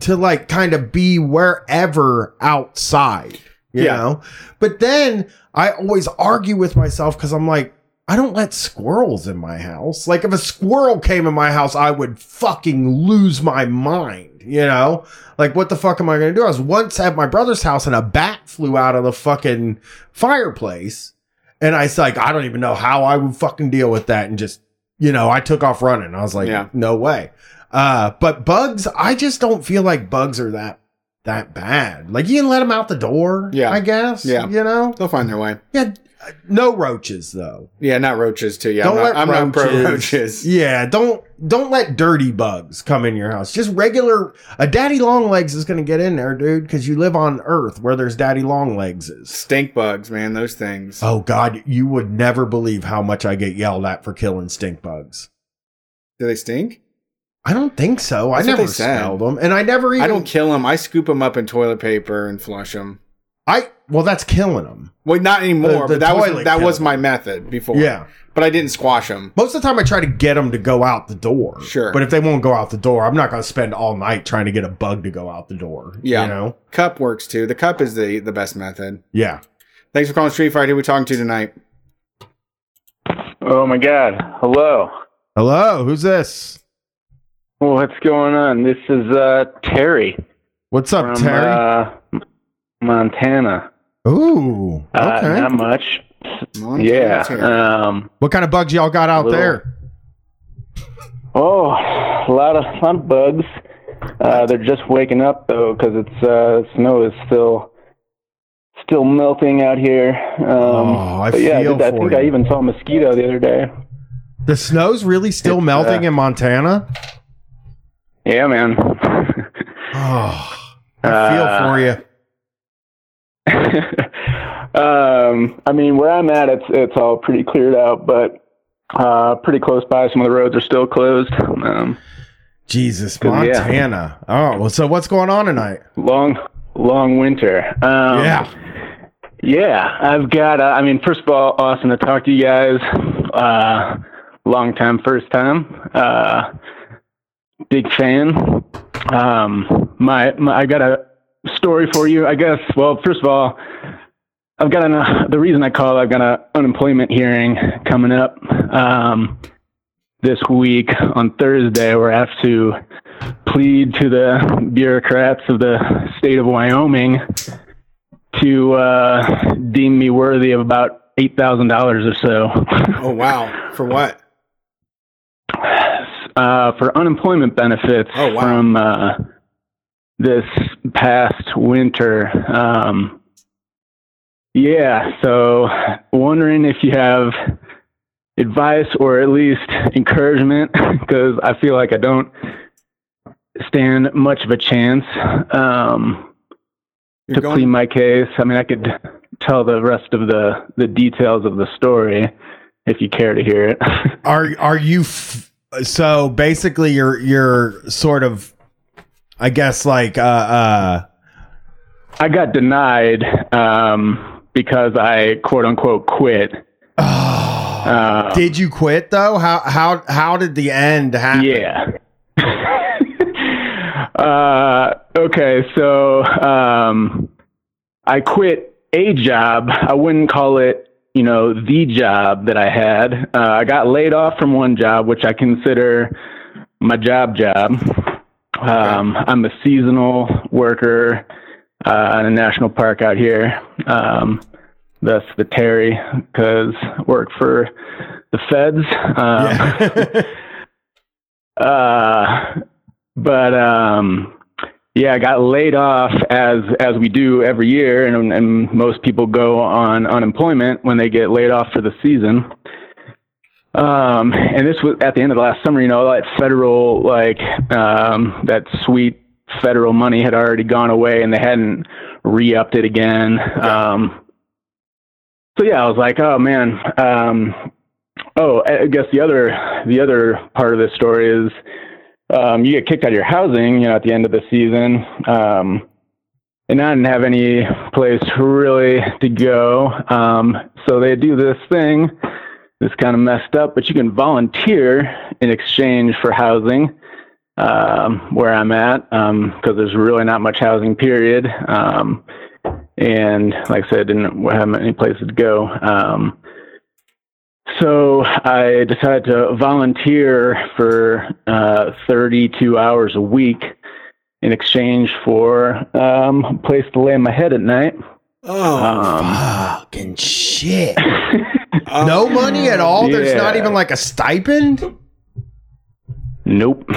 S2: to like kind of be wherever outside you
S1: Yeah.
S2: know but then i always argue with myself because i'm like i don't let squirrels in my house like if a squirrel came in my house i would fucking lose my mind you know like what the fuck am i gonna do i was once at my brother's house and a bat flew out of the fucking fireplace and i was like i don't even know how i would fucking deal with that and just you know, I took off running. I was like,
S1: Yeah.
S2: no way. Uh, but bugs, I just don't feel like bugs are that that bad. Like you can let them out the door.
S1: Yeah.
S2: I guess.
S1: Yeah.
S2: you know.
S1: They'll find their way.
S2: Yeah, no roaches though.
S1: Yeah, not roaches too. Yeah,
S2: don't
S1: I'm,
S2: let
S1: not, I'm not pro
S2: roaches-
S1: roaches.
S2: Yeah, don't don't let dirty bugs come in your house. Just regular. A daddy long legs is gonna get in there, dude, because you live on Earth where there's daddy long legs.
S1: Stink bugs, man. Those things.
S2: Oh God, you would never believe how much I get yelled at for killing stink bugs.
S1: Do they stink?
S2: I don't think so. I
S1: That's what
S2: never smelled them, and I never even.
S1: I don't kill them. I scoop them up in toilet paper and flush them.
S2: I well, that's killing them.
S1: Well, not anymore.
S2: The-
S1: but that was that was
S2: killed
S1: my method before.
S2: Yeah.
S1: but I didn't squash them.
S2: Most of the time, I try to get them to go out the door.
S1: Sure.
S2: But if they won't go out the door, I'm not going to spend all night trying to get a bug to go out the door.
S1: Yeah.
S2: You know?
S1: Cup works too. The cup is the the best method.
S2: Yeah.
S1: Thanks for calling Street Fight. Who we talking to tonight?
S5: Oh my God! Hello.
S2: Hello. Who's this?
S5: What's going on? This is uh, Terry
S2: What's up,
S5: from
S2: Terry?
S5: uh, M- Montana.
S2: Ooh.
S5: Uh, not much.
S1: Montana
S5: Yeah. Um.
S2: what kind of bugs y'all got out
S5: little-
S2: there?
S5: Oh, a lot of lot bugs. Uh, they're just waking up though, because it's uh, snow is still still melting out here. Um,
S2: Oh, I
S5: but yeah, I,
S2: feel
S5: did- I think
S2: you.
S5: I even saw a mosquito the other day.
S2: The snow's really still
S5: It's,
S2: melting
S5: uh,
S2: in Montana?
S5: Yeah, man.
S2: Oh, I feel
S5: Uh,
S2: for you.
S5: Um, I mean, where I'm at, it's it's all pretty cleared out, but uh, pretty close by, some of the roads are still closed. Um,
S2: Jesus,
S5: 'cause, yeah.
S2: Montana. Oh, well, so what's going on tonight?
S5: long, long winter. Um,
S2: yeah.
S5: yeah. I've got. Uh, I mean, first of all, awesome to talk to you guys. Uh, long time, first time. Uh, big fan. Um, my, my, I got a story for you. I guess. Well, first of all. I've got an, the reason I called, I've got an unemployment hearing coming up um, this week on Thursday where I have to plead to the bureaucrats of the state of Wyoming to uh, deem me worthy of about $8,000 or so.
S1: Oh wow. For what?
S5: uh, for unemployment benefits
S1: Oh, wow.
S5: from uh, this past winter. Um, yeah, so wondering if you have advice or at least encouragement because I feel like I don't stand much of a chance um, to
S1: going-
S5: plead my case. I mean, I could tell the rest of the the details of the story if you care to hear it.
S2: Are are you f- so basically you're you're sort of I guess like uh uh
S5: I got denied um, because I quote unquote quit. Uh,
S2: did you quit though? How how how did the end happen?
S5: yeah. uh, okay, so um, I quit a job. I wouldn't call it, you know, the job that I had. Uh, I got laid off from one job, which I consider my job job. Um, I'm a seasonal worker uh, in a national park out here. Um, that's the Terry, because work for the feds. Um, uh, but um, yeah, I got laid off as as we do every year, and, and most people go on unemployment when they get laid off for the season. Um, and this was at the end of the last summer. You know, that federal like um, that sweet federal money had already gone away, and they hadn't re-upped it again. Um, so yeah, I was like, oh man. Um, oh, I guess the other the other part of this story is um, you get kicked out of your housing, you know, at the end of the season. Um, and I didn't have any place really to go. Um, so they do this thing that's kind of messed up, but you can volunteer in exchange for housing um, where I'm at because there's really not much housing, period. Um, and like I said, I didn't have any places to go. Um, so I decided to volunteer for uh, 32 hours a week in exchange for um, a place to lay my head at night.
S1: Oh,
S5: Um,
S2: Fucking shit.
S1: oh,
S2: No money at all. There's not even like a stipend.
S5: Nope.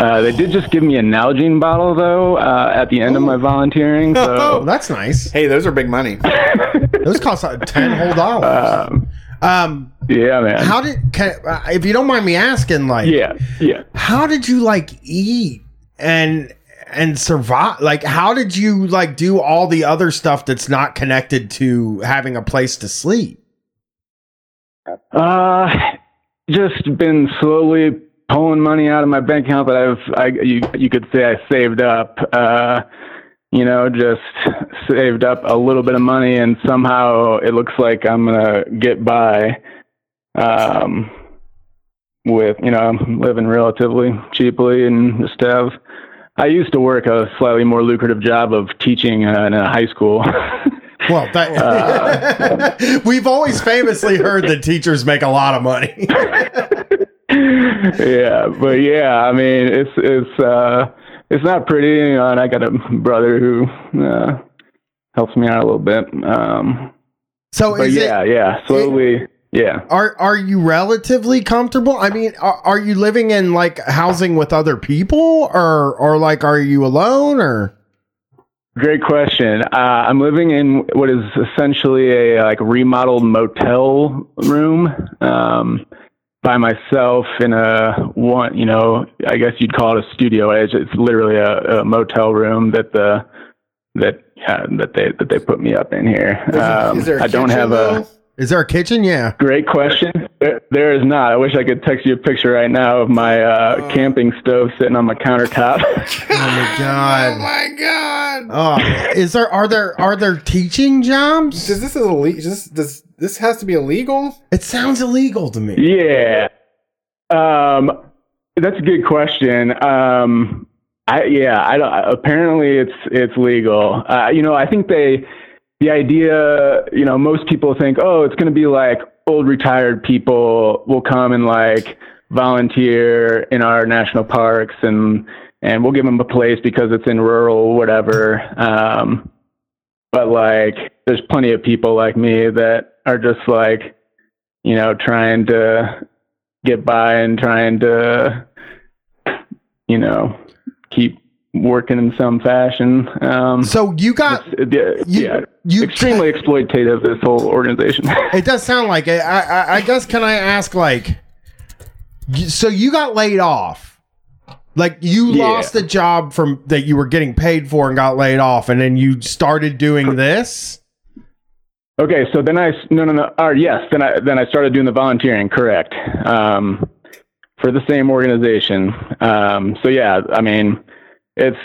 S5: Uh, they did just give me a Nalgene bottle though uh, at the end of my volunteering.
S2: Oh,
S5: So
S2: that's nice.
S1: Hey, those are big money.
S2: Those cost like ten whole dollars.
S5: um,
S2: Um,
S5: yeah, man.
S2: how did can, uh, if you don't mind me asking, like,
S5: yeah, yeah.
S2: how did you like eat and and survive? Like, how did you like do all the other stuff that's not connected to having a place to sleep?
S5: Uh, just been slowly pulling money out of my bank account that I've, I, you, you could say I saved up. Uh, you know, just saved up a little bit of money, and somehow it looks like I'm gonna get by. Um, with you know, I'm living relatively cheaply and just have. I used to work a slightly more lucrative job of teaching uh, in a high school.
S2: Well, that, we've always famously heard that teachers make a lot of money.
S5: yeah, but yeah, I mean, it's it's uh, it's not pretty, you know, and I got a brother who uh, helps me out a little bit. Um,
S2: So
S5: but
S2: is
S5: yeah,
S2: it
S5: yeah, slowly, yeah.
S2: are are you relatively comfortable? I mean, are, are you living in like housing with other people, or or like are you alone, or
S5: Great question. Uh, I'm living in what is essentially a like remodeled motel room um, by myself in a one. You know, I guess you'd call it a studio. It's, it's literally a, a motel room that the that uh, that they that they put me up in here. Um,
S1: Is there
S5: I don't have
S1: though?
S5: a
S2: is there a kitchen? Yeah.
S5: great question. There, there is not. I wish I could text you a picture right now of my uh, camping stove sitting on my countertop.
S2: Oh my god.
S1: Oh my god!
S2: Oh, is there are there are there teaching jobs?
S1: Does this is illegal? Does, does this has to be illegal?
S2: It sounds illegal to me.
S5: Yeah. Um, that's a good question. Um, I, yeah, I don't, apparently it's, it's legal. Uh, you know, I think they, the idea, you know, most people think, oh, it's going to be like old retired people will come and like volunteer in our national parks and and we'll give them a place because it's in rural whatever. Um, but like, there's plenty of people like me that are just like, you know, trying to get by and trying to, you know, keep working in some fashion. Um,
S2: So you got
S5: yeah,
S2: you-
S5: yeah,
S2: you
S5: extremely exploitative. This whole organization.
S2: It does sound like it. I, I, I guess can I ask like, so you got laid off? Like you
S5: Yeah.
S2: lost the job from that you were getting paid for and got laid off, and then you started doing this.
S5: Okay, so then I no no no. Or yes, then I then I started doing the volunteering. Correct. Um, for the same organization. Um, so yeah, I mean, it's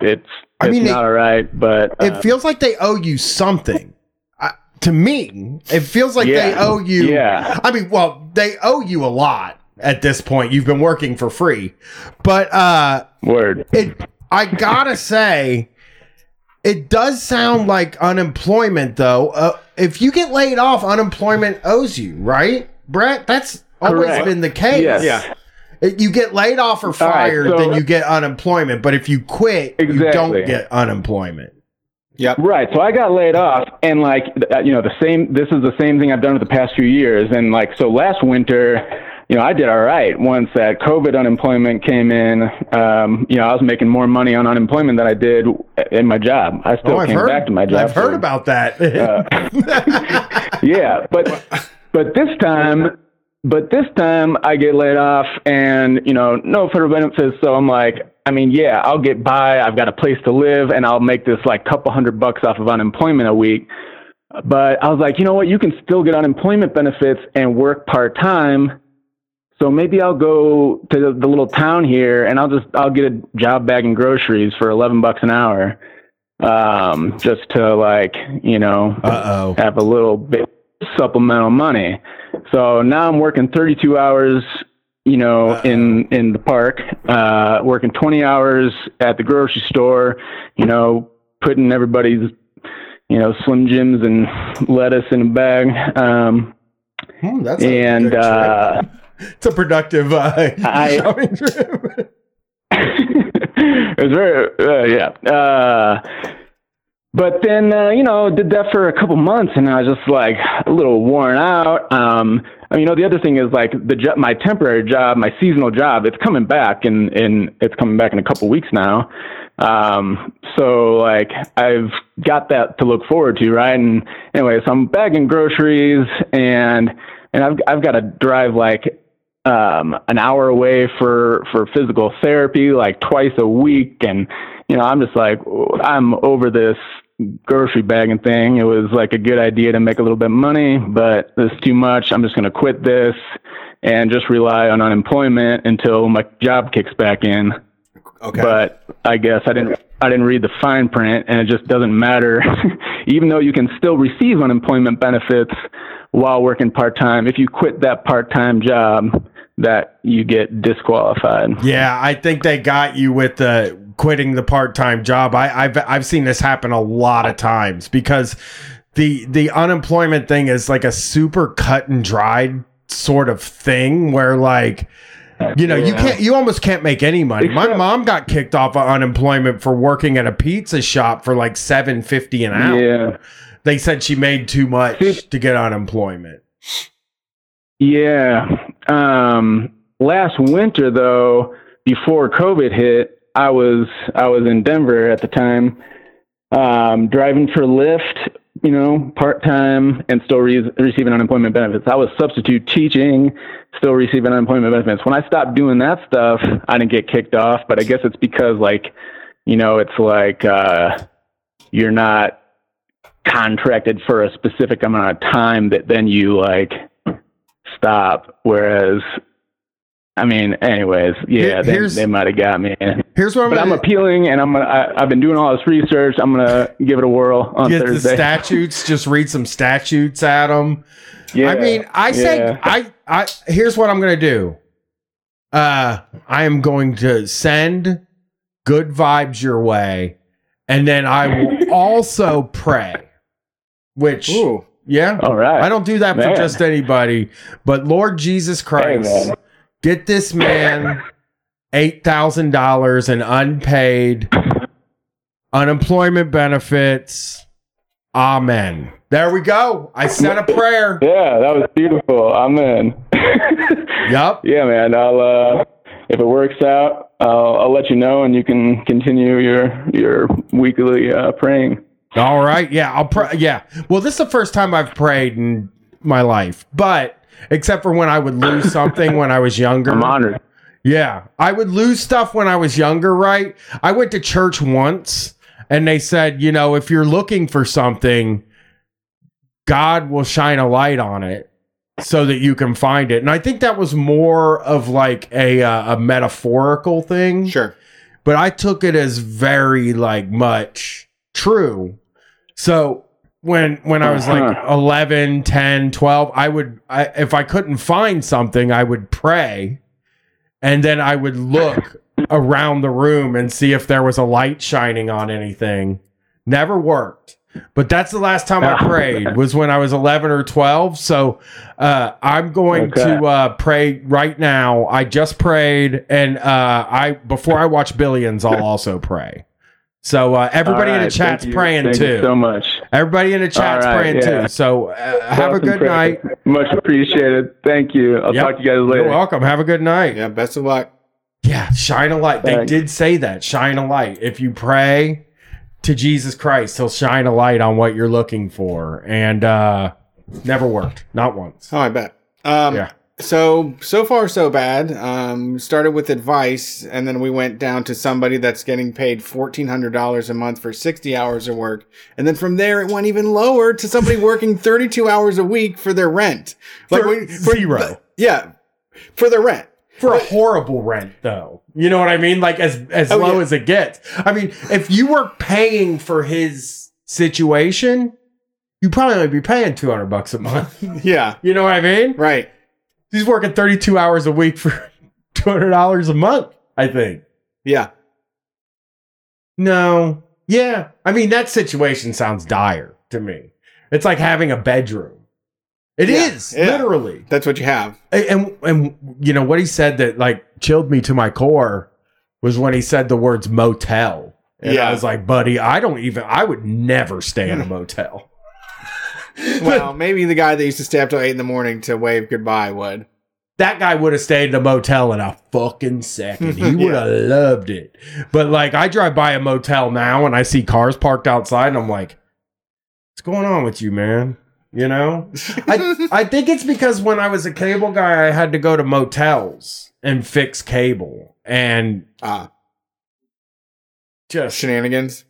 S5: it's
S2: I
S5: it's
S2: mean,
S5: not all right, but
S2: It
S5: uh,
S2: feels like they owe you something. I, to me, it feels like they owe you.
S5: Yeah.
S2: I mean, well, they owe you a lot at this point. You've been working for free, but uh,
S5: word.
S2: it i gotta say it does sound like unemployment though uh, if you get laid off unemployment owes you right brett that's always
S5: Correct.
S2: been the case
S5: Yes.
S1: Yeah.
S2: If you get laid off or
S5: right,
S2: fired
S5: so-
S2: then you get unemployment but if you quit you don't get unemployment
S1: Yep.
S5: Right. So I got laid off, and like uh, you know, the same. This is the same thing I've done for the past few years, and like so last winter, you know, I did all right once that COVID unemployment came in. Um, you know, I was making more money on unemployment than I did in my job. I still
S2: oh i've
S5: came
S2: heard
S5: back to my job.
S2: i've heard about that
S5: yeah, but but this time, but this time I get laid off, and you know, no federal benefits. So I'm like, I mean, yeah, I'll get by. I've got a place to live, and I'll make this like couple hundred bucks off of unemployment a week. But I was like, you know what? You can still get unemployment benefits and work part time. So maybe I'll go to the, the little town here, and I'll just I'll get a job bagging groceries for eleven bucks an hour, um, just to like you know
S2: uh-oh
S5: have a little bit supplemental money. So now I'm working 32 hours, you know, in in the park, uh, working 20 hours at the grocery store, you know, putting everybody's, you know, Slim Jims and lettuce in a bag. Um,
S2: Hmm, that's
S5: and uh,
S2: it's a productive uh,
S5: I-
S2: shopping trip.
S5: it was very uh, yeah. But then uh, you know did that for a couple months, and I was just like a little worn out. Um, I mean, you know, the other thing is like the jo- my temporary job, my seasonal job, it's coming back, and and it's coming back in a couple weeks now. Um, so like I've got that to look forward to, right? And anyway, so I'm bagging groceries, and and I've I've got to drive like um, an hour away for for physical therapy like twice a week and you know i'm just like i'm over this grocery bagging thing it was like a good idea to make a little bit of money but it's too much. I'm just going to quit this and just rely on unemployment until my job kicks back in.
S1: Okay.
S5: but i guess i didn't i didn't read the fine print and it just doesn't matter. Even though you can still receive unemployment benefits while working part-time if you quit that part-time job that you get disqualified.
S2: Yeah, I think they got you with the quitting the part-time job. I, I've I've seen this happen a lot of times because the the unemployment thing is like a super cut and dried sort of thing where like you know you can't you almost can't make any money. My mom got kicked off of unemployment for working at a pizza shop for like seven fifty an hour.
S5: yeah
S2: They said she made too much to get unemployment.
S5: Yeah. Um, last winter, though, before COVID hit, I was I was in Denver at the time, um, driving for Lyft, you know, part time, and still re- receiving unemployment benefits. I was substitute teaching, still receiving unemployment benefits. When I stopped doing that stuff, I didn't get kicked off, but I guess it's because like, you know, it's like uh, you're not contracted for a specific amount of time that then you like stop. Whereas, I mean, anyways,
S2: Here-
S5: yeah, they, they might have got me.
S2: Here's what I'm
S5: But I'm appealing, and I'm gonna. I, I've been doing all this research. I'm gonna give it a whirl on
S2: get the
S5: Thursday.
S2: statutes. Just read some statutes at them.
S5: yeah,
S2: I mean, I say
S5: yeah.
S2: I I here's what I'm going to do. Uh I am going to send good vibes your way and then I will also pray which
S1: Ooh.
S2: yeah,
S5: All right.
S2: I don't do that for just anybody, but Lord Jesus Christ,
S5: man.
S2: Get this man eight thousand dollars in unpaid unemployment benefits. Amen. There we go. I said a prayer.
S5: Yeah, that was beautiful. I'm in.
S2: Yup.
S5: Yeah, man. I'll uh, if it works out, I'll, I'll let you know, and you can continue your your weekly uh, praying.
S2: All right. Yeah. I'll pray. Yeah. Well, this is the first time I've prayed in my life, but except for when I would lose something when I was younger.
S5: I'm honored.
S2: Yeah. I would lose stuff when I was younger, right? I went to church once and they said, you know, if you're looking for something, God will shine a light on it so that you can find it. And I think that was more of like a uh, a metaphorical thing
S1: Sure.
S2: but I took it as very like much true. So when when I was like
S5: Uh-huh.
S2: 11, 10, 12, I would I, if I couldn't find something, I would pray and then I would look around the room and see if there was a light shining on anything. Never worked. But that's the last time I prayed was when I was 11 or 12. So uh, I'm going
S5: Okay.
S2: to uh, pray right now. I just prayed, and uh, I before I watch Billions, I'll also pray. So uh, everybody
S5: All
S2: in the chat's
S5: thank you.
S2: praying
S5: Thank
S2: too.
S5: you so much.
S2: everybody in the chat's
S5: All right,
S2: praying
S5: yeah.
S2: too. So uh, have a good
S5: prayer.
S2: night.
S5: Much appreciated. Thank you. I'll
S2: Yep.
S5: talk to you guys later.
S2: You're welcome. Have a good night.
S1: Yeah. Best of luck.
S2: Yeah, shine a light. They did say that. Shine a light. If you pray to Jesus Christ, he'll shine a light on what you're looking for. And uh never worked. Not once.
S1: Oh, I bet. Um,
S2: Yeah.
S1: So so far so bad. Um, started with advice, and then we went down to somebody that's getting paid fourteen hundred dollars a month for sixty hours of work, and then from there it went even lower to somebody working thirty two hours a week for their rent.
S2: For
S1: we-
S2: zero.
S1: yeah, for their rent.
S2: For a horrible rent though. You know what I mean? Like as as
S1: Oh,
S2: low
S1: yeah.
S2: as it gets. I mean, if you were paying for his situation, you probably only be paying 200 bucks a month.
S1: Yeah,
S2: You know what I mean?
S1: right.
S2: He's working 32 hours a week for $200 a month, I think.
S1: Yeah,
S2: No. Yeah. I mean, that situation sounds dire to me. It's like having a bedroom. It is
S1: Yeah, yeah.
S2: literally.
S1: that's what you have.
S2: And, and and you know what he said that like chilled me to my core was when he said the words motel. And
S1: Yeah.
S2: I was like, buddy, I don't even I would never stay in a motel.
S1: Well, maybe the guy that used to stay up till eight in the morning to wave goodbye would.
S2: that guy would have stayed in a motel in a fucking second. He would have loved it. But like I drive by a motel now and I see cars parked outside and I'm like, what's going on with you, man? You know? I I think it's because when I was a cable guy, I had to go to motels and fix cable. And
S1: Ah,
S2: just
S1: shenanigans.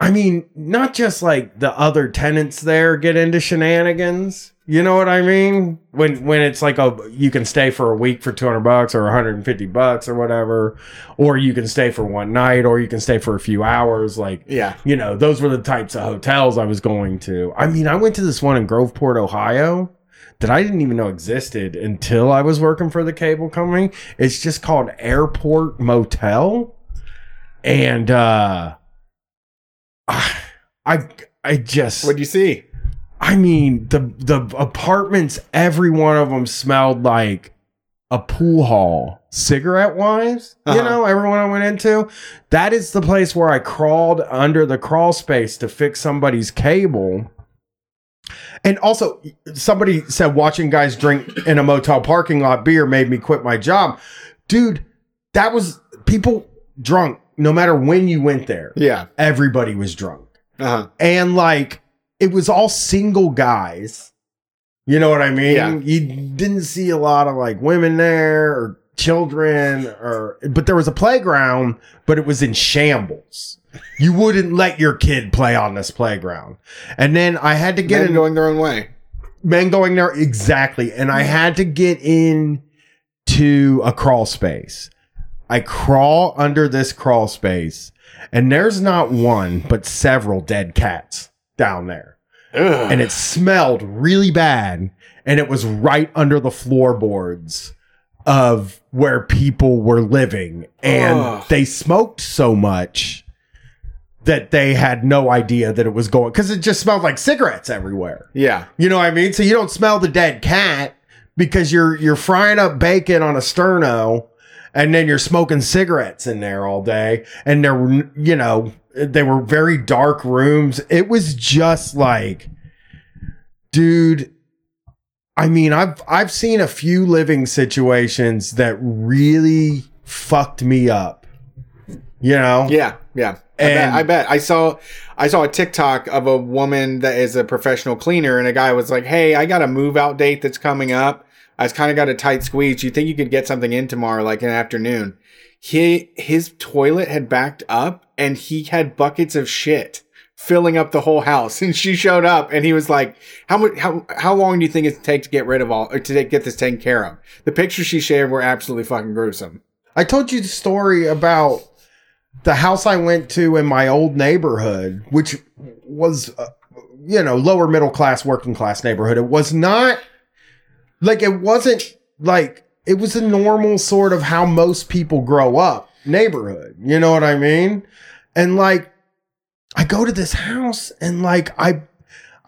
S2: I mean, not just like the other tenants there get into shenanigans. You know what I mean? When when it's like a you can stay for a week for 200 bucks or 150 bucks or whatever, or you can stay for one night or you can stay for a few hours like
S1: Yeah.
S2: you know, those were the types of hotels I was going to. I mean, I went to this one in Groveport, Ohio that I didn't even know existed until I was working for the cable company. It's just called Airport Motel. And uh I I just
S1: what do you see?
S2: I mean, the the apartments, every one of them smelled like a pool hall, cigarette wise. You
S1: Uh-huh.
S2: know, everyone I went into. That is the place where I crawled under the crawl space to fix somebody's cable. And also, somebody said watching guys drink in a motel parking lot beer made me quit my job. Dude, that was people drunk no matter when you went there.
S1: Yeah.
S2: Everybody was drunk
S1: Uh huh.
S2: and like it was all single guys. You know what I mean?
S1: Yeah.
S2: You didn't see a lot of like women there or children or but there was a playground, but it was in shambles. You wouldn't let your kid play on this playground. And then I had to get
S1: Men
S2: in
S1: going their own way.
S2: men going there exactly and i had to get in to a crawl space i crawl under this crawl space and there's not one but several dead cats down there
S1: Ugh.
S2: and it smelled really bad and it was right under the floorboards of where people were living and
S1: Ugh.
S2: they smoked so much that they had no idea that it was going because it just smelled like cigarettes everywhere.
S1: Yeah.
S2: You know what I mean? So you don't smell the dead cat because you're you're frying up bacon on a sterno and then you're smoking cigarettes in there all day and there were you know they were very dark rooms. It was just like dude I mean, I've I've seen a few living situations that really fucked me up. You know?
S1: Yeah, yeah. I bet,
S2: And-
S1: I bet. I saw I saw a TikTok of a woman that is a professional cleaner and a guy was like, "Hey, I got a move out date that's coming up. I've kind of got a tight squeeze. You think you could get something in tomorrow like an afternoon?" He his toilet had backed up and he had buckets of shit filling up the whole house. And she showed up and he was like, "How much how how long do you think it take to get rid of all or to get this taken care of?" The pictures she shared were absolutely fucking gruesome.
S2: I told you the story about the house I went to in my old neighborhood, which was, uh, you know, lower middle class, working class neighborhood. It was not like it wasn't like it was a normal sort of how most people grow up neighborhood. You know what I mean? And like, I go to this house and like I.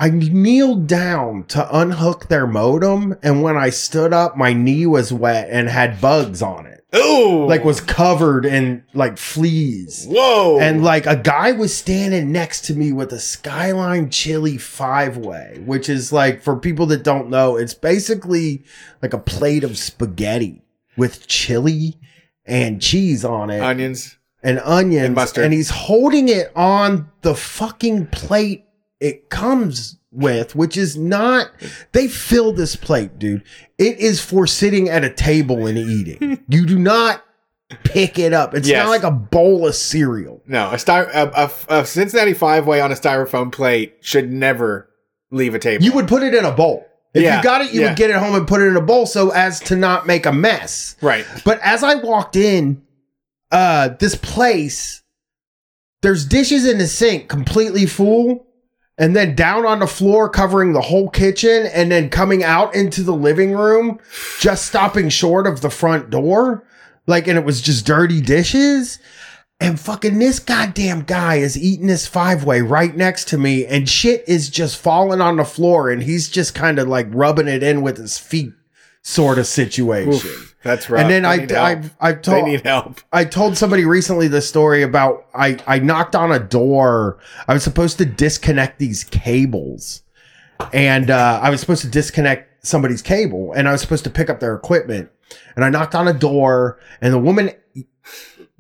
S2: I kneeled down to unhook their modem, and when I stood up, my knee was wet and had bugs on it
S1: Ooh.
S2: like was covered in like fleas.
S1: Whoa.
S2: And like a guy was standing next to me with a Skyline Chili five way, which is like for people that don't know, it's basically like a plate of spaghetti with chili and cheese on it
S1: onions.
S2: and onions.
S1: And mustard.
S2: And he's holding it on the fucking plate it comes with, which is not, they fill this plate, dude. It is for sitting at a table and eating. you do not pick it up. It's
S1: Yes.
S2: not like a bowl of cereal.
S1: No, a, sty- a, a, a Cincinnati five way on a styrofoam plate should never leave a table.
S2: You would put it in a bowl. If
S1: Yeah,
S2: you got it, you
S1: yeah.
S2: would get it home and put it in a bowl so as to not make a mess.
S1: right.
S2: But as I walked in, uh, this place, there's dishes in the sink completely full, and then down on the floor covering the whole kitchen, and then coming out into the living room, just stopping short of the front door. Like, and it was just dirty dishes. And fucking this goddamn guy is eating his five way right next to me, and shit is just falling on the floor, and he's just kind of like rubbing it in with his feet, sort of situation.
S1: Oof, that's right.
S2: And then I, I, I
S1: they
S2: told,
S1: need help.
S2: I told somebody recently the story about I, I knocked on a door. I was supposed to disconnect these cables, and uh, I was supposed to disconnect somebody's cable, and I was supposed to pick up their equipment. And I knocked on a door, and the woman,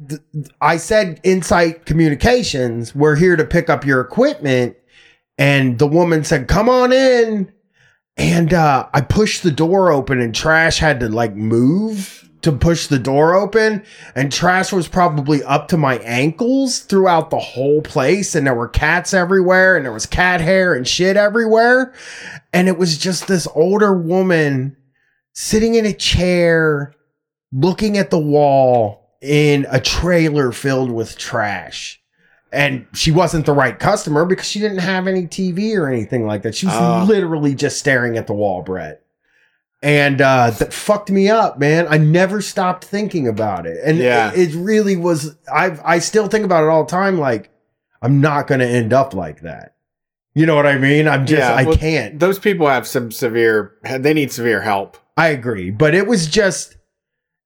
S2: th- I said, Insight Communications, we're here to pick up your equipment. And the woman said, Come on in. And uh, I pushed the door open, and Trash had to like move to push the door open. And Trash was probably up to my ankles throughout the whole place. And there were cats everywhere, and there was cat hair and shit everywhere. And it was just this older woman sitting in a chair, looking at the wall in a trailer filled with trash. And she wasn't the right customer because she didn't have any TV or anything like that. She was
S1: Ah.
S2: literally just staring at the wall, Brett. And uh, that fucked me up, man. I never stopped thinking about it. And
S1: Yeah.
S2: it, it really was I I still think about it all the time, like, I'm not gonna end up like that. You know what I mean? I'm just
S1: Yeah,
S2: I
S1: well,
S2: can't.
S1: Those people have some severe. They need severe help.
S2: I agree, but it was just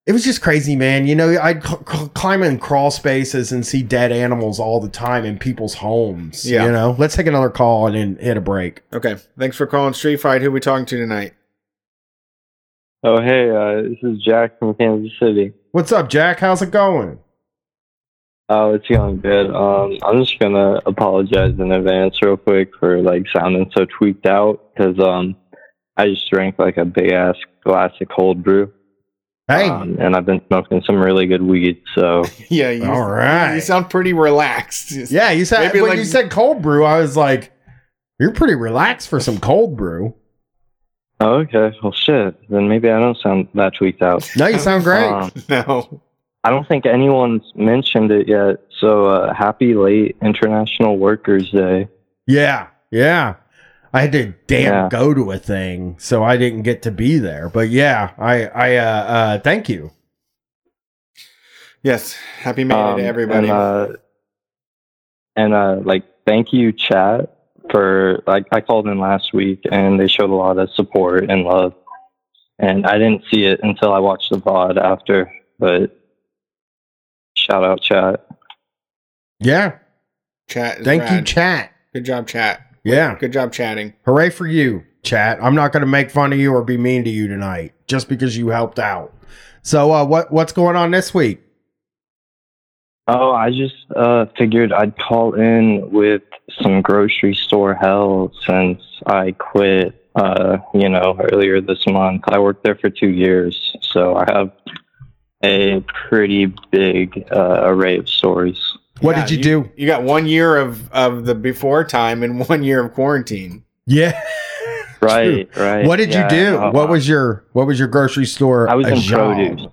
S2: it was just crazy, man. You know, I'd cl- cl- climb in crawl spaces and see dead animals all the time in people's homes.
S1: Yeah.
S2: You know, let's take another call and then hit a break.
S1: Okay. Thanks for calling Street Fight. Who we talking to tonight?
S6: Oh, hey, uh, this is Jack from Kansas City.
S2: What's up, Jack? How's it going?
S6: Oh, it's going good. Um, I'm just gonna apologize in advance, real quick, for like sounding so tweaked out because um, I just drank like a big ass glass of cold brew,
S2: Hey,
S6: um, and I've been smoking some really good weed. So
S1: Yeah. You,
S2: all right.
S1: You sound pretty relaxed.
S2: yeah, you said when
S1: like-
S2: you said cold brew, I was like, you're pretty relaxed for some cold brew.
S6: oh, okay, well, shit. Then maybe I don't sound that tweaked out.
S2: No, you sound great.
S6: Um,
S1: No.
S6: I don't think anyone's mentioned it yet. So uh, happy late International Workers Day.
S2: yeah, yeah. I had to damn
S6: Yeah.
S2: go to a thing, so I didn't get to be there. But yeah, I, I, uh, uh, thank you.
S1: Yes. Happy May
S6: Um,
S1: to everybody.
S6: And, uh, and uh, like thank you, chat, for like I called in last week and they showed a lot of support and love, and I didn't see it until I watched the VOD after. But shout out, chat.
S2: Yeah.
S1: Chat. is
S2: Thank you, chat.
S1: Good job, chat.
S2: Yeah.
S1: Good job chatting.
S2: Hooray for you, chat. I'm not going to make fun of you or be mean to you tonight just because you helped out. So, uh, what what's going on this week?
S6: Oh, I just uh, figured I'd call in with some grocery store hell since I quit. Uh, you know, earlier this month. I worked there for two years, so I have a pretty big uh, array of stories.
S2: What
S1: Yeah,
S2: did you, do?
S1: You got one year of, of the before time and one year of quarantine.
S2: Yeah.
S6: Right, right.
S2: What did
S6: Yeah,
S2: you do?
S6: uh,
S2: what was your what was your grocery store?
S6: I was in
S2: job?
S6: produce.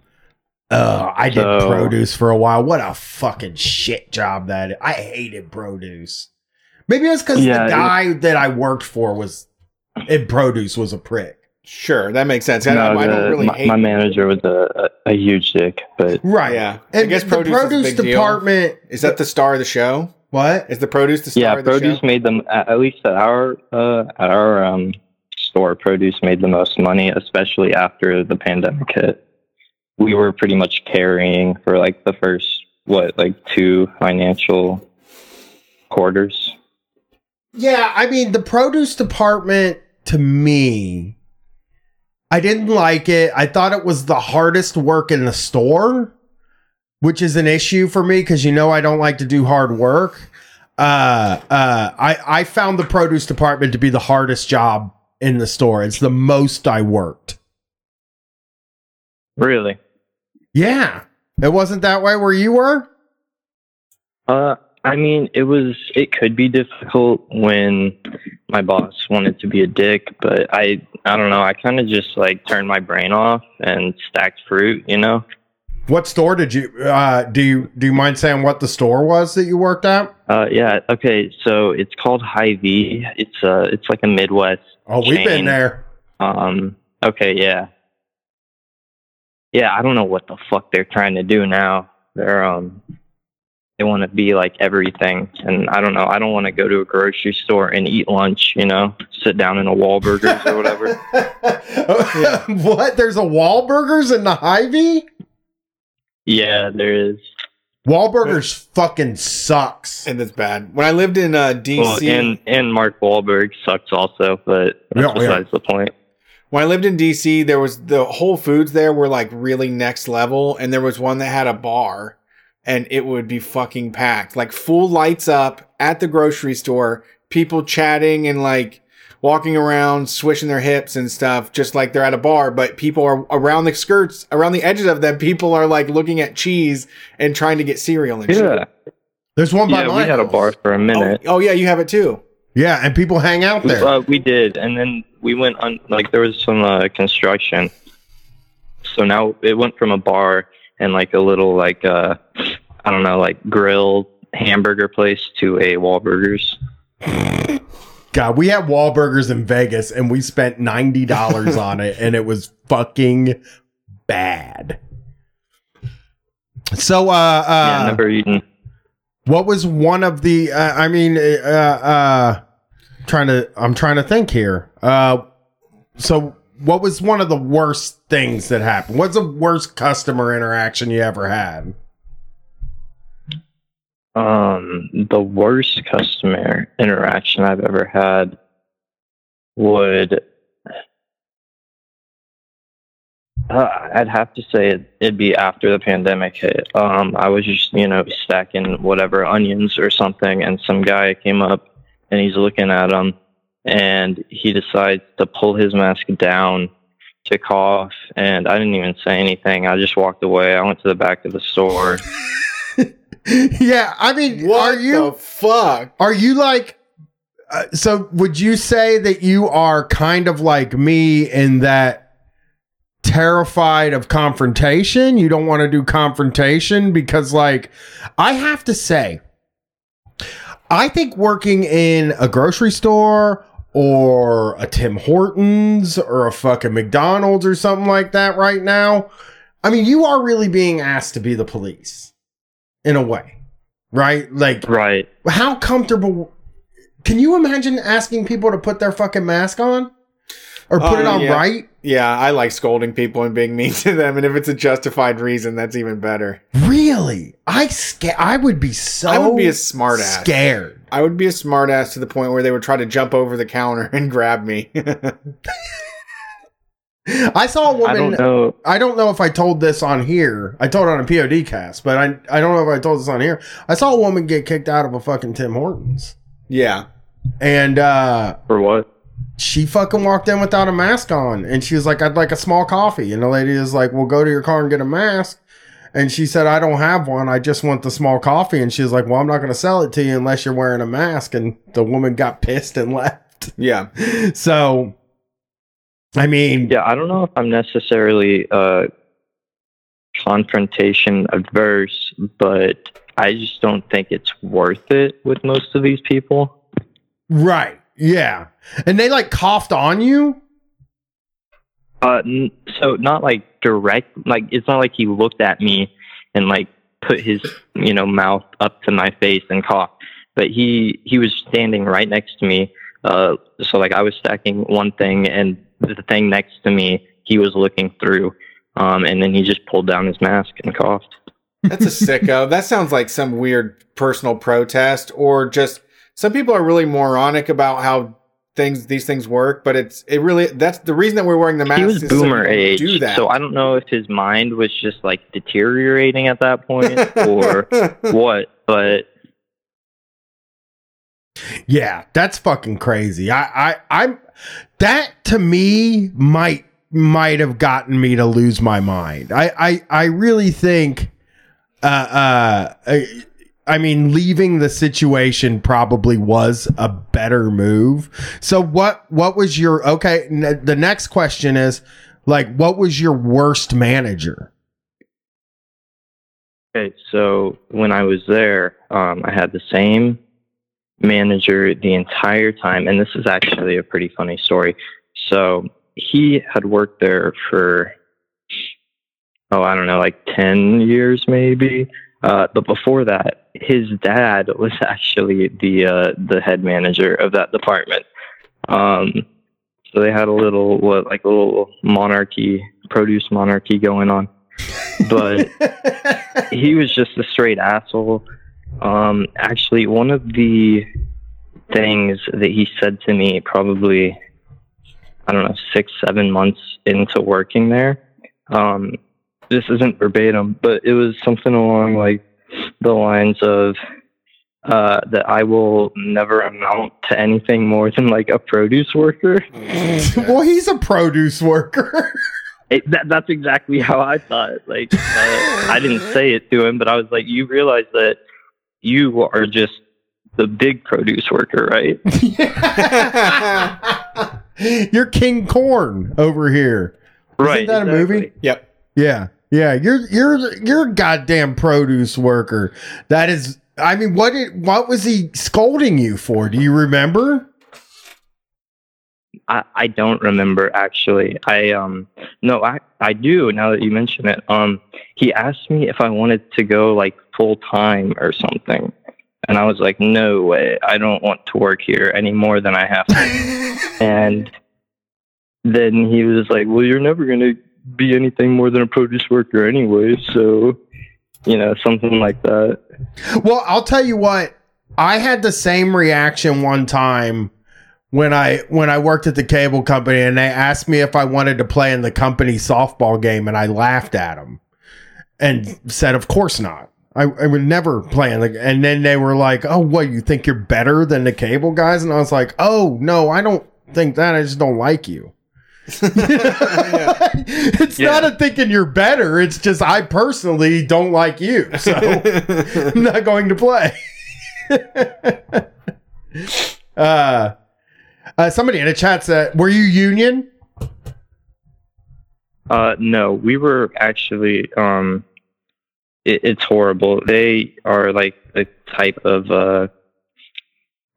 S2: Uh, I did
S6: So-
S2: produce for a while. What a fucking shit job that is. I hated produce. Maybe it's because
S6: Yeah,
S2: the
S6: it-
S2: guy that I worked for was in produce was a prick.
S1: Sure, that makes sense. I,
S6: No,
S1: I don't
S6: the-
S1: really
S6: my,
S1: hate.
S6: my manager was a, a, a huge dick, but
S2: Right.
S1: Yeah, I
S2: And
S1: guess
S2: the
S1: produce,
S2: produce
S1: is a big deal.
S2: department
S1: Is that the star of the show?
S2: what?
S1: Is the produce the star
S6: yeah,
S1: of the
S6: produce
S1: show?
S6: made them at, at least at our uh, at our um, store. Produce made the most money, especially after the pandemic hit. We were pretty much carrying for like the first what like two financial quarters.
S2: Yeah, I mean the produce department to me I didn't like it. I thought it was the hardest work in the store, which is an issue for me cuz you know I don't like to do hard work. Uh uh I I found the produce department to be the hardest job in the store. It's the most I worked.
S6: Really?
S2: Yeah. It wasn't that way where you were?
S6: Uh, I mean, it was. It could be difficult when my boss wanted to be a dick, but I, I don't know. I kind of just like turned my brain off and stacked fruit. You know?
S2: What store did you uh do you do you mind saying what the store was that you worked at?
S6: Uh, yeah. Okay. So it's called Hy-Vee. It's uh, it's like a Midwest.
S2: Oh, we've been there.
S6: Um. Okay. Yeah. Yeah. I don't know what the fuck they're trying to do now. They're um. They want to be like everything, and I don't know. I don't want to go to a grocery store and eat lunch. You know, sit down in a Wahlburgers or whatever.
S2: what? There's a Wahlburgers in the Hy-Vee?
S6: Yeah, there is.
S2: Wahlburgers fucking sucks.
S1: and it's bad. When I lived in uh, DC,
S6: Well, and and Mark Wahlberg sucks also, but that's
S2: Yeah, yeah.
S6: besides the point.
S1: when I lived in DC, there was the Whole Foods there were like really next level, and there was one that had a bar, and it would be fucking packed, like full lights up at the grocery store, people chatting and like walking around, swishing their hips and stuff, just like they're at a bar. But people are around the skirts, around the edges of them. People are like looking at cheese and trying to get cereal and shit.
S6: Yeah,
S2: There's one by
S6: yeah. We had a bar for a
S1: Oh,
S6: minute.
S1: oh yeah, you have it too.
S2: Yeah, and people hang out
S6: We,
S2: there.
S6: uh, we did, and then we went on. Like there was some uh, construction, so now it went from a bar and like a little like uh, I don't know, like grill hamburger place to a Wahlburgers.
S2: God, we had Wahlburgers in Vegas and we spent $90 on it and it was fucking bad. So uh
S6: yeah,
S2: uh
S6: never eaten.
S2: what was one of the uh, I mean uh uh trying to I'm trying to think here. Uh so what was one of the worst things that happened? What's the worst customer interaction you ever had?
S6: Um, the worst customer interaction I've ever had would uh, I'd have to say it, it'd be after the pandemic hit. Um, I was just you know stacking whatever onions or something, and some guy came up and he's looking at them, and he decides to pull his mask down to cough, and I didn't even say anything. I just walked away. I went to the back of the store.
S2: yeah, I mean,
S1: What
S2: are you
S1: the fuck?
S2: Are you like? Uh, so would you say that you are kind of like me in that terrified of confrontation? You don't want to do confrontation because, like, I have to say, I think working in a grocery store or a Tim Hortons or a fucking McDonald's or something like that right now, I mean, you are really being asked to be the police in a way. right? Like,
S6: Right.
S2: how comfortable? Can you imagine asking people to put their fucking mask on or put
S1: Oh,
S2: it uh, on
S1: yeah.
S2: right?
S1: Yeah, I like scolding people and being mean to them, and if it's a justified reason, that's even better.
S2: Really? I sca- I would be so.
S1: I would be a smart ass.
S2: Scared.
S1: I would be a smartass to the point where they would try to jump over the counter and grab me.
S2: I saw a woman.
S6: don't know.
S2: I don't know if I told this on here. I told it on a POD cast, but I I don't know if I told this on here. I saw a woman get kicked out of a fucking Tim Hortons,
S1: yeah.
S2: and uh
S6: For what?
S2: she fucking walked in without a mask on, and she was like, "I'd like a small coffee," and the lady is like, "Well, go to your car and get a mask." And she said, "I don't have one. I just want the small coffee." And she was like, "Well, I'm not going to sell it to you unless you're wearing a mask." And the woman got pissed and left.
S1: Yeah.
S2: So, I mean,
S6: Yeah, I don't know if I'm necessarily uh, confrontation adverse, but I just don't think it's worth it with most of these people.
S2: right, yeah, and they like coughed on you.
S6: Uh, n- so not like direct, like it's not like he looked at me and like put his you know mouth up to my face and coughed, but he he was standing right next to me. Uh, so like I was stacking one thing and the thing next to me, he was looking through, um, and then he just pulled down his mask and coughed.
S1: That's a sicko. that sounds like some weird personal protest, or just some people are really moronic about how things these things work. But it's it really that's the reason that we're wearing the mask.
S6: he was
S1: is so
S6: boomer
S1: people
S6: age,
S1: Do that.
S6: so I don't know if his mind was just like deteriorating at that point or what, but
S2: Yeah, that's fucking crazy. I, I, I'm that to me might might have gotten me to lose my mind. I, I, I really think, uh, uh, I, I mean, leaving the situation probably was a better move. So what, what was your okay? N- the next question is like, what was your worst manager?
S6: Okay, so when I was there, um, I had the same manager the entire time, and this is actually a pretty funny story. So he had worked there for, oh, I don't know, like 10 years maybe. Uh, but before that, his dad was actually the uh, the head manager of that department. Um, so they had a little, what, like a little monarchy, produce monarchy going on. But he was just a straight asshole. Um, actually, one of the things that he said to me probably, I don't know, six, seven months into working there. Um, this isn't verbatim, but it was something along like the lines of uh, that I will never amount to anything more than like a produce worker.
S2: well, he's a produce worker.
S6: It, that, that's exactly how I thought. Like, uh, I didn't say it to him, but I was like, "You realize that you are just the big produce worker, right?"
S2: You're King Corn over here.
S6: right.
S2: Isn't that a movie?
S1: Yep.
S2: Yeah. Yeah, you're you're you're a goddamn produce worker. That is I mean, what did what was he scolding you for? Do you remember?
S6: I, I don't remember actually. I um no, I I do now that you mention it. Um, he asked me if I wanted to go like full time or something, and I was like, "No way! I don't want to work here any more than I have to." and then he was like, "Well, you're never gonna be anything more than a produce worker anyway, so." You know, something like that.
S2: Well, I'll tell you what. I had the same reaction one time when I when I worked at the cable company and they asked me if I wanted to play in the company softball game and I laughed at them and said, "Of course not. I, I would never play in the." And then they were like, "Oh, what? You think you're better than the cable guys?" And I was like, "Oh no, I don't think that. I just don't like you." It's
S6: Yeah.
S2: not a thinking you're better. It's just I personally don't like you, so I'm not going to play. uh, uh, somebody in the chat said, "Were you union?"
S6: Uh, no, we were actually. Um, it, it's horrible. They are like the type of uh,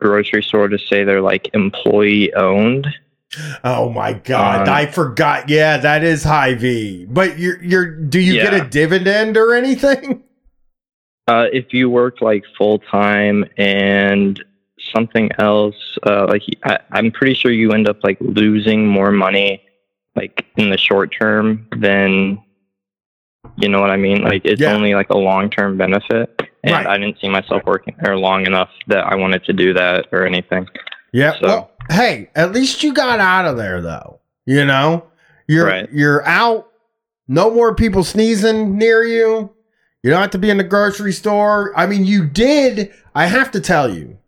S6: grocery store to say they're like employee owned.
S2: Oh my god,
S6: Um,
S2: I forgot. Yeah, that is high V. But you're you're do you get a dividend or anything?
S6: Uh, if you work like full time and something else, uh, like I, I'm pretty sure you end up like losing more money, like in the short term than, you know what I mean? Like it's
S2: Yeah.
S6: only like a long term benefit, and
S2: Right.
S6: I didn't see myself working there long enough that I wanted to do that or anything.
S2: Yeah.
S6: So-
S2: Well, hey, at least you got out of there though. You know, you're
S6: Right.
S2: you're out. No more people sneezing near you. You don't have to be in the grocery store. I mean, you did. I have to tell you,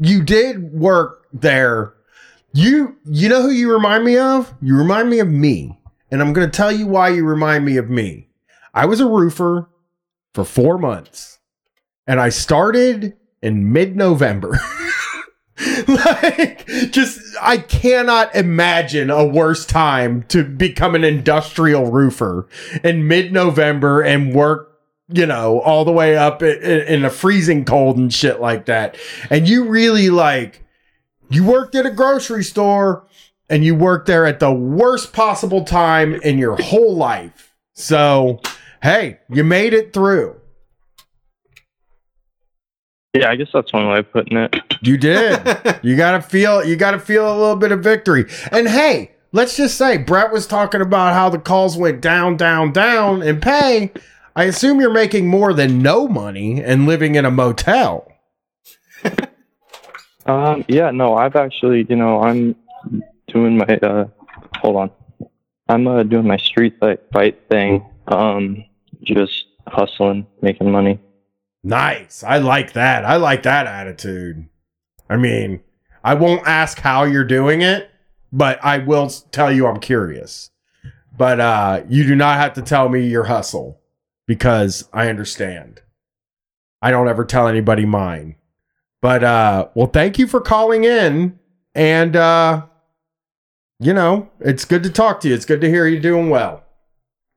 S2: you did work there. You you know who you remind me of? You remind me of me, and I'm going to tell you why you remind me of me. I was a roofer for four months, and I started in mid November. like just I cannot imagine a worse time to become an industrial roofer in mid-November and work, you know, all the way up in, in the freezing cold and shit like that. And you really like you worked at a grocery store and you worked there at the worst possible time in your whole life. So, hey, you made it through.
S6: Yeah, I guess that's one way of putting it.
S2: You did. you gotta feel you gotta feel a little bit of victory. And hey, let's just say Brett was talking about how the calls went down, down, down in pay. I assume you're making more than no money and living in a motel.
S6: Um, yeah, no, I've actually, you know, I'm doing my, uh, hold on. I'm, uh, doing my street fight, fight thing. Um, just hustling, making money.
S2: Nice. I like that. I like that attitude. I mean, I won't ask how you're doing it, but I will tell you I'm curious. But uh you do not have to tell me your hustle because I understand. I don't ever tell anybody mine. But uh well thank you for calling in and uh you know, it's good to talk to you. It's good to hear you doing well.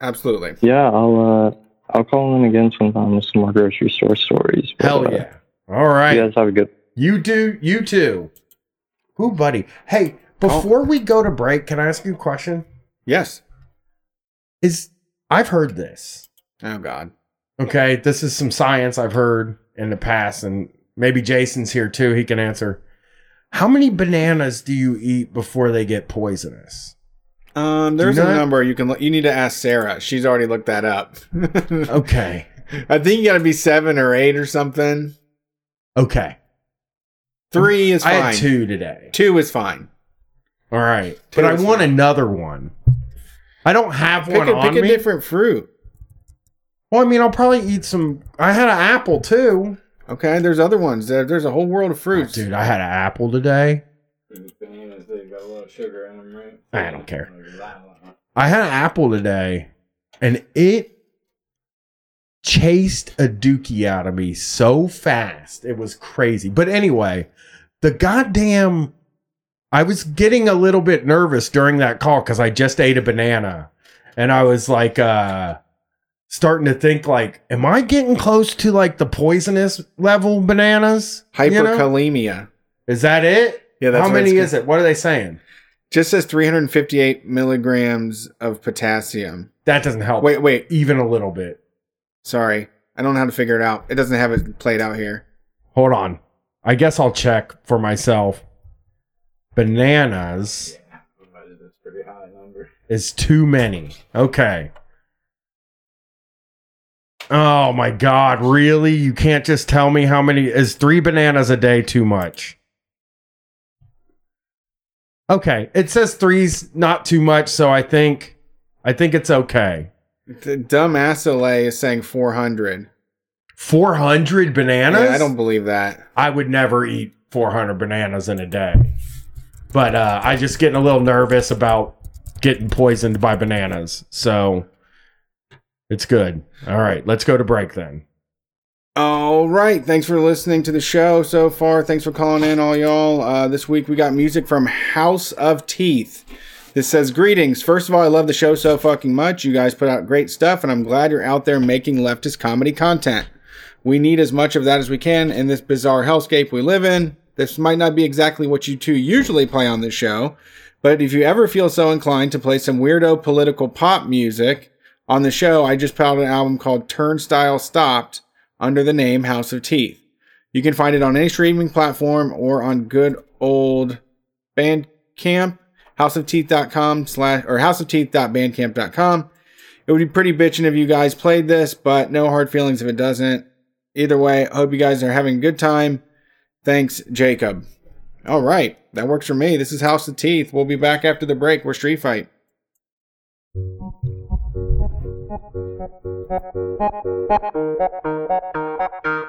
S1: Absolutely.
S6: Yeah, I'll, uh, I'll call in again sometime with some more grocery store stories. But,
S2: Hell
S6: uh,
S2: yeah. All right.
S6: You guys have a good
S2: You do, you too. Who, buddy? Hey, before we go to break, can I ask you a question?
S1: Yes.
S2: Is I've heard this.
S1: Oh God.
S2: Okay, this is some science I've heard in the past, and maybe Jason's here too. He can answer. How many bananas do you eat before they get poisonous?
S1: Um, there's
S2: Do
S1: a
S2: not-
S1: number you can. look- You need to ask Sarah. She's already looked that up.
S2: Okay,
S1: I think you got to be seven or eight or something.
S2: okay.
S1: Three is
S2: I
S1: fine.
S2: had two today.
S1: Two is fine.
S2: All right,
S1: Two
S2: but I want
S1: fine.
S2: another one. I don't have
S1: Pick
S2: one
S1: a,
S2: on
S1: pick a different fruit.
S2: well, I mean, I'll probably eat some. I had an apple too.
S1: Okay, there's other ones. There's a whole world of fruits.
S2: Dude, I had an apple today.
S7: Bananas, they've got a lot of sugar in them, right?
S2: I don't care. I had an apple today, and it chased a dookie out of me so fast. It was crazy. But anyway, the goddamn. I was getting a little bit nervous during that call because I just ate a banana. And I was like, uh, starting to think, like, am I getting close to like the poisonous level bananas? You know?
S1: Hyperkalemia.
S2: Is that it?
S1: Yeah, that's
S2: How many is it? What are they saying?
S1: Just says 358 milligrams of potassium.
S2: That doesn't help.
S1: Wait, wait.
S2: even a little bit.
S1: Sorry, I don't know how to figure it out. It doesn't have it played out here.
S2: Hold on. I guess I'll check for myself. Bananas
S7: That's pretty high number.
S2: is too many. Okay. Oh my god, really? You can't just tell me how many is 3 bananas a day too much? Okay, it says 3's not too much, so I think I think it's okay.
S1: The dumb Assolay is saying 400.
S2: 400 bananas?
S1: Yeah, I don't believe that.
S2: I would never eat 400 bananas in a day. But uh, I just getting a little nervous about getting poisoned by bananas. So it's good. All right, let's go to break then.
S1: All right. Thanks for listening to the show so far. Thanks for calling in, all y'all. Uh, this week we got music from House of Teeth. This says, Greetings. First of all, I love the show so fucking much. You guys put out great stuff, and I'm glad you're out there making leftist comedy content. We need as much of that as we can in this bizarre hellscape we live in. This might not be exactly what you two usually play on this show, but if you ever feel so inclined to play some weirdo political pop music on the show, I just put out an album called Turnstile Stopped
S8: under the name House of Teeth. You can find it on any streaming platform or on good old Bandcamp, houseofteeth.com slash or houseofteeth.bandcamp.com. It would be pretty bitching if you guys played this, but no hard feelings if it doesn't. Either way, hope you guys are having a good time. Thanks, Jacob. All right, that works for me. This is House of Teeth. We'll be back after the break. We're Street Fight. Thank you.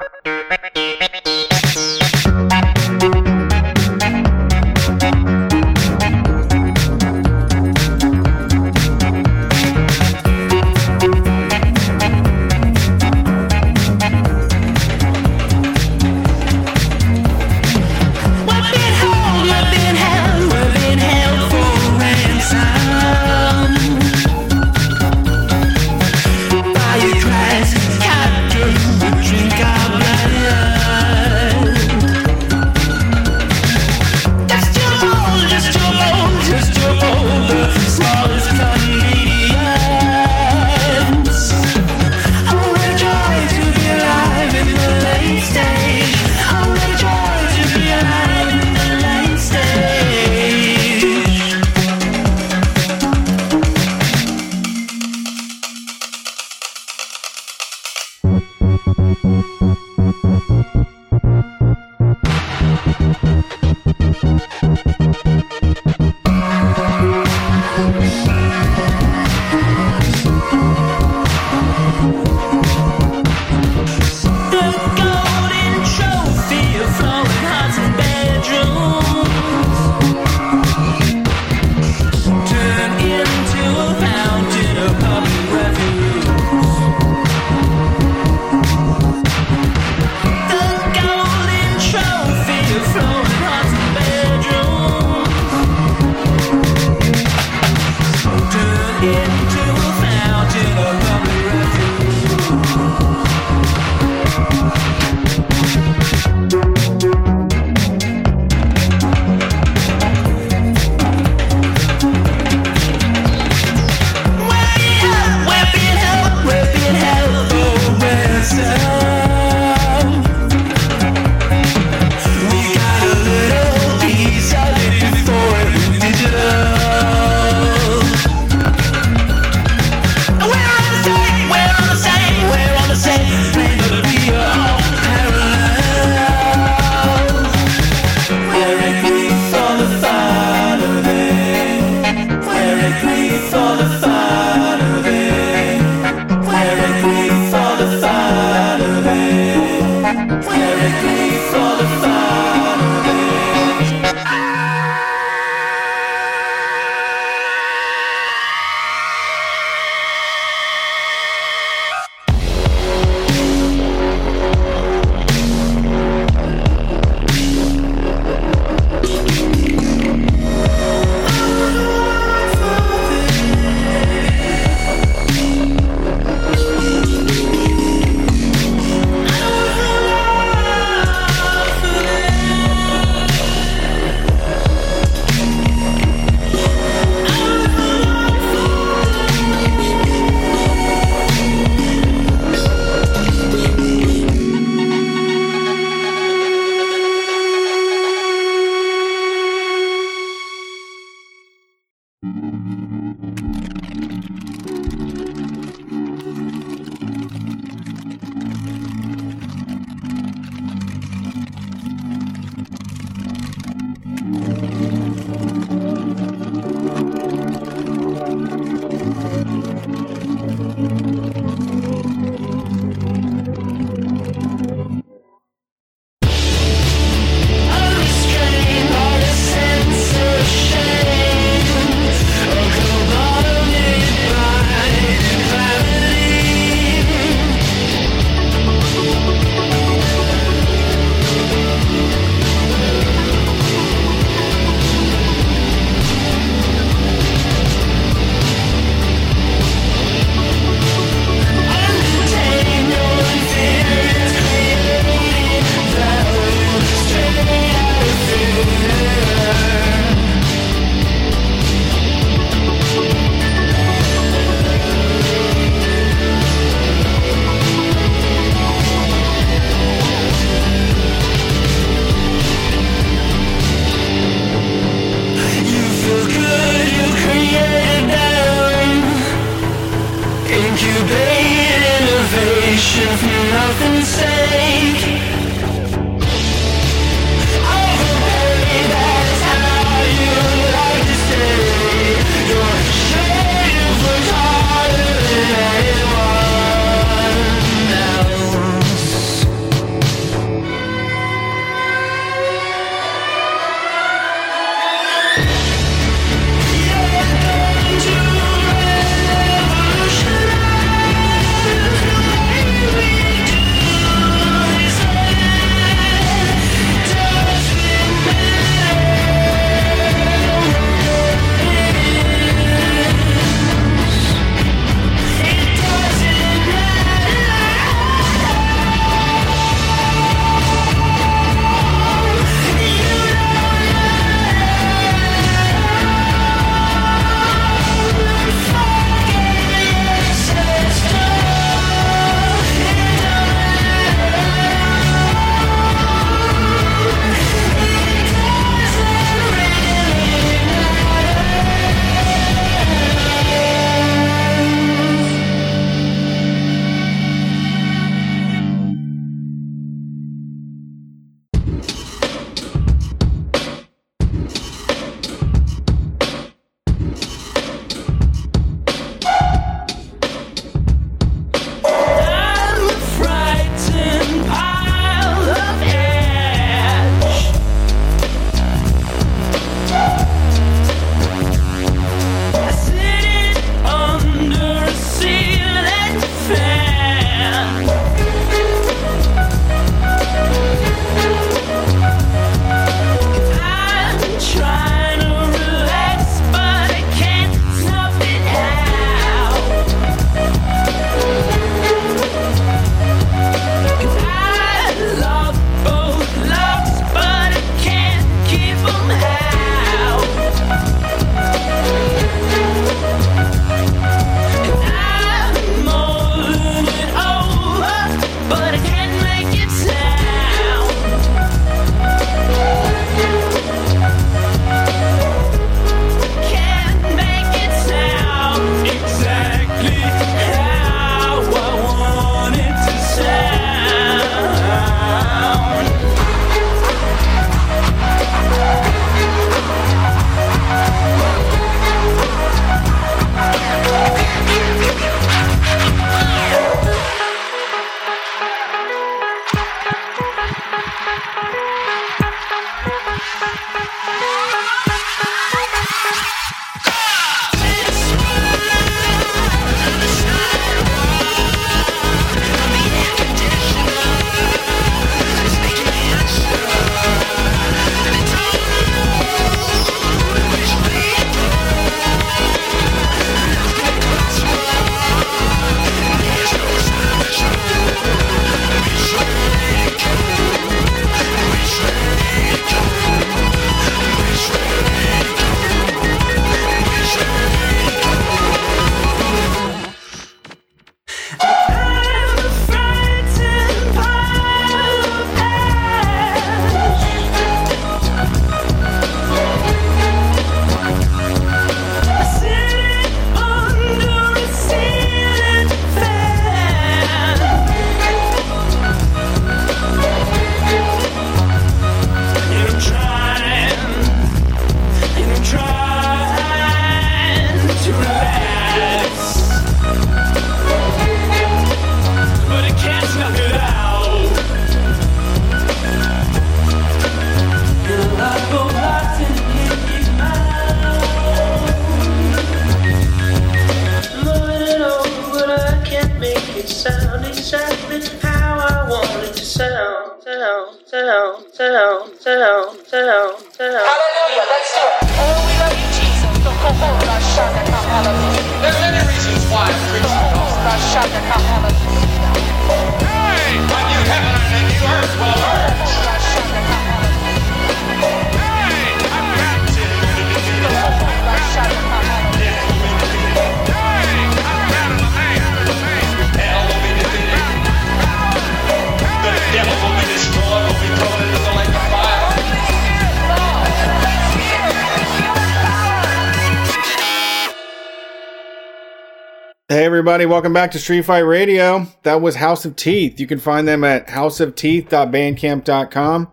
S1: Everybody, welcome back to Street Fight Radio. That was House of Teeth. You can find them at houseofteeth.bandcamp.com.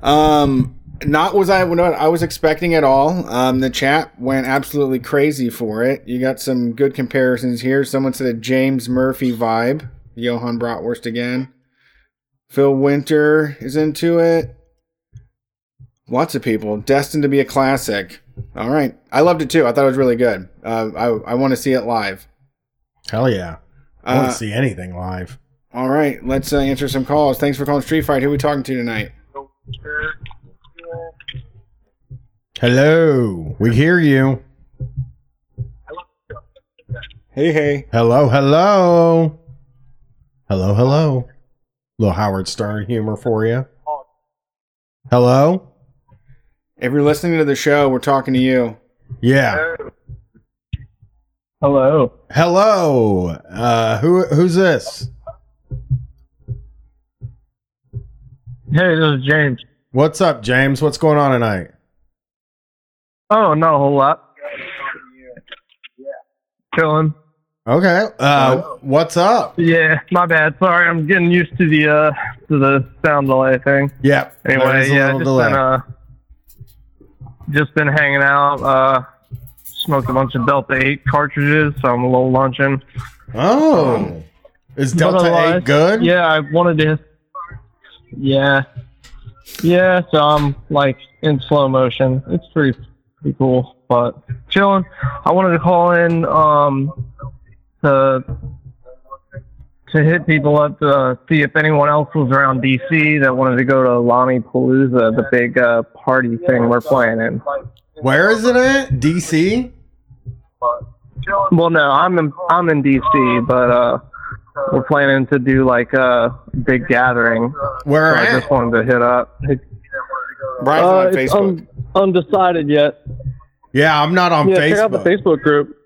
S1: Um, not was I what I was expecting at all. Um, the chat went absolutely crazy for it. You got some good comparisons here. Someone said a James Murphy vibe. Johann Bratwurst again. Phil Winter is into it. Lots of people. Destined to be a classic. All right. I loved it too. I thought it was really good. Uh, I, I want to see it live.
S2: Hell yeah. I want
S1: Uh,
S2: to see anything live.
S1: All right, let's uh, answer some calls. Thanks for calling Street Fight. Who are we talking to tonight?
S2: Hello. We hear you.
S1: Hey, hey.
S2: Hello, hello. Hello, hello. Little Howard Stern humor for you. Hello?
S1: If you're listening to the show, we're talking to you.
S2: Yeah.
S5: Hello.
S2: Hello. Uh who who's this?
S9: Hey, this is James.
S2: What's up, James? What's going on tonight?
S9: Oh, not a whole lot. Chilling.
S2: Okay. Uh what's up?
S9: Yeah, my bad. Sorry, I'm getting used to the uh to the sound delay thing.
S2: Yeah.
S9: Anyway, yeah, just
S2: delay.
S9: been uh just been hanging out. Uh, smoked a bunch of Delta Eight cartridges, so I'm a little luncheon.
S2: Oh. Is
S9: But
S2: Delta
S9: otherwise,
S2: 8 good?
S9: Yeah, I wanted to. Yeah, yeah. So I'm like in slow motion. It's pretty pretty cool, but chilling. I wanted to call in um to to hit people up to see if anyone else was around DC that wanted to go to Lami Palooza, the big uh, party thing we're planning.
S2: Where is it at? DC?
S9: Well, no, I'm in I'm in DC, but uh, we're planning to do like a big gathering.
S2: Where
S9: so I
S2: at?
S9: just wanted to hit up.
S1: Brian's
S9: Uh,
S1: on Facebook.
S9: un- undecided yet.
S2: Yeah, I'm not on
S9: yeah,
S2: Facebook.
S9: check out the Facebook group.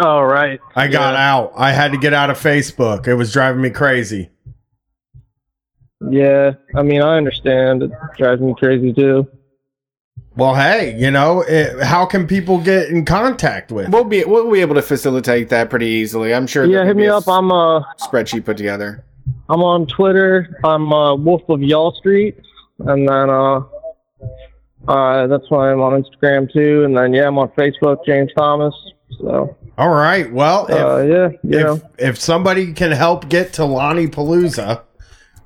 S9: Oh right.
S2: I got
S9: Yeah.
S2: out. I had to get out of Facebook. It was driving me crazy.
S9: Yeah, I mean I understand. It drives me crazy too.
S2: Well, hey, you know, it, how can people get in contact with?
S1: we'll be we'll be able to facilitate that pretty easily. I'm sure.
S9: Yeah, hit me up. I'm uh
S1: spreadsheet put together.
S9: I'm on Twitter. I'm uh, Wolf of Y'all Street, and then uh, uh, that's why I'm on Instagram too. And then yeah, I'm on Facebook, James Thomas. So
S2: All right. Well, if,
S9: uh, yeah, you know,
S2: if if somebody can help get to Lonnie Palooza,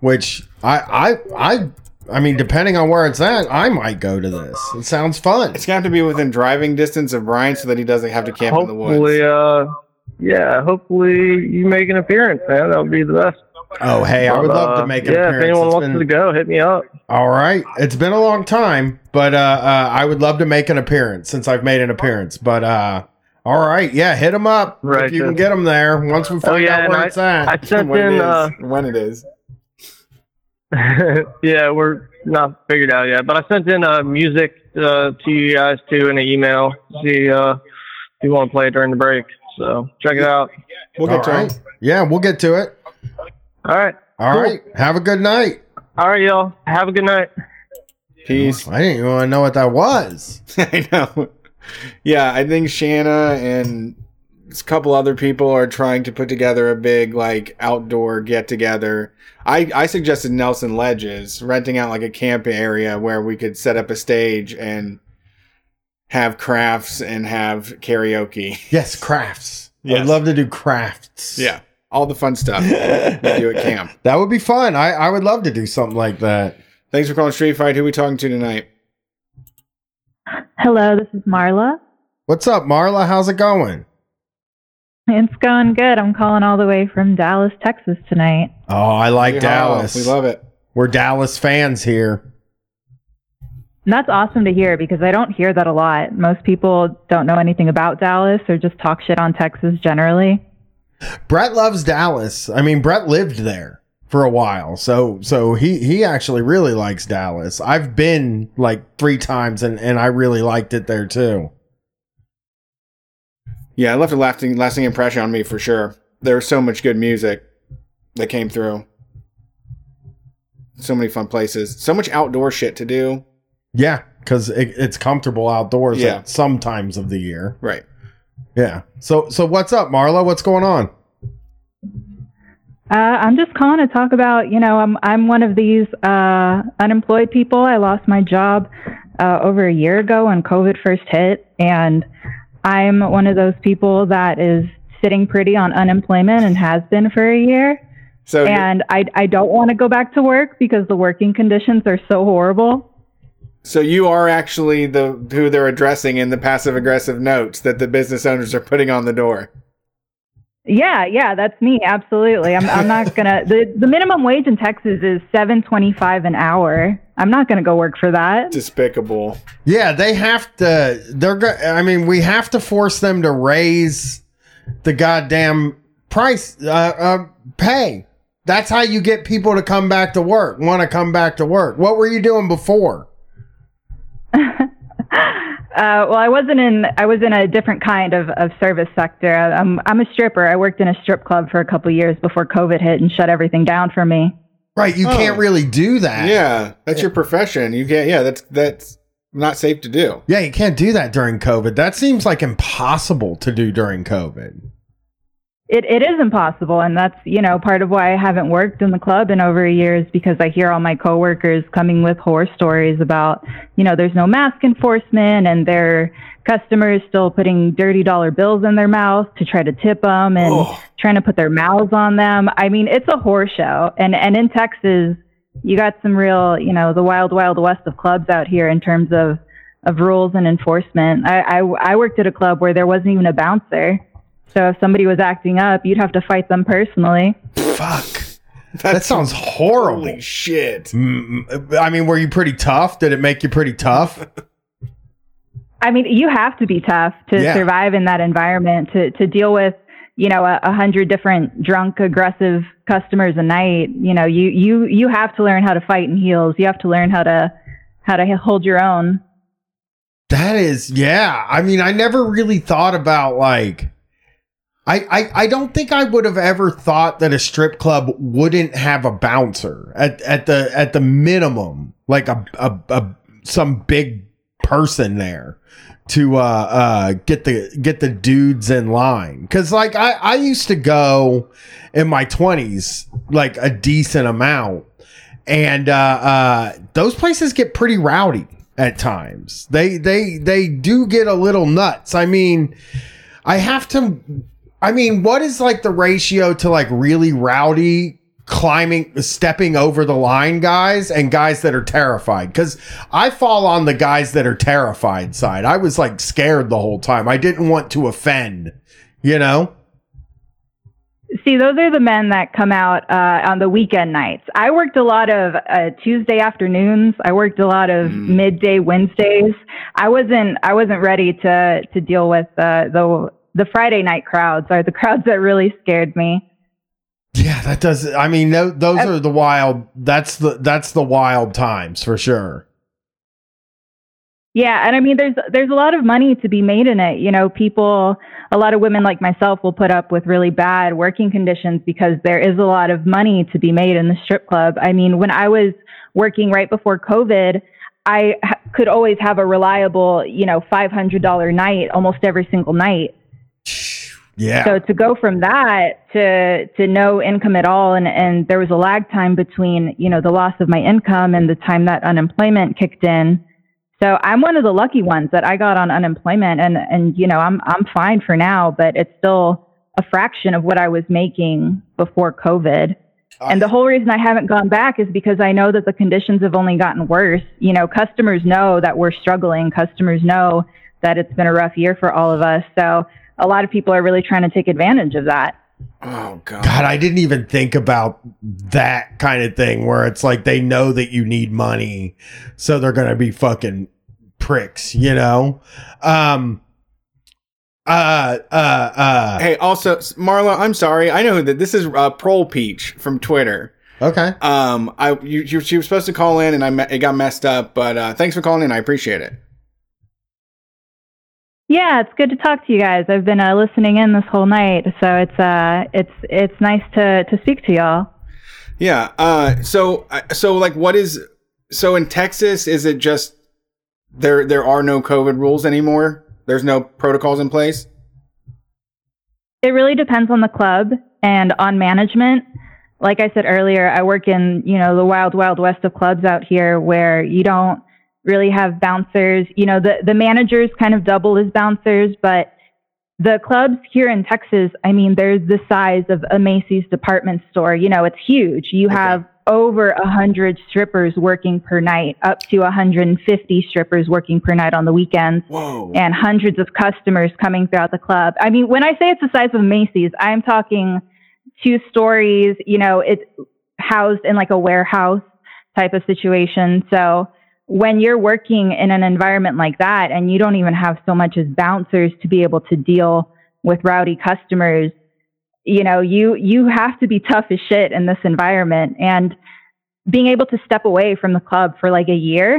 S2: which I I I I mean, depending on where it's at, I might go to this. It sounds fun.
S1: It's got to be within driving distance of Brian so that he doesn't have to camp in the
S9: hopefully,
S1: woods.
S9: uh, yeah, hopefully you make an appearance, man. That would be the best.
S2: Oh, hey, I would
S9: But,
S2: love
S9: uh,
S2: to make an
S9: yeah,
S2: appearance.
S9: if anyone
S2: It's
S9: wants
S2: been-
S9: to go, hit me up.
S2: All right. It's been a long time, but uh, uh, I would love to make an appearance since I've made an appearance. But uh, all right, yeah, hit them up if
S9: Right,
S2: you can get them there. Once we
S9: Oh
S2: find
S9: yeah,
S2: out where
S9: I,
S2: it's at.
S9: I sent
S1: when it
S9: in.
S1: is.
S9: Uh,
S1: when it is.
S9: yeah, we're not figured out yet, but I sent in uh, music uh, to you guys too in an email. See uh, if you want to play it during the break. So check it out.
S1: We'll
S2: All
S1: get to
S2: right.
S1: him.
S2: Yeah, we'll get to it.
S9: All right.
S2: All
S9: Cool.
S2: right. Have a good night.
S9: All right, y'all. Have a good night.
S1: Peace.
S2: I didn't even want to know what that was.
S1: I know. Yeah, I think Shanna and a couple other people are trying to put together a big like outdoor get together. I, I suggested Nelson Ledges renting out like a camp area where we could set up a stage and have crafts and have karaoke.
S2: Yes, crafts.
S1: Yes.
S2: I'd love to do crafts.
S1: Yeah, all the fun stuff we do at camp.
S2: That would be fun. I, I would love to do something like that.
S1: Thanks for calling Street Fight. Who are we talking to tonight?
S10: Hello, this is Marla.
S2: What's up, Marla? How's it going?
S10: It's going good. I'm calling all the way from Dallas, Texas tonight.
S2: Oh, I like
S1: Yeehaw.
S2: Dallas.
S1: We love it.
S2: We're Dallas fans here.
S10: And that's awesome to hear because I don't hear that a lot. Most people don't know anything about Dallas or just talk shit on Texas generally.
S2: Brett loves Dallas. I mean, Brett lived there for a while, so so he he actually really likes Dallas. I've been like three times, and and I really liked it there too.
S1: Yeah, it left a lasting lasting impression on me for sure. There was so much good music that came through. So many fun places. So much outdoor shit to do.
S2: Yeah, because it, it's comfortable outdoors
S1: Yeah.
S2: at some times of the year.
S1: Right.
S2: Yeah. So so what's up, Marla? What's going on?
S10: Uh, I'm just calling to talk about, you know, I'm I'm one of these uh, unemployed people. I lost my job uh, over a year ago when COVID first hit, and I'm one of those people that is sitting pretty on unemployment and has been for a year.
S1: So
S10: and I I don't want to go back to work because the working conditions are so horrible.
S1: So you are actually the who they're addressing in the passive aggressive notes that the business owners are putting on the door.
S10: Yeah, yeah, that's me. Absolutely. I'm I'm not gonna the the minimum wage in Texas is seven twenty five an hour. I'm not gonna go work for that.
S1: Despicable.
S2: Yeah, they have to. They're. go- I mean, we have to force them to raise the goddamn price. Uh, uh, pay. That's how you get people to come back to work. Want to come back to work. What were you doing before?
S10: Uh, well, I wasn't in. I was in a different kind of, of service sector. I'm I'm a stripper. I worked in a strip club for a couple years before COVID hit and shut everything down for me.
S2: Right. You
S1: Oh.
S2: can't really do that.
S1: Yeah, that's your profession. You can't. Yeah, that's that's not safe to do.
S2: Yeah, you can't do that during COVID. That seems like impossible to do during COVID.
S10: It it is impossible, and that's you know part of why I haven't worked in the club in over a year is because I hear all my coworkers coming with horror stories about you know there's no mask enforcement and their customers still putting dirty dollar bills in their mouth to try to tip them and
S1: Oh.
S10: trying to put their mouths on them. I mean, it's a horror show, and and in Texas, you got some real you know the wild wild west of clubs out here in terms of of rules and enforcement. I, I I worked at a club where there wasn't even a bouncer. So if somebody was acting up, you'd have to fight them personally.
S2: Fuck. that sounds horrible.
S1: Holy shit.
S2: Mm, I mean, were you pretty tough? Did it make you pretty tough?
S10: I mean, you have to be tough to
S2: Yeah.
S10: survive in that environment to to deal with, you know, a, a hundred different drunk, aggressive customers a night. You know, you you you have to learn how to fight in heels. You have to learn how to how to hold your own.
S2: That is, yeah. I mean, I never really thought about like. I, I, I don't think I would have ever thought that a strip club wouldn't have a bouncer at, at the at the minimum, like a, a, a some big person there to uh uh get the get the dudes in line. Cause like I, I used to go in my twenties like a decent amount. And uh uh those places get pretty rowdy at times. They they they do get a little nuts. I mean, I have to I mean, what is like the ratio to like really rowdy climbing stepping over the line guys and guys that are terrified cuz I fall on the guys that are terrified side. I was like scared the whole time. I didn't want to offend, you know?
S10: See, those are the men that come out uh, on the weekend nights. I worked a lot of uh, Tuesday afternoons. I worked a lot of midday Wednesdays. I wasn't. I wasn't ready to to deal with uh, the the Friday night crowds. Are the crowds that really scared me.
S2: Yeah, that does I mean, tho- those uh, are the wild that's the that's the wild times for sure.
S10: Yeah, and I mean, there's there's a lot of money to be made in it. You know, people, a lot of women like myself will put up with really bad working conditions because there is a lot of money to be made in the strip club. I mean, when I was working right before COVID, I ha- could always have a reliable, you know, five hundred dollar night almost every single night.
S2: Yeah.
S10: So to go from that to to no income at all, and and there was a lag time between you know the loss of my income and the time that unemployment kicked in. So I'm one of the lucky ones that I got on unemployment, and and you know I'm I'm fine for now, but it's still a fraction of what I was making before COVID. And the whole reason I haven't gone back is because I know that the conditions have only gotten worse. You know, customers know that we're struggling. Customers know that it's been a rough year for all of us. So a lot of people are really trying to take advantage of that.
S1: Oh god.
S2: God, I didn't even think about that kind of thing where it's like they know that you need money, so they're gonna be fucking pricks, you know? Um uh uh uh
S1: Hey, also Marla, I'm sorry. I know that this is uh, Prol Peach from Twitter.
S2: Okay.
S1: Um, I you, you she was supposed to call in and I me- it got messed up, but uh, thanks for calling in. I appreciate it.
S10: Yeah, it's good to talk to you guys. I've been uh, listening in this whole night, so it's uh, it's it's nice to to speak to y'all.
S1: Yeah. Uh, so uh, so like, what is so in Texas? Is it just there? There are no COVID rules anymore. There's no protocols in place.
S10: It really depends on the club and on management. Like I said earlier, I work in, you know, the wild, wild west of clubs out here where you don't really have bouncers. You know, the, the managers kind of double as bouncers, but the clubs here in Texas, I mean, they're the size of a Macy's department store. You know, it's huge. You have over a hundred strippers working per night, up to 150 strippers working per night on the weekends
S1: Whoa.
S10: and hundreds of customers coming throughout the club. I mean, when I say it's the size of Macy's, I'm talking two stories, you know, it's housed in like a warehouse type of situation. So when you're working in an environment like that and you don't even have so much as bouncers to be able to deal with rowdy customers, you know, you you have to be tough as shit in this environment and being able to step away from the club for like a year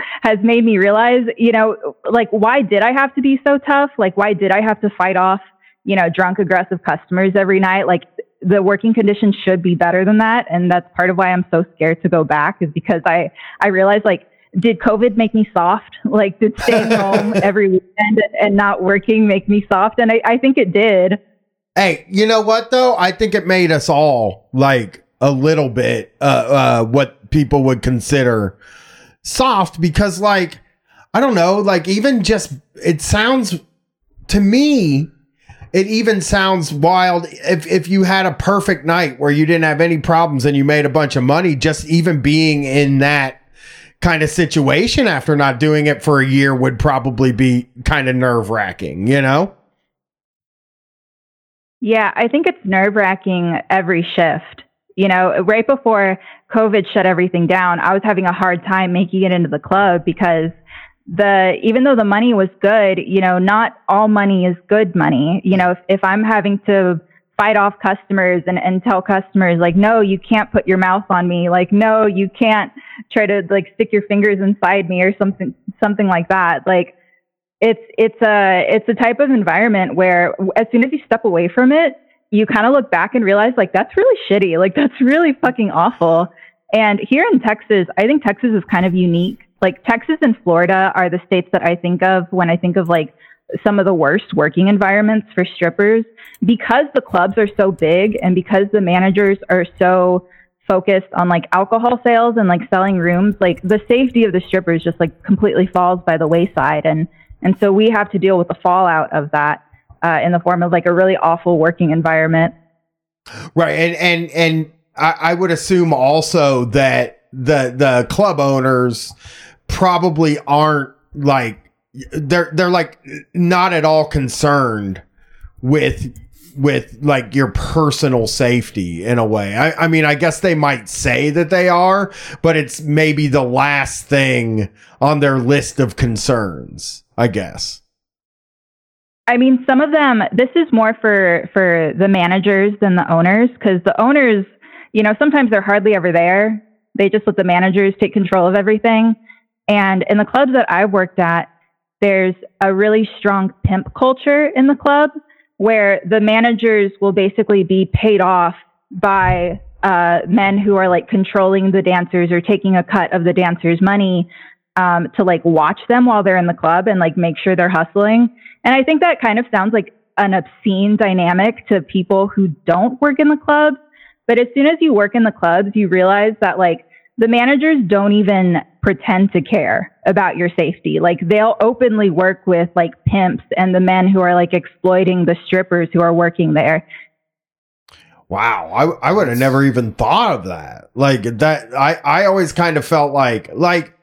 S10: has made me realize, you know, like why did I have to be so tough? Like why did I have to fight off, you know, drunk aggressive customers every night? Like the working conditions should be better than that and that's part of why I'm so scared to go back is because I I realized like did COVID make me soft? Like did staying home every weekend and, not working make me soft? And I, I think it did.
S2: Hey, you know what though? I think it made us all like a little bit uh uh what people would consider soft because like I don't know, like even just it sounds to me it even sounds wild if if you had a perfect night where you didn't have any problems and you made a bunch of money just even being in that kind of situation after not doing it for a year would probably be kind of nerve-wracking, you know?
S10: Yeah, I think it's nerve wracking every shift. You know, right before COVID shut everything down, I was having a hard time making it into the club because the even though the money was good, you know, not all money is good money. You know, if, if I'm having to fight off customers and, and tell customers like, no, you can't put your mouth on me, like, no, you can't try to like stick your fingers inside me or something something like that. Like it's it's a it's a type of environment where as soon as you step away from it, you kind of look back and realize like that's really shitty. Like that's really fucking awful. And here in Texas, I think Texas is kind of unique. Like Texas and Florida are the states that I think of when I think of like some of the worst working environments for strippers. Because the clubs are so big and because the managers are so focused on like alcohol sales and like selling rooms like the safety of the strippers just like completely falls by the wayside. And and so we have to deal with the fallout of that uh, in the form of like a really awful working environment.
S2: Right, and and and I, I would assume also that the the club owners probably aren't like they're they're like not at all concerned with with like your personal safety in a way. I, I mean, I guess they might say that they are, but it's maybe the last thing on their list of concerns. I guess.
S10: I mean, some of them. This is more for for the managers than the owners, because the owners, you know, sometimes they're hardly ever there. They just let the managers take control of everything. And in the clubs that I've worked at, there's a really strong pimp culture in the club where the managers will basically be paid off by uh, men who are like controlling the dancers or taking a cut of the dancers' money um, to like watch them while they're in the club and like make sure they're hustling. And I think that kind of sounds like an obscene dynamic to people who don't work in the clubs. But as soon as you work in the clubs, you realize that like the managers don't even pretend to care about your safety. Like they'll openly work with like pimps and the men who are like exploiting the strippers who are working there.
S2: Wow, I I would have never even thought of that. Like that, I I always kind of felt like like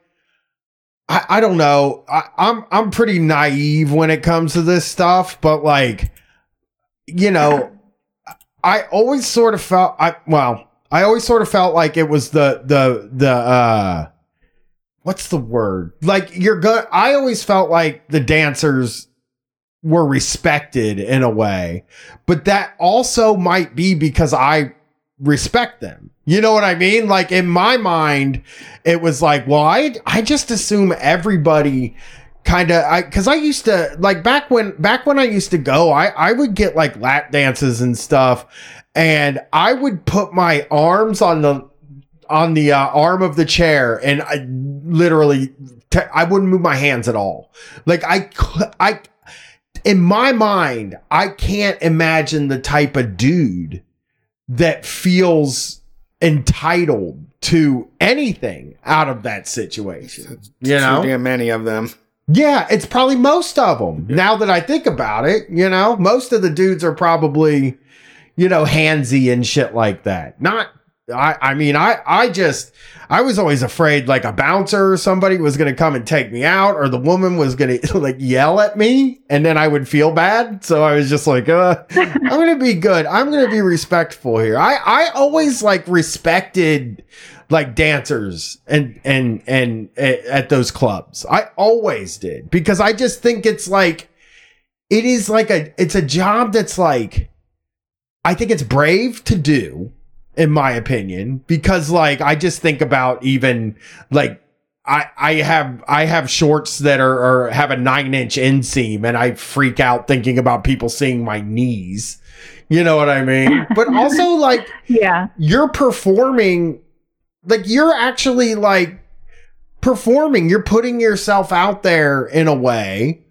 S2: I I don't know. I, I'm I'm pretty naive when it comes to this stuff, but like you know, I always sort of felt I well, I always sort of felt like it was the the the uh what's the word? Like you're good I always felt like the dancers were respected in a way. But that also might be because I respect them. You know what I mean? Like in my mind, it was like, well, I I just assume everybody kind of I because I used to like back when back when I used to go, I I would get like lap dances and stuff, and I would put my arms on the on the uh, arm of the chair, and I literally I wouldn't move my hands at all. Like I I in my mind, I can't imagine the type of dude that feels entitled to anything out of that situation. You know,
S1: damn many of them.
S2: yeah, it's probably most of them. Now that I think about it, you know, most of the dudes are probably, you know, handsy and shit like that. Not, I, I mean, I, I just, I was always afraid like a bouncer or somebody was going to come and take me out or the woman was going to like yell at me and then I would feel bad. So I was just like, uh, I'm going to be good. I'm going to be respectful here. I, I always like respected like dancers and and and at, at those clubs. I always did because I just think it's like it is like a it's a job that's like I think it's brave to do in my opinion because like I just think about even like I, I have I have shorts that are, are have a nine inch inseam and I freak out thinking about people seeing my knees. You know what I mean? But also like
S10: Yeah.
S2: you're performing like you're actually like performing you're putting yourself out there in a way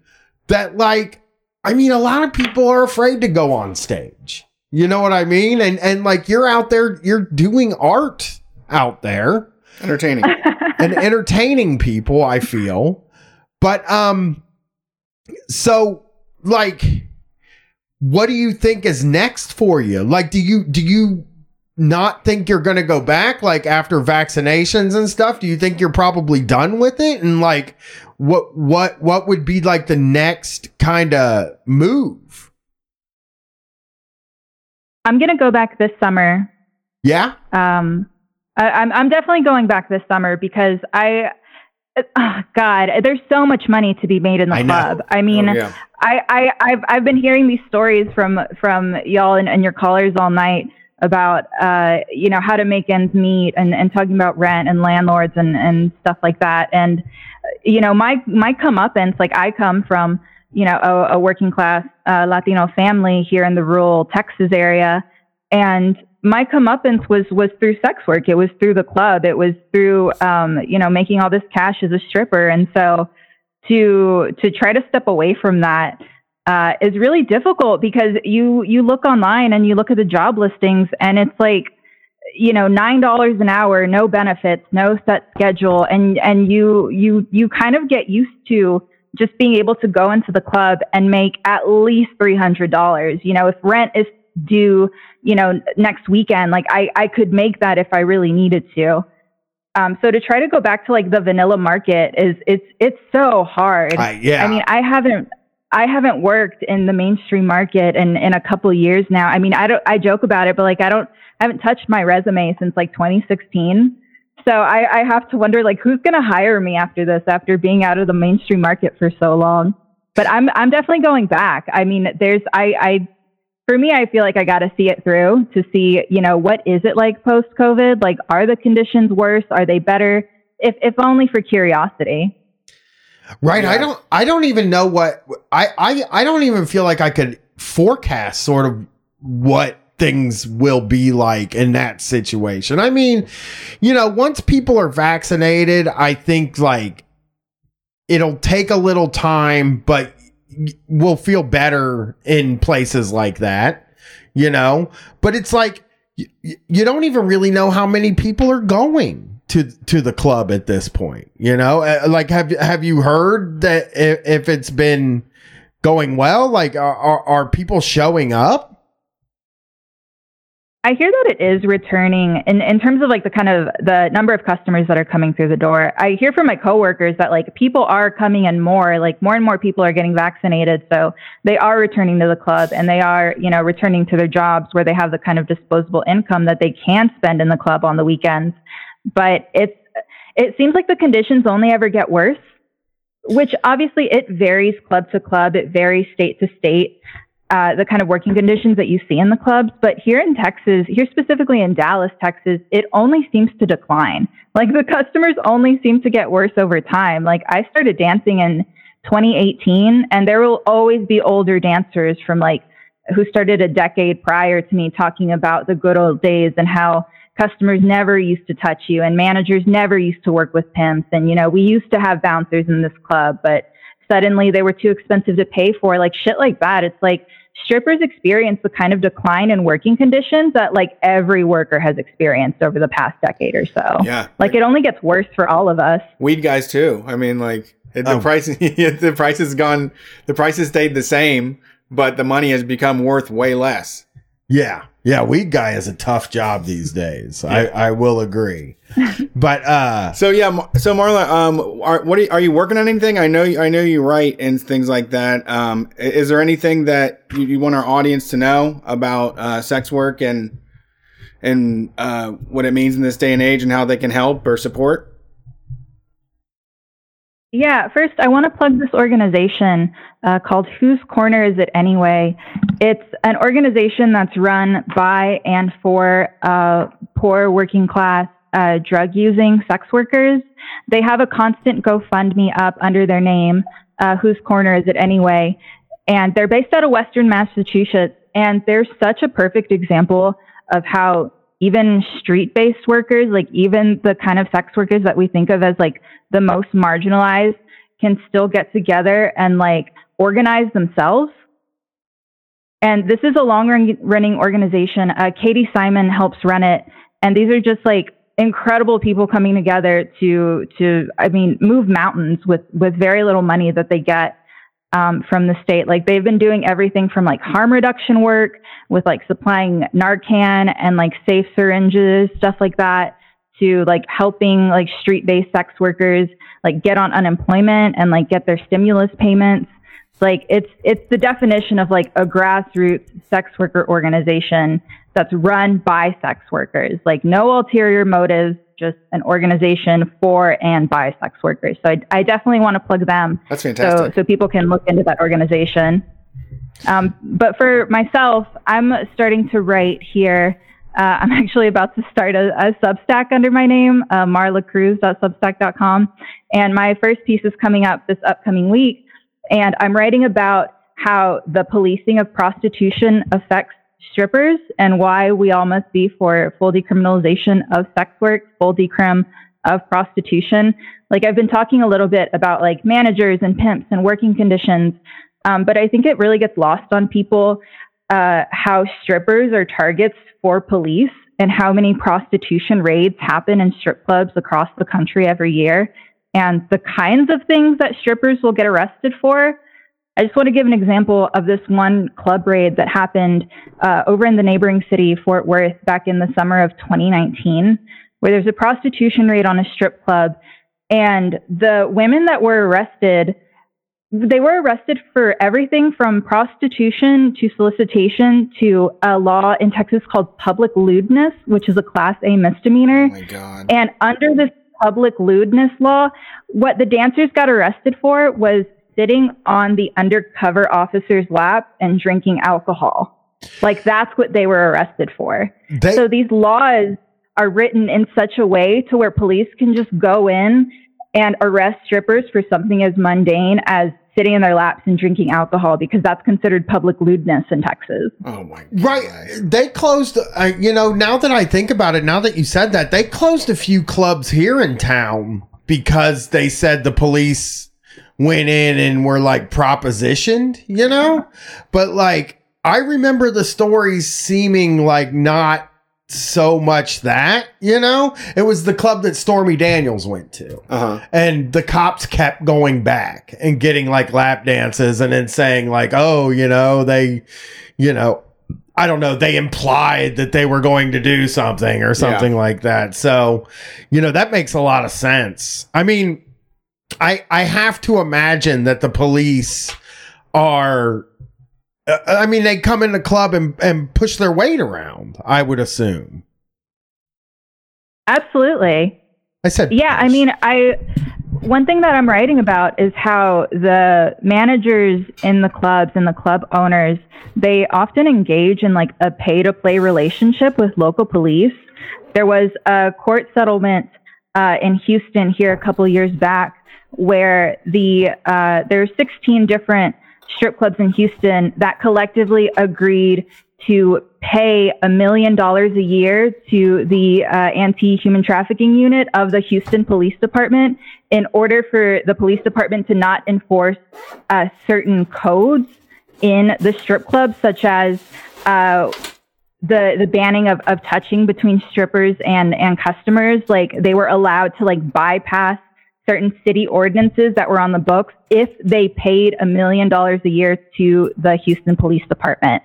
S2: that like i mean a lot of people are afraid to go on stage you know what i mean? And and like you're out there you're doing art out there.
S1: Entertaining.
S2: and entertaining people i feel. But um so like what do you think is next for you? Like do you do you not think you're going to go back like after vaccinations and stuff? Do you think you're probably done with it? And like what what what would be like the next kind of move
S10: I'm gonna go back this summer.
S2: yeah
S10: Um, I, I'm I'm definitely going back this summer because I, oh God, there's so much money to be made in the
S2: I know.
S10: club. I mean,
S1: Oh, yeah.
S10: I, I I've I've been hearing these stories from from y'all and, and your callers all night about uh you know how to make ends meet and and talking about rent and landlords and and stuff like that and you know my my comeuppance like I come from you know a, a working class uh, Latino family here in the rural Texas area. And my comeuppance was was through sex work. It was through the club. It was through um you know making all this cash as a stripper. And so to to try to step away from that uh, is really difficult because you you look online and you look at the job listings and it's like you know nine dollars an hour no benefits no set schedule. And and you you you kind of get used to just being able to go into the club and make at least three hundred dollars you know if rent is due you know next weekend like i i could make that if i really needed to um, so to try to go back to like the vanilla market is it's it's so hard.
S2: I- yeah.
S10: I mean, I haven't I haven't worked in the mainstream market in in a couple years now. I mean, I don't I joke about it, but like I don't I haven't touched my resume since like 2016. So I, I have to wonder like who's gonna hire me after this after being out of the mainstream market for so long. But I'm I'm definitely going back. I mean, there's I I for me, I feel like I got to see it through to see, you know, what is it like post COVID? Like, are the conditions worse? Are they better? If, if only for curiosity.
S2: Right. I don't I don't even know what I, I I don't even feel like I could forecast sort of what things will be like in that situation. I mean, you know, once people are vaccinated, I think like it'll take a little time, but we'll feel better in places like that, you know? But it's like you don't even really know how many people are going to to the club at this point you know Uh, like have have you heard that if, it's been going well like are, are people showing up
S10: I hear that it is returning in, in terms of like the kind of the number of customers that are coming through the door. I hear from my coworkers that like people are coming in more, like more and more people are getting vaccinated. So they are returning to the club and they are, you know, returning to their jobs where they have the kind of disposable income that they can spend in the club on the weekends. But it's, it seems like the conditions only ever get worse, which obviously it varies club to club. It varies state to state uh, the kind of working conditions that you see in the clubs. But here in Texas, here specifically in Dallas, Texas, it only seems to decline. Like the customers only seem to get worse over time. Like I started dancing in 2018, and there will always be older dancers from like who started a decade prior to me talking about the good old days and how customers never used to touch you and managers never used to work with pimps and you know we used to have bouncers in this club but suddenly they were too expensive to pay for like shit like that it's like strippers experience the kind of decline in working conditions that like every worker has experienced over the past decade or so
S1: Yeah.
S10: like it only gets worse for all of us
S1: Weed guys too. I mean, like it- the
S2: Oh.
S1: price, the price has gone, the price has stayed the same, but the money has become worth way less.
S2: Yeah. Yeah. Weed guy is a tough job these days. I, I will agree. but uh
S1: So yeah, so Marla, um, are what are you, are you working on anything? I know you, I know you write and things like that. Um, is there anything that you, you want our audience to know about uh, sex work and and uh, what it means in this day and age and how they can help or support?
S10: Yeah, first, I want to plug this organization uh, called Whose Corner Is It Anyway? It's an organization that's run by and for uh, poor working class uh, drug using sex workers. They have a constant GoFundMe up under their name, uh, Whose Corner Is It Anyway? And they're based out of Western Massachusetts. And they're such a perfect example of how even street based workers, like even the kind of sex workers that we think of as like the most marginalized, can still get together and like organize themselves. And this is a long run- running organization. Uh, Katie Simon helps run it. And these are just like incredible people coming together to, to, I mean, move mountains with, with very little money that they get um, from the state. Like they've been doing everything from like harm reduction work with like supplying Narcan and like safe syringes, stuff like that, to like helping like street based sex workers like get on unemployment and like get their stimulus payments. Like it's it's the definition of like a grassroots sex worker organization that's run by sex workers. Like no ulterior motives, just an organization for and by sex workers. So I, I definitely want to plug them
S1: That's
S10: so
S1: fantastic.
S10: so people can look into that organization. Um, but for myself, I'm starting to write here. Uh, I'm actually about to start a, a Substack under my name, uh, marlacruz.substack.com, and my first piece is coming up this upcoming week. And I'm writing about how the policing of prostitution affects strippers and why we all must be for full decriminalization of sex work, full decrim of prostitution. Like I've been talking a little bit about like managers and pimps and working conditions, um, but I think it really gets lost on people uh, how strippers are targets for police and how many prostitution raids happen in strip clubs across the country every year and the kinds of things that strippers will get arrested for. I just want to give an example of this one club raid that happened uh, over in the neighboring city, Fort Worth, back in the summer of 2019, where there's a prostitution raid on a strip club. And the women that were arrested, they were arrested for everything from prostitution to solicitation to a law in Texas called public lewdness, which is a class A misdemeanor.
S1: Oh my god.
S10: And under this public lewdness law, what the dancers got arrested for was sitting on the undercover officer's lap and drinking alcohol. Like that's what they were arrested for.
S2: They-
S10: so these laws are written in such a way to where police can just go in and arrest strippers for something as mundane as sitting in their laps and drinking alcohol because that's considered public lewdness in Texas.
S1: Oh my. God.
S2: Right. They closed, uh, you know, now that I think about it, now that you said that, they closed a few clubs here in town because they said the police went in and were like propositioned, you know? But like, I remember the stories seeming like not so much that, you know? It was the club that Stormy Daniels went to.
S1: Uh huh.
S2: And the cops kept going back and getting like lap dances and then saying like, "Oh, you know, they, you know, I don't know, they implied that they were going to do something or something like that. So, you know, that makes a lot of sense. I mean, I I have to imagine that the police are uh, I mean, they come in the club and, and push their weight around, I would assume.
S10: Absolutely.
S2: I said
S10: Yeah, I mean, I one thing that I'm writing about is how the managers in the clubs and the club owners, they often engage in like a pay to play relationship with local police. There was a court settlement uh, in Houston here a couple years back where the uh, there are 16 different strip clubs in Houston that collectively agreed to pay a million dollars a year to the uh, anti-human trafficking unit of the Houston Police Department in order for the police department to not enforce uh, certain codes in the strip clubs, such as uh, the the banning of, of touching between strippers and and customers. Like they were allowed to like bypass certain city ordinances that were on the books if they paid a million dollars a year to the Houston Police Department.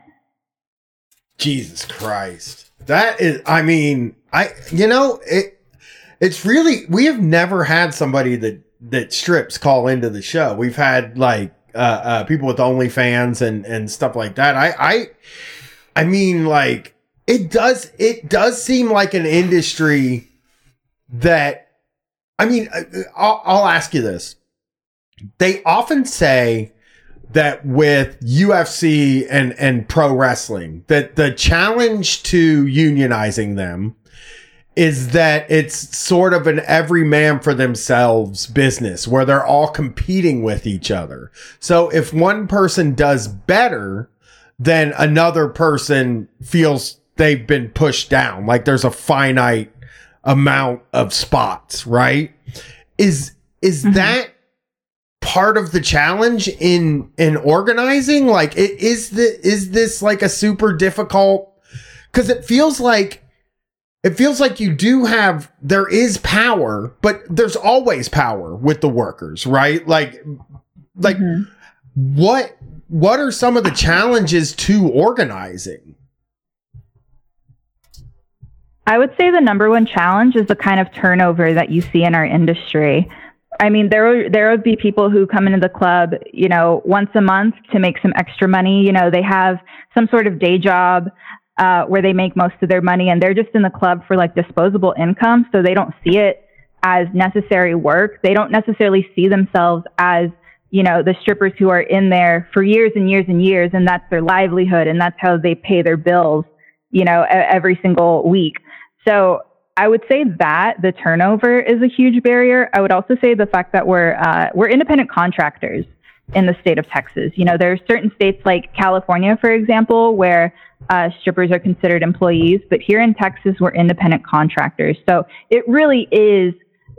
S2: Jesus Christ. That is I mean, I you know, it it's really we have never had somebody that that strips call into the show. We've had like uh, uh people with OnlyFans and and stuff like that. I I I mean like it does it does seem like an industry that I mean uh, I'll, I'll ask you this. They often say that with UFC and and pro wrestling that the challenge to unionizing them is that it's sort of an every man for themselves business where they're all competing with each other. So if one person does better, then another person feels they've been pushed down. Like there's a finite amount of spots, right? Is is mm-hmm. that part of the challenge in in organizing? Like it is the is this like a super difficult cuz it feels like it feels like you do have there is power, but there's always power with the workers, right? Like like mm-hmm. what what are some of the challenges to organizing?
S10: I would say the number one challenge is the kind of turnover that you see in our industry. I mean, there there would be people who come into the club, you know, once a month to make some extra money. You know, they have some sort of day job uh, where they make most of their money, and they're just in the club for like disposable income, so they don't see it as necessary work. They don't necessarily see themselves as you know the strippers who are in there for years and years and years, and that's their livelihood, and that's how they pay their bills, you know, every single week. So I would say that the turnover is a huge barrier. I would also say the fact that we're uh, we're independent contractors in the state of Texas. You know, there are certain states like California, for example, where uh, strippers are considered employees, but here in Texas, we're independent contractors. So it really is,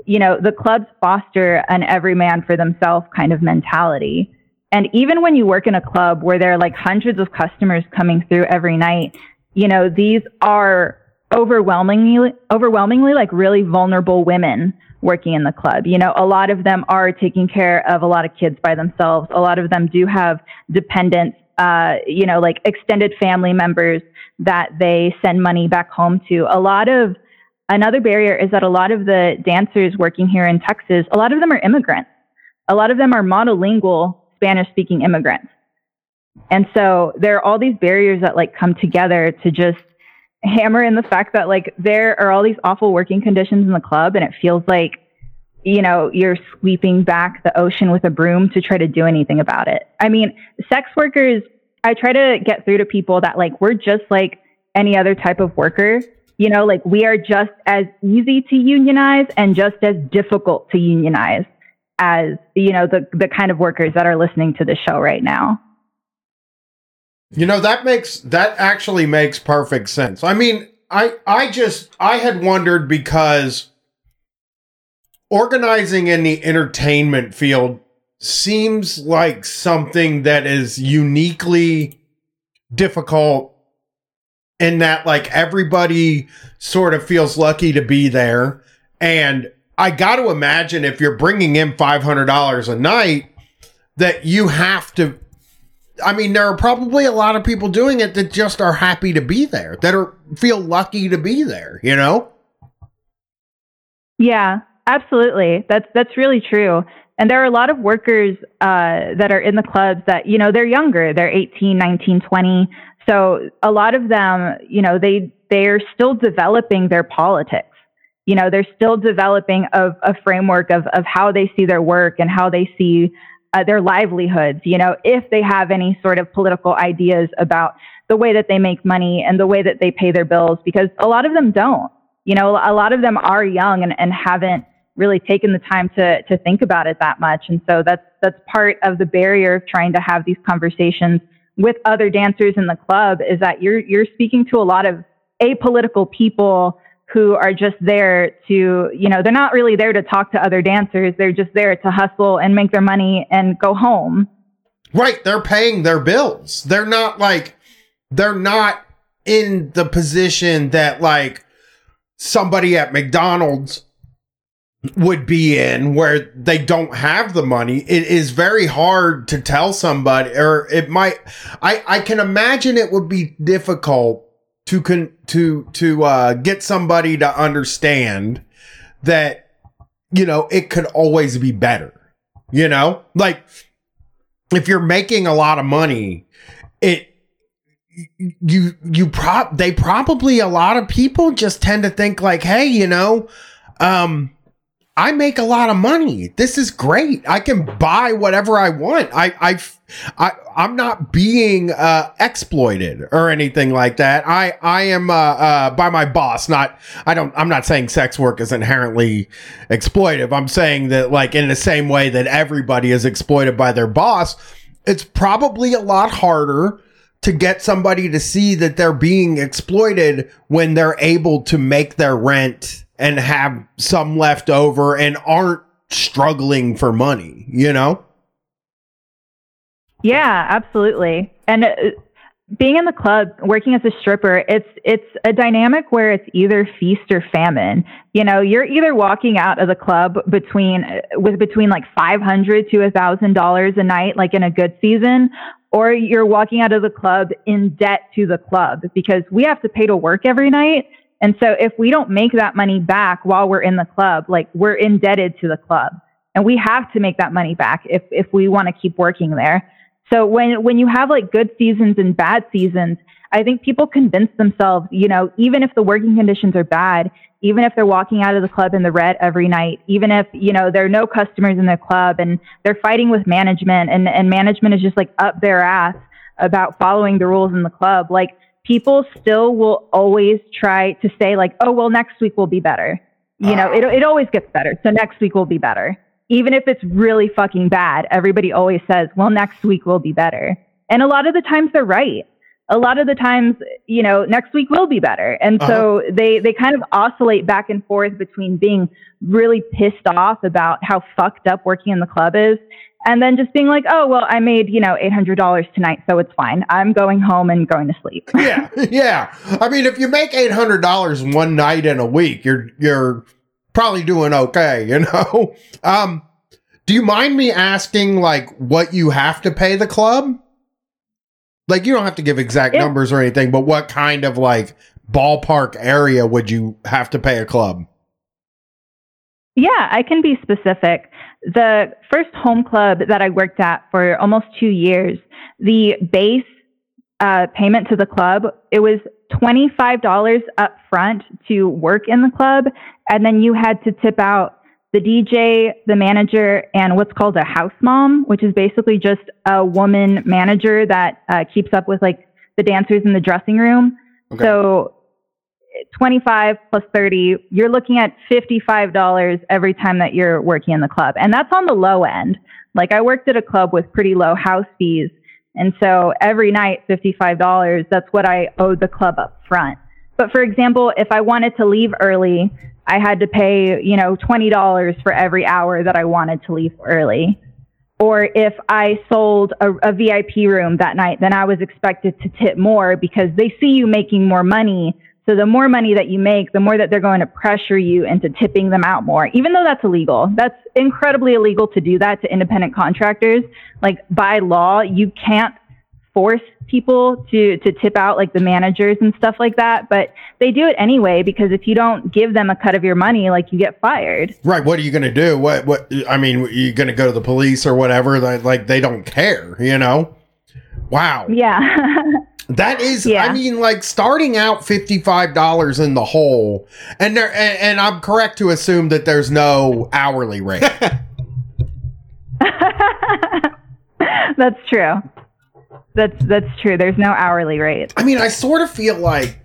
S10: you know, the clubs foster an every man for themselves kind of mentality. And even when you work in a club where there are like hundreds of customers coming through every night, you know, these are overwhelmingly overwhelmingly like really vulnerable women working in the club. You know, a lot of them are taking care of a lot of kids by themselves. A lot of them do have dependents, uh, you know, like extended family members that they send money back home to. A lot of another barrier is that a lot of the dancers working here in Texas, a lot of them are immigrants. A lot of them are monolingual Spanish speaking immigrants. And so there are all these barriers that like come together to just hammer in the fact that like there are all these awful working conditions in the club and it feels like you know you're sweeping back the ocean with a broom to try to do anything about it. I mean sex workers i try to get through to people that like we're just like any other type of worker. You know like we are just as easy to unionize and just as difficult to unionize as you know the the kind of workers that are listening to the show right now
S2: You know that makes that actually makes perfect sense. I mean, I I just I had wondered because organizing in the entertainment field seems like something that is uniquely difficult in that like everybody sort of feels lucky to be there and I got to imagine if you're bringing in $500 a night that you have to I mean, there are probably a lot of people doing it that just are happy to be there, that are feel lucky to be there, you know?
S10: Yeah, absolutely. That's that's really true. And there are a lot of workers uh, that are in the clubs that, you know, they're younger. They're 18, 19, 20. So a lot of them, you know, they they're still developing their politics. You know, they're still developing a, a framework of of how they see their work and how they see uh, their livelihoods. You know, if they have any sort of political ideas about the way that they make money and the way that they pay their bills, because a lot of them don't. You know, a lot of them are young and, and haven't really taken the time to to think about it that much. And so that's that's part of the barrier of trying to have these conversations with other dancers in the club is that you're you're speaking to a lot of apolitical people who are just there to, you know, they're not really there to talk to other dancers. They're just there to hustle and make their money and go home.
S2: Right, they're paying their bills. They're not like they're not in the position that like somebody at McDonald's would be in where they don't have the money. It is very hard to tell somebody or it might I I can imagine it would be difficult to con to to uh get somebody to understand that you know it could always be better. You know? Like if you're making a lot of money, it you you prop they probably a lot of people just tend to think like, hey, you know, um, I make a lot of money. This is great. I can buy whatever I want. I I I I'm not being uh, exploited or anything like that. I I am uh, uh, by my boss. Not I don't. I'm not saying sex work is inherently exploitive. I'm saying that like in the same way that everybody is exploited by their boss, it's probably a lot harder to get somebody to see that they're being exploited when they're able to make their rent and have some left over and aren't struggling for money, you know?
S10: Yeah, absolutely. And uh, being in the club, working as a stripper, it's it's a dynamic where it's either feast or famine. You know, you're either walking out of the club between with between like five hundred to a thousand dollars a night, like in a good season, or you're walking out of the club in debt to the club because we have to pay to work every night. And so if we don't make that money back while we're in the club, like we're indebted to the club. And we have to make that money back if if we want to keep working there. So when when you have like good seasons and bad seasons, I think people convince themselves, you know, even if the working conditions are bad, even if they're walking out of the club in the red every night, even if, you know, there are no customers in the club and they're fighting with management and, and management is just like up their ass about following the rules in the club, like people still will always try to say like, oh, well, next week will be better. You know, ah. it, it always gets better. So next week will be better even if it's really fucking bad, everybody always says, well, next week will be better. And a lot of the times they're right. A lot of the times, you know, next week will be better. And so uh-huh. they, they kind of oscillate back and forth between being really pissed off about how fucked up working in the club is and then just being like, oh, well, I made, you know, $800 tonight, so it's fine. I'm going home and going to sleep.
S2: yeah, yeah. I mean, if you make eight hundred dollars one night in a week, you're you're probably doing okay, you know. Um, do you mind me asking like what you have to pay the club? Like you don't have to give exact numbers or anything, but what kind of like ballpark area would you have to pay a club?
S10: Yeah, I can be specific. The first home club that I worked at for almost two years, the base uh, payment to the club, it was $25 up front to work in the club. And then you had to tip out the DJ, the manager, and what's called a house mom, which is basically just a woman manager that uh, keeps up with like the dancers in the dressing room.
S1: Okay.
S10: So 25 plus 30, you're looking at $55 every time that you're working in the club. And that's on the low end. Like I worked at a club with pretty low house fees. And so every night, $55, that's what I owed the club up front. But for example, if I wanted to leave early, I had to pay, you know, $20 for every hour that I wanted to leave early. Or if I sold a, a VIP room that night, then I was expected to tip more because they see you making more money. So the more money that you make, the more that they're going to pressure you into tipping them out more, even though that's illegal. That's incredibly illegal to do that to independent contractors. Like by law, you can't force people to to tip out like the managers and stuff like that, but they do it anyway because if you don't give them a cut of your money, like you get fired.
S2: Right. What are you going to do? What, what, I mean, you going to go to the police or whatever? Like, like, they don't care, you know? Wow.
S10: Yeah.
S2: That is,
S10: Yeah.
S2: I mean, like starting out $55 in the hole. And there, and, and I'm correct to assume that there's no hourly rate.
S10: that's true. That's that's true. There's no hourly rate.
S2: I mean, I sort of feel like,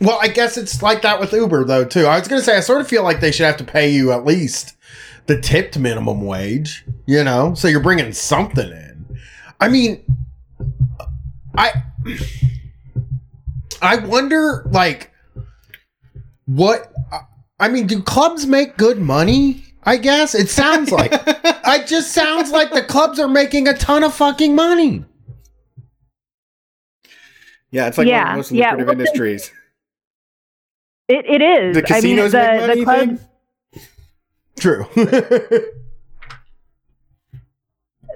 S2: well, I guess it's like that with Uber though too. I was gonna say I sort of feel like they should have to pay you at least the tipped minimum wage, you know, so you're bringing something in. I mean, I I wonder like what I mean, do clubs make good money? I guess it sounds like it just sounds like the clubs are making a ton of fucking money.
S1: Yeah, it's like
S10: Yeah,
S1: one of the most
S10: yeah,
S1: lucrative
S10: well,
S1: industries.
S10: It it is.
S1: The casinos
S10: I
S1: make money,
S10: the, the
S1: you
S10: clubs
S2: True.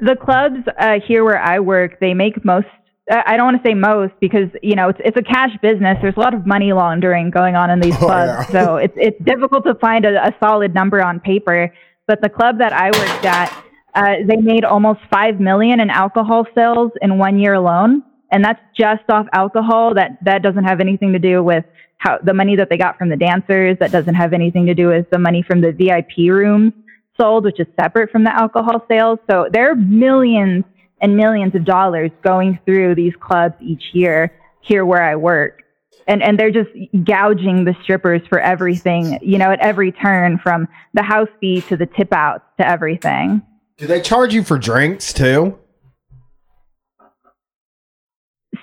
S10: the clubs uh, here where I work, they make most. I don't want to say most because you know it's it's a cash business. There's a lot of money laundering going on in these
S2: Oh,
S10: clubs,
S2: yeah.
S10: so it's it's difficult to find a, a solid number on paper. But the club that I worked at, uh, they made almost five million in alcohol sales in one year alone, and that's just off alcohol. That that doesn't have anything to do with how the money that they got from the dancers. That doesn't have anything to do with the money from the VIP rooms sold, which is separate from the alcohol sales. So there are millions and millions of dollars going through these clubs each year here where I work. And, and they're just gouging the strippers for everything, you know, at every turn from the house fee to the tip outs to everything.
S2: Do they charge you for drinks too?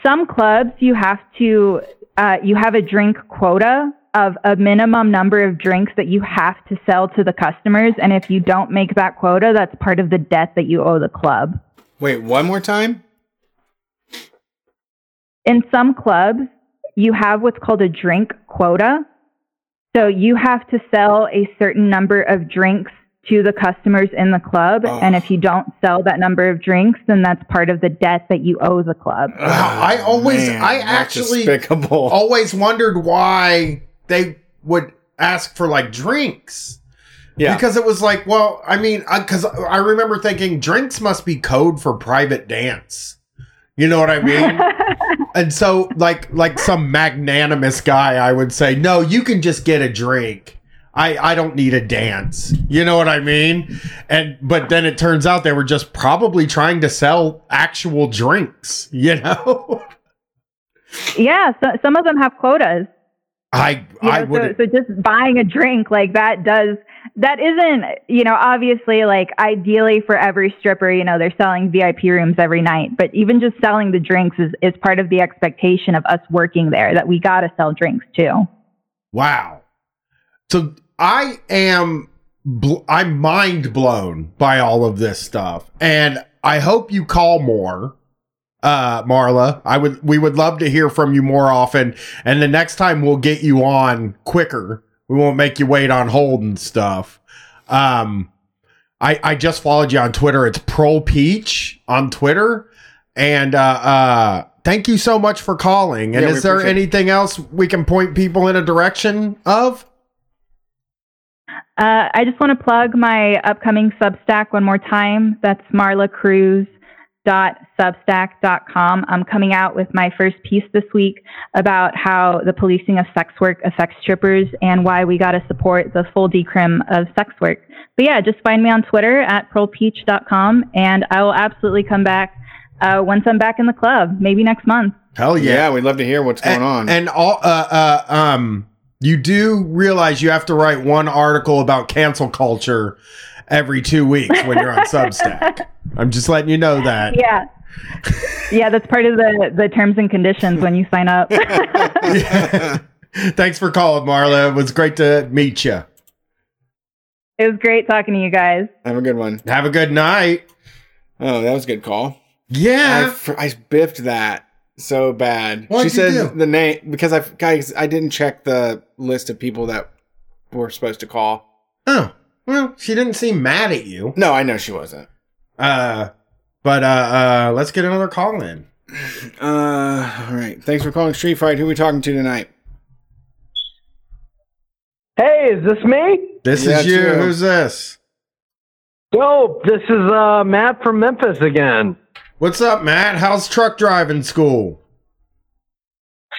S10: Some clubs you have to, uh, you have a drink quota of a minimum number of drinks that you have to sell to the customers. And if you don't make that quota, that's part of the debt that you owe the club.
S1: Wait, one more time?
S10: in some clubs, you have what's called a drink quota. So you have to sell a certain number of drinks to the customers in the club.
S1: Oh.
S10: And if you don't sell that number of drinks, then that's part of the debt that you owe the club.
S2: Wow, I oh, always,
S1: Man,
S2: I actually
S1: despicable.
S2: always wondered why they would ask for like drinks.
S1: Yeah.
S2: Because it was like, well, I mean, because I remember thinking drinks must be code for private dance. You know what I mean? and so, like, like some magnanimous guy, I would say, no, you can just get a drink. I, I don't need a dance. You know what I mean? And but then it turns out they were just probably trying to sell actual drinks. You know?
S10: yeah, so, some of them have quotas.
S2: I
S10: You
S2: I would
S10: so, so just buying a drink like that does that isn't you know obviously like ideally for every stripper you know they're selling vip rooms every night but even just selling the drinks is, is part of the expectation of us working there that we gotta sell drinks too
S2: Wow. So I am bl- I'm mind blown by all of this stuff and I hope you call more. Uh Marla, I would we would love to hear from you more often and the next time we'll get you on quicker. We won't make you wait on hold and stuff. Um I I just followed you on Twitter. It's Pro Peach on Twitter and uh uh thank you so much for calling. And
S1: Yeah,
S2: is there
S1: appreciate it.
S2: anything else we can point people in a direction of?
S10: uh, i just want to plug my upcoming substack one more time that's marla cruz substack.com. I'm coming out with my first piece this week about how the policing of sex work affects strippers and why we got to support the full decrim of sex work. But yeah, just find me on Twitter at pearlpeach.com and I will absolutely come back uh, once I'm back in the club, maybe next month.
S2: Hell yeah.
S1: Yeah, we'd love to hear what's going
S2: and,
S1: on.
S2: And all uh uh um you do realize you have to write one article about cancel culture every two weeks when you're on Substack. I'm just letting you know that.
S10: Yeah. Yeah, that's part of the, the terms and conditions when you sign up.
S2: Thanks for calling, Marla. It was great to meet you.
S10: it was great talking to you guys.
S1: Have a good one.
S2: Have a good night.
S1: Oh, that was a good call.
S2: Yeah.
S1: fr- I biffed that so bad.
S2: What'd
S1: she
S2: you
S1: says
S2: do?
S1: the name because I guys I didn't check the list of people that were supposed to call.
S2: Oh. Well, she didn't seem mad at you.
S1: No, I know she wasn't.
S2: Uh but uh uh let's get another call in.
S1: Uh, all right. Thanks for calling Street Fight. Who are we talking to tonight?
S11: Hey, is this me?
S2: This
S1: Yeah,
S2: is you.
S1: it's you.
S2: Who's this?
S11: Dope. This is uh, Matt from Memphis again.
S2: What's up, Matt? How's truck driving school?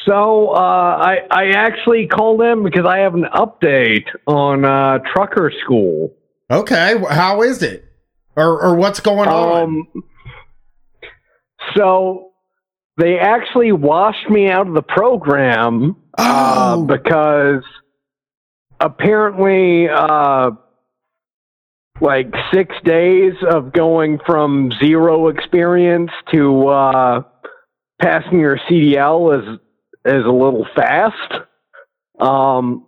S11: So uh, I I actually called in because I have an update on uh, trucker school.
S2: Okay, how is it? Or or what's going on?
S11: Um, so they actually washed me out of the program uh,
S2: Oh.
S11: because apparently, uh, like six days of going from zero experience to uh, passing your CDL is is a little fast. Um,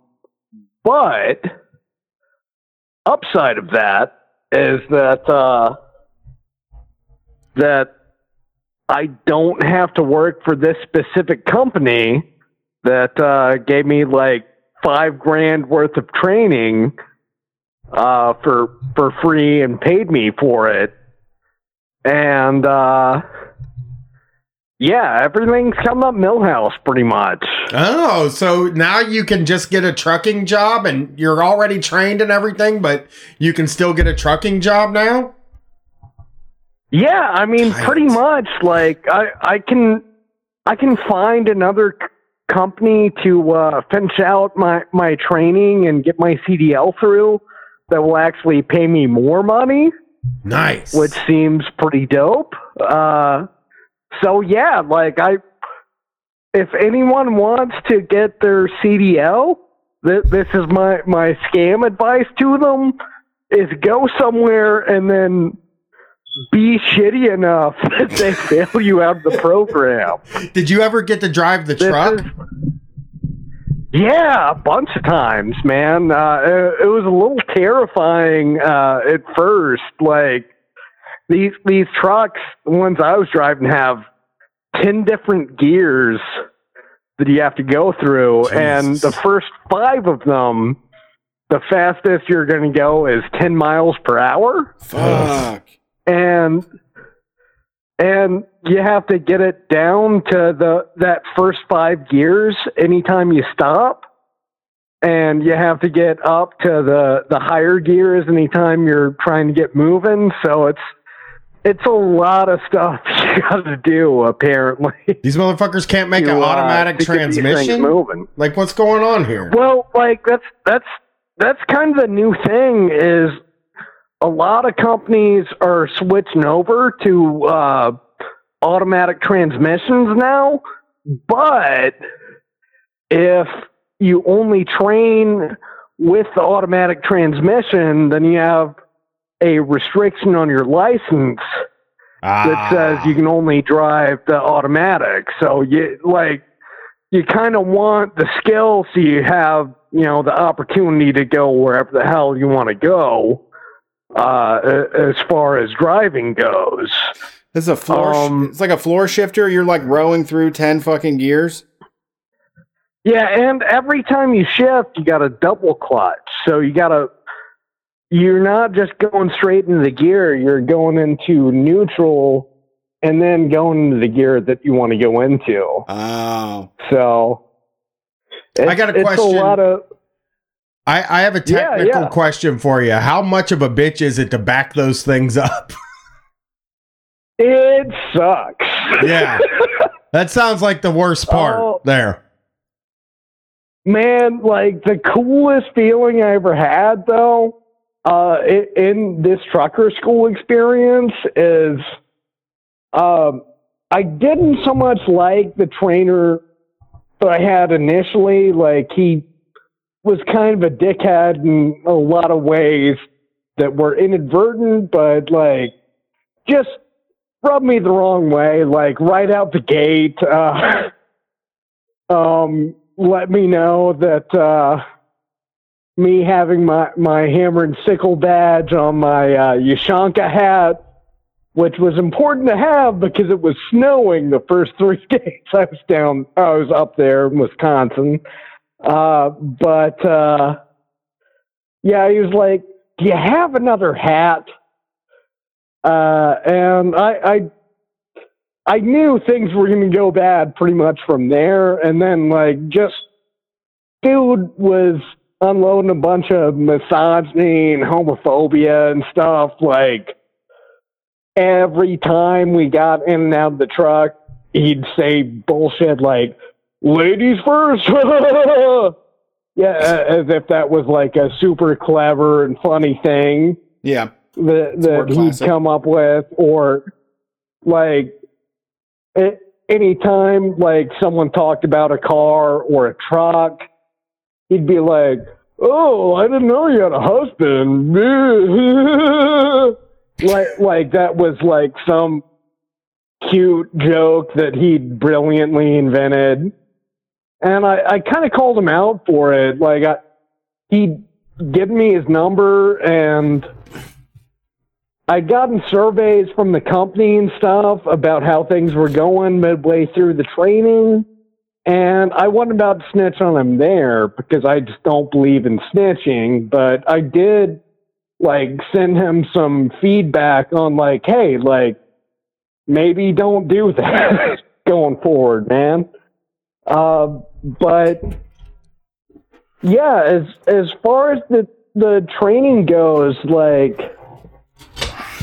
S11: but upside of that is that uh, that I don't have to work for this specific company that uh, gave me like five grand worth of training uh, for for free and paid me for it, and uh, yeah, everything's come up Milhouse pretty much.
S2: Oh, so now you can just get a trucking job and you're already trained and everything, but you can still get a trucking job now?
S11: Yeah, I mean, pretty much. Like, I I can I can find another c- company to uh, finish out my my training and get my CDL through that will actually pay me more money,
S2: Nice.
S11: which seems pretty dope. Uh, so yeah, like I, if anyone wants to get their CDL, th- this is my my scam advice to them: is go somewhere and then be shitty enough that they fail you out of the program.
S2: Did you ever get to drive the truck?
S11: Yeah, a bunch of times, man. Uh, it, it was a little terrifying uh, at first. Like these these trucks, the ones I was driving, have ten different gears that you have to go through, and the first five of them, the fastest you're going to go is ten miles per hour.
S1: Fuck.
S11: and and you have to get it down to the that first five gears anytime you stop and you have to get up to the the higher gears anytime you're trying to get moving so it's it's a lot of stuff you got to do apparently
S2: These motherfuckers can't make
S11: to,
S2: an
S11: uh,
S2: automatic
S11: to get these things
S2: transmission?
S11: moving
S2: Like what's going on here?
S11: well, like that's that's that's kind of the new thing is a lot of companies are switching over to uh, automatic transmissions now, but if you only train with the automatic transmission, then you have a restriction on your license that says you can only drive the automatic. So you like you kind of want the skill so you have you know the opportunity to go wherever the hell you want to go uh, as far as driving goes.
S1: This is a floor. sh-
S11: Um,
S1: it's like a floor shifter. You're like rowing through ten fucking gears.
S11: Yeah, and every time you shift, you got to double clutch. So you got to. You're not just going straight into the gear. You're going into neutral, and then going into the gear that you want to go into.
S1: Oh.
S11: So.
S2: I got a
S11: it's
S2: question.
S11: a lot of.
S2: I, I have a
S11: Yeah,
S2: technical
S11: yeah.
S2: question for you. How much of a bitch is it to back those things up?
S11: It sucks.
S2: Yeah. that sounds like the worst part
S11: Oh.
S2: there.
S11: Man, like the coolest feeling I ever had though, uh, in this trucker school experience is, um, I didn't so much like the trainer that I had initially. Like he was kind of a dickhead in a lot of ways that were inadvertent, but like just rubbed me the wrong way. Like right out the gate. Uh, um, let me know that uh, me having my, my hammer and sickle badge on my uh, ushanka hat, which was important to have because it was snowing the first three days I was down, I was up there in Wisconsin. Uh, but uh, yeah, he was like, "Do you have another hat?" Uh, and I, I I knew things were going to go bad pretty much from there. And then, like, just dude was unloading a bunch of misogyny and homophobia and stuff. Like, every time we got in and out of the truck, he'd say bullshit like, ladies first. yeah, as if that was like a super clever and funny thing
S1: Yeah.
S11: that, that he'd come up with, or like a- anytime like someone talked about a car or a truck, he'd be like, "Oh, I didn't know you had a husband." like, like that was like some cute joke that he'd brilliantly invented, and I, I kind of called him out for it. Like, I, he'd given me his number and. I'd gotten surveys from the company and stuff about how things were going midway through the training. And I wasn't about to snitch on him there because I just don't believe in snitching. But I did like send him some feedback on like, hey, like maybe don't do that going forward, man. Uh, but yeah, as as far as the the training goes, like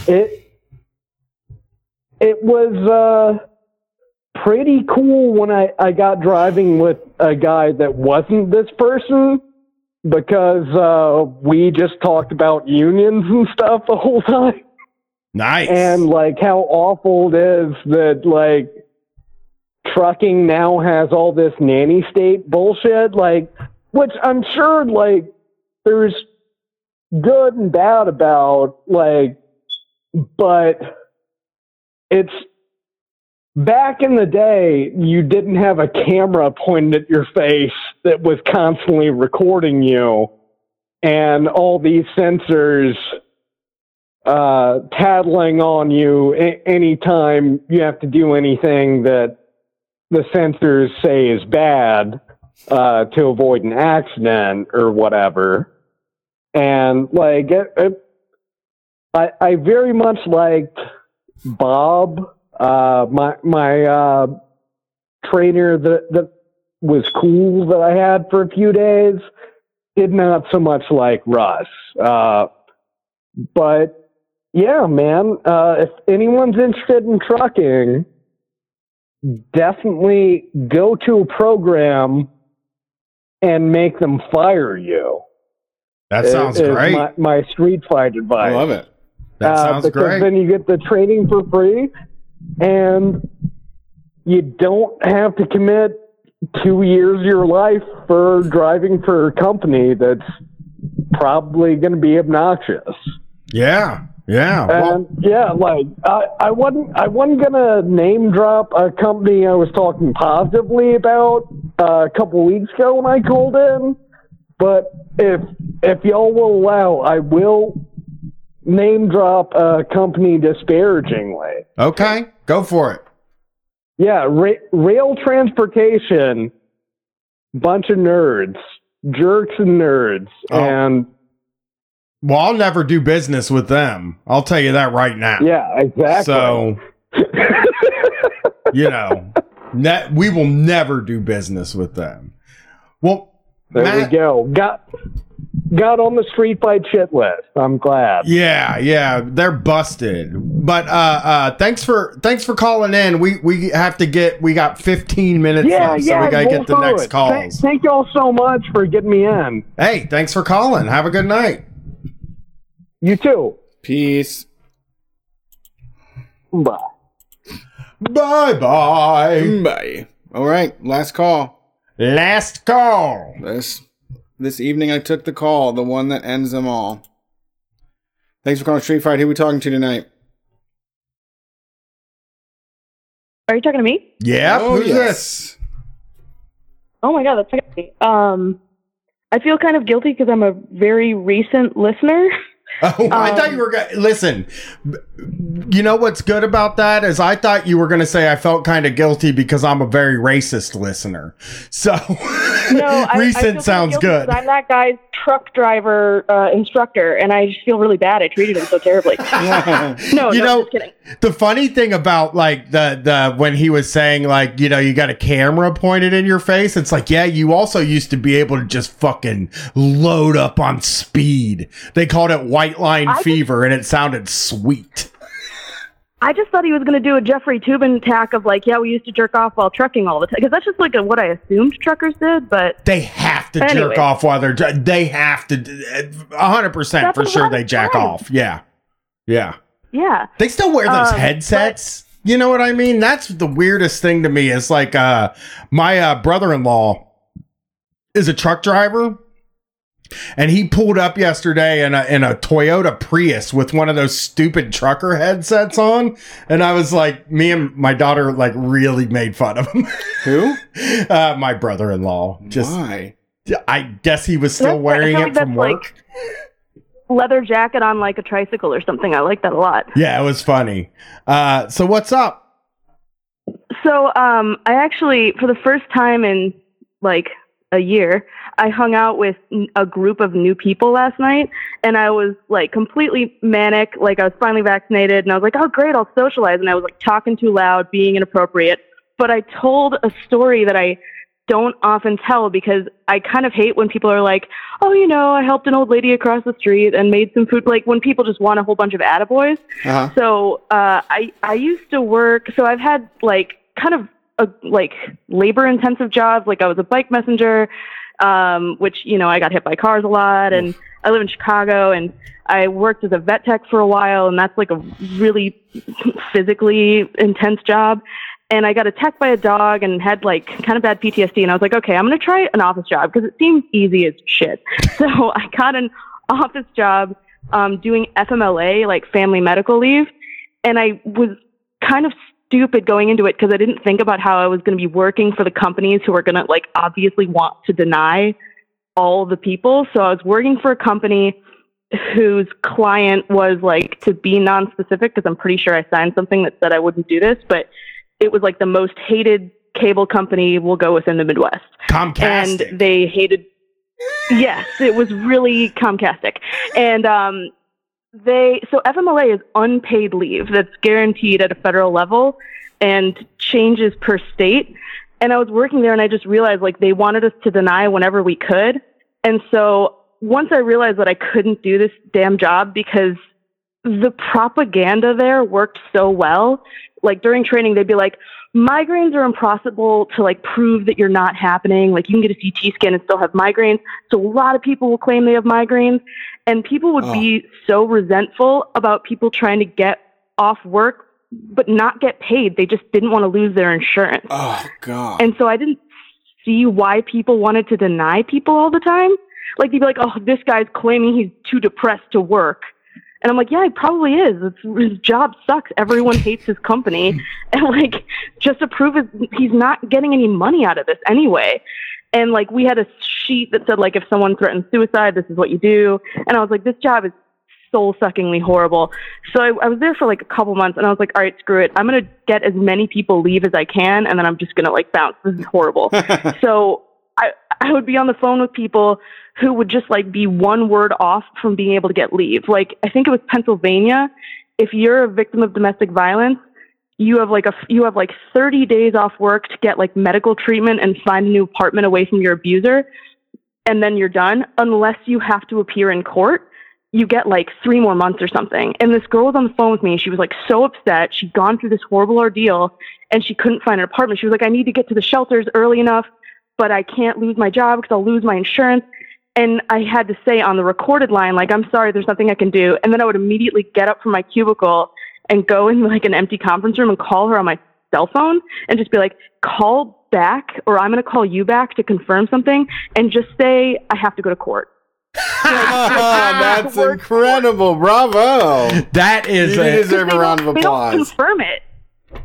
S11: it it was uh pretty cool when I, I got driving with a guy that wasn't this person because uh we just talked about unions and stuff the whole time.
S2: Nice.
S11: And like how awful it is that like trucking now has all this nanny state bullshit, like which I'm sure like there's good and bad about like but it's back in the day you didn't have a camera pointed at your face that was constantly recording you and all these sensors uh, tattling on you a- anytime you have to do anything that the sensors say is bad uh, to avoid an accident or whatever. And like, it, it, I, I very much liked Bob, uh, my my uh, trainer that that was cool that I had for a few days. Did not so much like Russ, uh, but yeah, man. Uh, if anyone's interested in trucking, definitely go to a program and make them fire you.
S2: That sounds
S11: is
S2: great.
S11: My, my street fight advice.
S1: I love it.
S2: That
S11: Uh,
S2: sounds
S11: because
S2: great.
S11: then you get the training for free, and you don't have to commit two years of your life for driving for a company that's probably going to be obnoxious.
S2: yeah. Yeah. Well,
S11: And yeah, like I, I wasn't I wasn't gonna name drop a company I was talking positively about uh, a couple weeks ago when I called in, but if if y'all will allow, I will name drop a company disparagingly.
S2: okay. Go for it.
S11: Yeah, ra- rail transportation, bunch of nerds, jerks and nerds,
S2: Oh.
S11: and
S2: Well, I'll never do business with them. I'll tell you that right now.
S11: yeah, exactly.
S2: So, you know, ne- we will never do business with them. Well,
S11: There
S2: Matt-
S11: we go. Got got on the street fight shit list. I'm glad.
S2: Yeah, yeah, they're busted. But uh uh thanks for thanks for calling in. We we have to get we got 15 minutes
S11: Yeah,
S2: left,
S11: yeah.
S2: so we gotta
S11: go
S2: get the next
S11: it.
S2: calls.
S11: Thank, thank y'all so much for getting me in.
S2: Hey, thanks for calling. Have a good night.
S11: You too.
S1: Peace.
S11: Bye.
S2: Bye bye.
S1: Bye. All right, last call.
S2: Last call.
S1: This this evening I took the call, the one that ends them all. Thanks for calling Street Fight. Who are we talking to tonight?
S12: Are you talking to me?
S2: Yeah,
S1: Oh,
S2: who's
S1: yes.
S12: this? Oh my god, that's okay. Um, I feel kind of guilty because I'm a very recent listener.
S2: Oh, I
S12: Um,
S2: thought you were going to listen. You know what's good about that is I thought you were going to say I felt kind of guilty because I'm a very racist listener. So
S12: No, I, I
S2: recent sounds good.
S12: I'm that guy's truck driver uh, instructor, and I just feel really bad. I treated him so terribly. no,
S2: You
S12: no,
S2: know-
S12: just kidding.
S2: The funny thing about like the the when he was saying like you know you got a camera pointed in your face, it's like yeah you also used to be able to just fucking load up on speed. They called it white line
S12: I just-
S2: fever, and it sounded sweet.
S12: I just thought he was going to do a Jeffrey Toobin tack of like, yeah, we used to jerk off while trucking all the time, because that's just like a, what I assumed truckers did. But
S2: They have to
S12: Anyway.
S2: jerk off while they're they have to a hundred percent for sure they jack
S12: time.
S2: off. Yeah, yeah.
S12: yeah,
S2: They still wear those
S12: Um,
S2: headsets. You know what I mean? That's the weirdest thing to me. Is like uh my uh, brother-in-law is a truck driver. And he pulled up yesterday in a in a Toyota Prius with one of those stupid trucker headsets on, and I was like, me and my daughter like really made fun of him.
S1: Who?
S2: Uh, my brother-in-law. Just
S1: Why?
S2: I guess he was still
S12: That's-
S2: wearing it
S12: like that's
S2: from
S12: like-
S2: work.
S12: leather jacket on like a tricycle or something. I like that a lot.
S2: yeah, it was funny. Uh, so what's up?
S12: So, um, I actually, for the first time in like a year, I hung out with a group of new people last night, and I was like completely manic. Like I was finally vaccinated, and I was like, "Oh, great, I'll socialize." And I was like talking too loud, being inappropriate. But I told a story that I don't often tell because I kind of hate when people are like, "Oh, you know, I helped an old lady across the street and made some food." Like when people just want a whole bunch of attaboys.
S1: Uh-huh.
S12: So uh, I I used to work. So I've had like kind of a, like labor intensive jobs. Like I was a bike messenger, um, which you know I got hit by cars a lot, and I live in Chicago, and I worked as a vet tech for a while, and that's like a really physically intense job. And I got attacked by a dog and had like kind of bad PTSD. And I was like, okay, I'm going to try an office job because it seems easy as shit. So I got an office job um, doing FMLA, like family medical leave. And I was kind of stupid going into it because I didn't think about how I was going to be working for the companies who are going to like obviously want to deny all the people. So I was working for a company whose client was like to be non-specific because I'm pretty sure I signed something that said I wouldn't do this, but it was like the most hated cable company we'll go within the Midwest.
S2: Comcast.
S12: And they hated Yes, it was really Comcastic. And um they so FMLA is unpaid leave that's guaranteed at a federal level and changes per state. And I was working there and I just realized like they wanted us to deny whenever we could. And so once I realized that I couldn't do this damn job because the propaganda there worked so well. Like during training, they'd be like, migraines are impossible to like prove that you're not happening. Like you can get a CT scan and still have migraines. So a lot of people will claim they have migraines, and people would be oh. so resentful about people trying to get off work but not get paid. They just didn't want to lose their insurance.
S1: Oh God.
S12: And so I didn't see why people wanted to deny people all the time. Like they'd be like, "Oh, this guy's claiming he's too depressed to work," and I'm like, "Yeah, he probably is. It's, his job sucks. Everyone hates his company, and like, just to prove it, he's not getting any money out of this anyway." And like, we had a sheet that said like, if someone threatens suicide, this is what you do. And I was like, this job is soul suckingly horrible. So I, I was there for like a couple months and I was like, all right, screw it. I'm going to get as many people leave as I can and then I'm just going to like bounce. This is horrible. so I, would be on the phone with people who would just like be one word off from being able to get leave. Like, I think it was Pennsylvania. If you're a victim of domestic violence, you have like a you have like 30 days off work to get like medical treatment and find a new apartment away from your abuser and then you're done unless you have to appear in court you get like three more months or something. And this girl was on the phone with me. She was like so upset. She'd gone through this horrible ordeal and she couldn't find an apartment. She was like, I need to get to the shelters early enough, but I can't lose my job because I'll lose my insurance. And I had to say on the recorded line, like, I'm sorry, there's nothing I can do. And then I would immediately get up from my cubicle and go in like an empty conference room and call her on my cell phone and just be like, call back or I'm going to call you back to confirm something and just say, I have to go to court.
S1: That's incredible. Bravo.
S2: That is
S1: You
S2: a-
S1: deserve a round of
S12: They don't confirm it,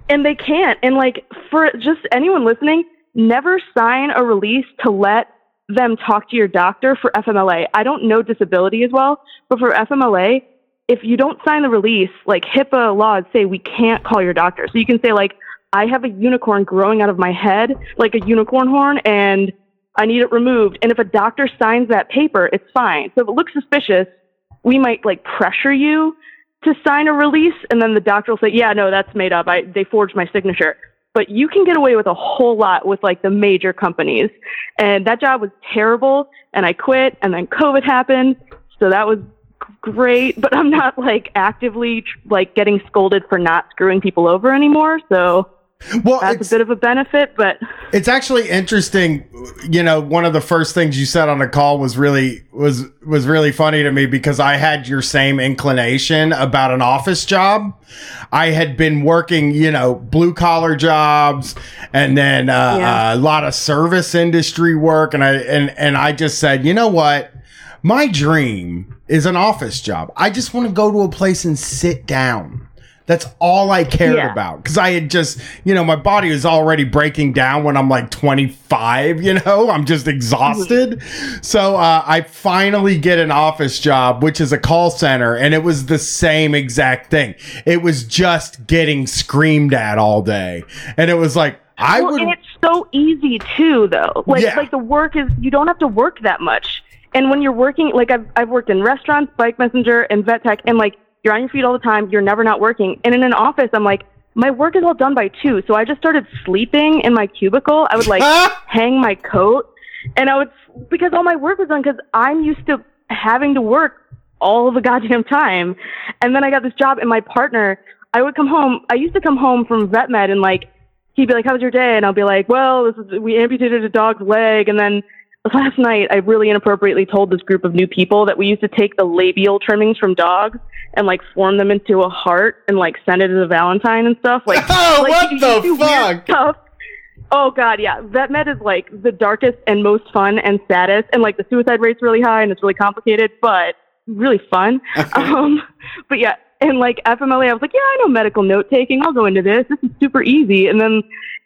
S12: and they can't. And like for just anyone listening, never sign a release to let them talk to your doctor for FMLA. I don't know disability as well, but for FMLA, if you don't sign the release, like HIPAA laws say we can't call your doctor. So you can say like, I have a unicorn growing out of my head, like a unicorn horn, and I need it removed. And if a doctor signs that paper, it's fine. So if it looks suspicious, we might like pressure you to sign a release, and then the doctor will say, "Yeah, no, that's made up. I they forged my signature." But you can get away with a whole lot with like the major companies, and that job was terrible. And I quit, and then COVID happened, so that was great. But I'm not like actively like getting scolded for not screwing people over anymore. So
S2: well,
S12: that's a bit of a benefit, but
S2: It's actually interesting. You know, one of the first things you said on the call was really was was really funny to me because I had your same inclination about an office job. I had been working, you know, blue collar jobs, and then uh,
S13: Yeah.
S2: a lot of service industry work, and I and and I just said, you know what, my dream is an office job. I just want to go to a place and sit down. That's all I cared
S13: Yeah.
S2: about because I had just, you know, my body was already breaking down when I'm like 25, you know, I'm just exhausted. So uh, I finally get an office job, which is a call center, and it was the same exact thing. It was just getting screamed at all day. And it was like, I
S12: well,
S2: would.
S12: and it's so easy too, though. Like,
S2: Yeah.
S12: like the work is you don't have to work that much. And when you're working, like I've I've worked in restaurants, bike messenger, and vet tech, and like you're on your feet all the time. You're never not working. And in an office, I'm like, my work is all done by two. So I just started sleeping in my cubicle. I would like hang my coat, and I would because all my work was done because I'm used to having to work all the goddamn time. And then I got this job, and my partner, I would come home. I used to come home from vet med, and like he'd be like, "How was your day?" And I'll be like, "Well, this is, we amputated a dog's leg." And then last night, I really inappropriately told this group of new people that we used to take the labial trimmings from dogs and like form them into a heart and like send it as a Valentine and stuff. Like,
S1: Oh,
S12: like,
S1: what
S12: you-
S1: the
S12: you
S1: fuck?
S12: Oh god, yeah. Vet med is like the darkest and most fun and saddest, and like the suicide rate's really high and it's really complicated, but really fun. Um, but yeah, and like FMLA, I was like, yeah, I know medical note taking. I'll go into this. This is super easy. And then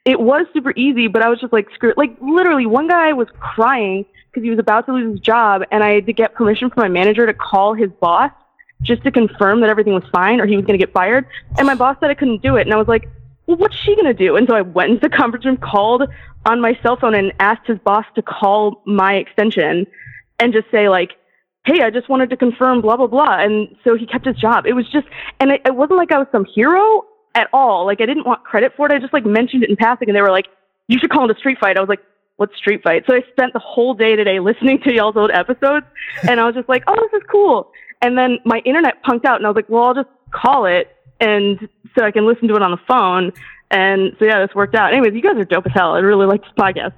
S12: it was super easy, but I was just like, screw. Like literally, one guy was crying because he was about to lose his job, and I had to get permission from my manager to call his boss just to confirm that everything was fine, or he was going to get fired. And my boss said I couldn't do it, and I was like, well, what's she going to do? And so I went into the conference room, called on my cell phone, and asked his boss to call my extension and just say like, hey, I just wanted to confirm blah blah blah. And so he kept his job. It was just, and it, it wasn't like I was some hero at all. Like I didn't want credit for it. I just like mentioned it in passing, and they were like, you should call it a street fight. I was like. What's street fight? So I spent the whole day today listening to y'all's old episodes, and I was just like, "Oh, this is cool." And then my internet punked out, and I was like, "Well, I'll just call it, and so I can listen to it on the phone." And so yeah, this worked out. Anyways, you guys are dope as hell. I really like this podcast.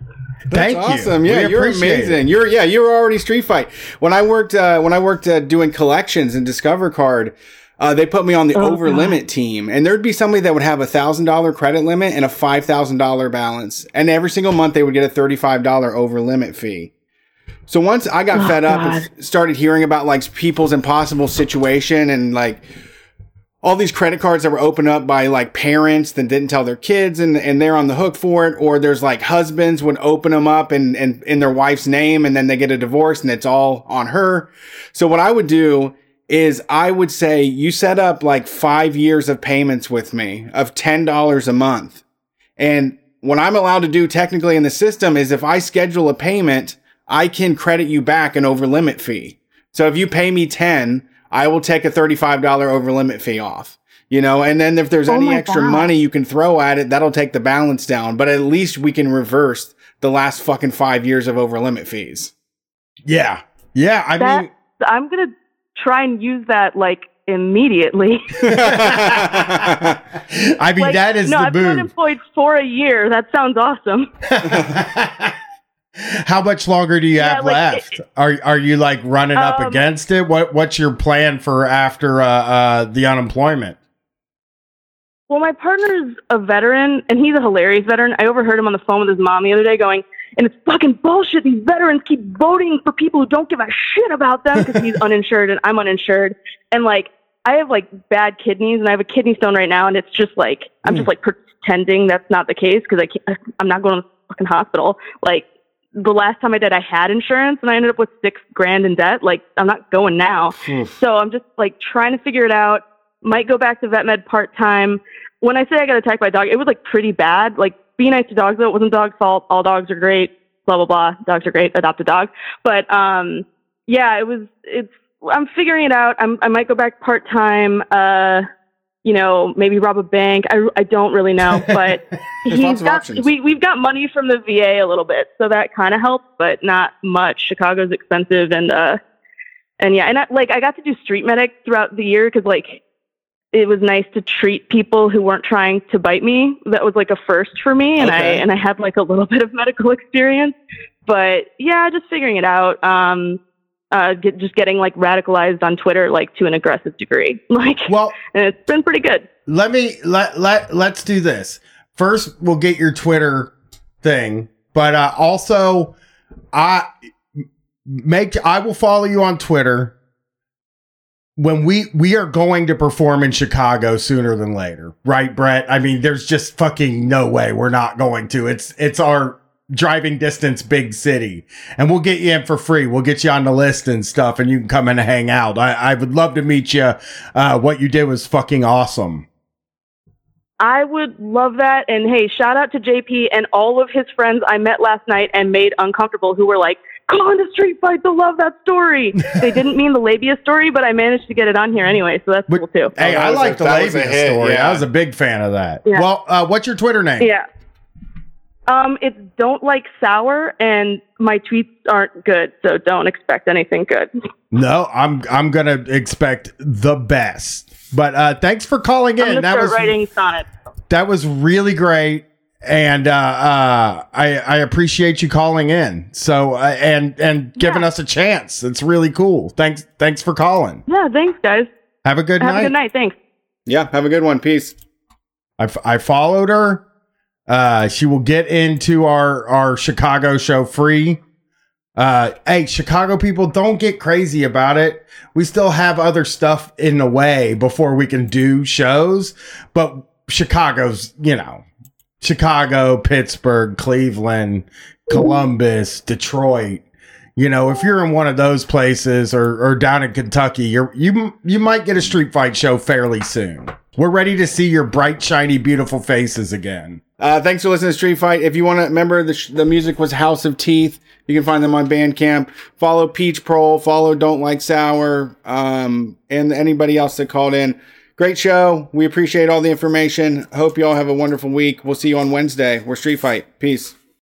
S1: That's awesome. Yeah, you're amazing. You're yeah, you're already Street Fight. When I worked uh, when I worked uh, doing collections in Discover Card, uh, they put me on the
S12: Oh,
S1: over limit team, and there'd be somebody that would have a thousand dollar credit limit and a five thousand dollar balance, and every single month they would get a thirty five dollar over limit fee. So once I got
S12: Oh,
S1: fed up
S12: God.
S1: and started hearing about like people's impossible situation and like all these credit cards that were opened up by like parents that didn't tell their kids and, and they're on the hook for it or there's like husbands would open them up and, and in their wife's name and then they get a divorce and it's all on her so what i would do is i would say you set up like five years of payments with me of $10 a month and what i'm allowed to do technically in the system is if i schedule a payment i can credit you back an over limit fee so if you pay me 10 I will take a $35 over limit fee off. You know, and then if there's
S12: Oh
S1: any extra
S12: God.
S1: money you can throw at it, that'll take the balance down. But at least we can reverse the last fucking five years of over limit fees.
S2: Yeah. Yeah. I
S12: that,
S2: mean,
S12: I'm gonna try and use that like immediately.
S2: I mean,
S12: Like,
S2: that is
S12: no,
S2: the
S12: I've been unemployed for a year. That sounds awesome.
S2: How much longer do you have
S12: like,
S2: left? are are you like running up
S12: Um,
S2: against it? What what's your plan for after uh, uh, the unemployment?
S12: Well, my partner's a veteran, and he's a hilarious veteran. I overheard him on the phone with his mom the other day going, and it's fucking bullshit. These veterans keep voting for people who don't give a shit about them because he's uninsured and I'm uninsured. And like, I have like bad kidneys, and I have a kidney stone right now, and it's just like I'm just like pretending that's not the case because I can't. I'm not going to the fucking hospital. Like, the last time I did, I had insurance and I ended up with six grand in debt. Like, I'm not going now. So I'm just like trying to figure it out. Might go back to vet med part time. When I say I got attacked by a dog, it was like pretty bad. Like, be nice to dogs though. It wasn't dog's fault. All dogs are great. Blah blah blah. Dogs are great. Adopt a dog. But um, yeah, it was. It's. I'm figuring it out. I'm. I might go back part time. Uh, you know, maybe rob a bank. I, I don't really know, but he's got, we we've got money from the VA a little bit, so that kind of helps, but not much. Chicago's expensive, and uh, and yeah, and I, like I got to do street medic throughout the year because like it was nice to treat people who weren't trying to bite me. That was like a first for me, and I and I had like a little bit of medical experience, but yeah, just figuring it out. Um, uh, get, just getting like radicalized on Twitter, like to an aggressive degree, like
S2: Well,
S12: and it's been pretty good.
S2: let me let let let's do this. First, we'll get your Twitter thing, but uh, also I make I will follow you on Twitter when we we are going to perform in Chicago sooner than later, right, Brett? I mean, there's just fucking no way we're not going to. It's it's our driving distance big city, and we'll get you in for free. We'll get you on the list and stuff, and you can come in and hang out. I, I would love to meet you. Uh, what you did was fucking awesome.
S12: I would love that. And hey, shout out to JP and all of his friends I met last night and made uncomfortable who were like, call into Street Fight to love that story. they didn't mean the labia story, but I managed to get it on here anyway, so that's cool too.
S2: Hey,
S1: that
S2: I like the
S1: that
S2: labia
S1: hit,
S2: story.
S1: yeah.
S2: I was a big fan of that.
S12: Yeah.
S2: Well, uh, what's your Twitter name?
S12: Yeah. Um, it's don't like sour, and my tweets aren't good, so don't expect anything good.
S2: No, I'm I'm gonna expect the best. But uh, thanks for calling
S12: I'm
S2: in.
S12: gonna
S2: That
S12: start
S2: was
S12: writing sonnets.
S2: that was really great, and uh, uh, I I appreciate you calling in. So uh, and and giving us a chance. It's really cool. Thanks thanks for calling.
S12: Yeah, thanks, guys.
S2: Have a good
S12: Have
S2: night.
S12: a good night. Thanks.
S1: Yeah, have a good one. Peace.
S2: I, f- I followed her. Uh, she will get into our our Chicago show free. Uh, hey, Chicago people, don't get crazy about it. We still have other stuff in the way before we can do shows, but Chicago's, you know, Chicago, Pittsburgh, Cleveland, Columbus, Detroit. You know, if you're in one of those places or, or down in Kentucky, you're you you might get a street fight show fairly soon. We're ready to see your bright, shiny, beautiful faces again.
S1: Uh, thanks for listening to Street Fight. If you want to remember, the, sh- the music was House of Teeth. You can find them on Bandcamp. Follow Peach Prol. Follow Don't Like Sour. Um, and anybody else that called in. Great show. We appreciate all the information. Hope you all have a wonderful week. We'll see you on Wednesday. We're Street Fight. Peace.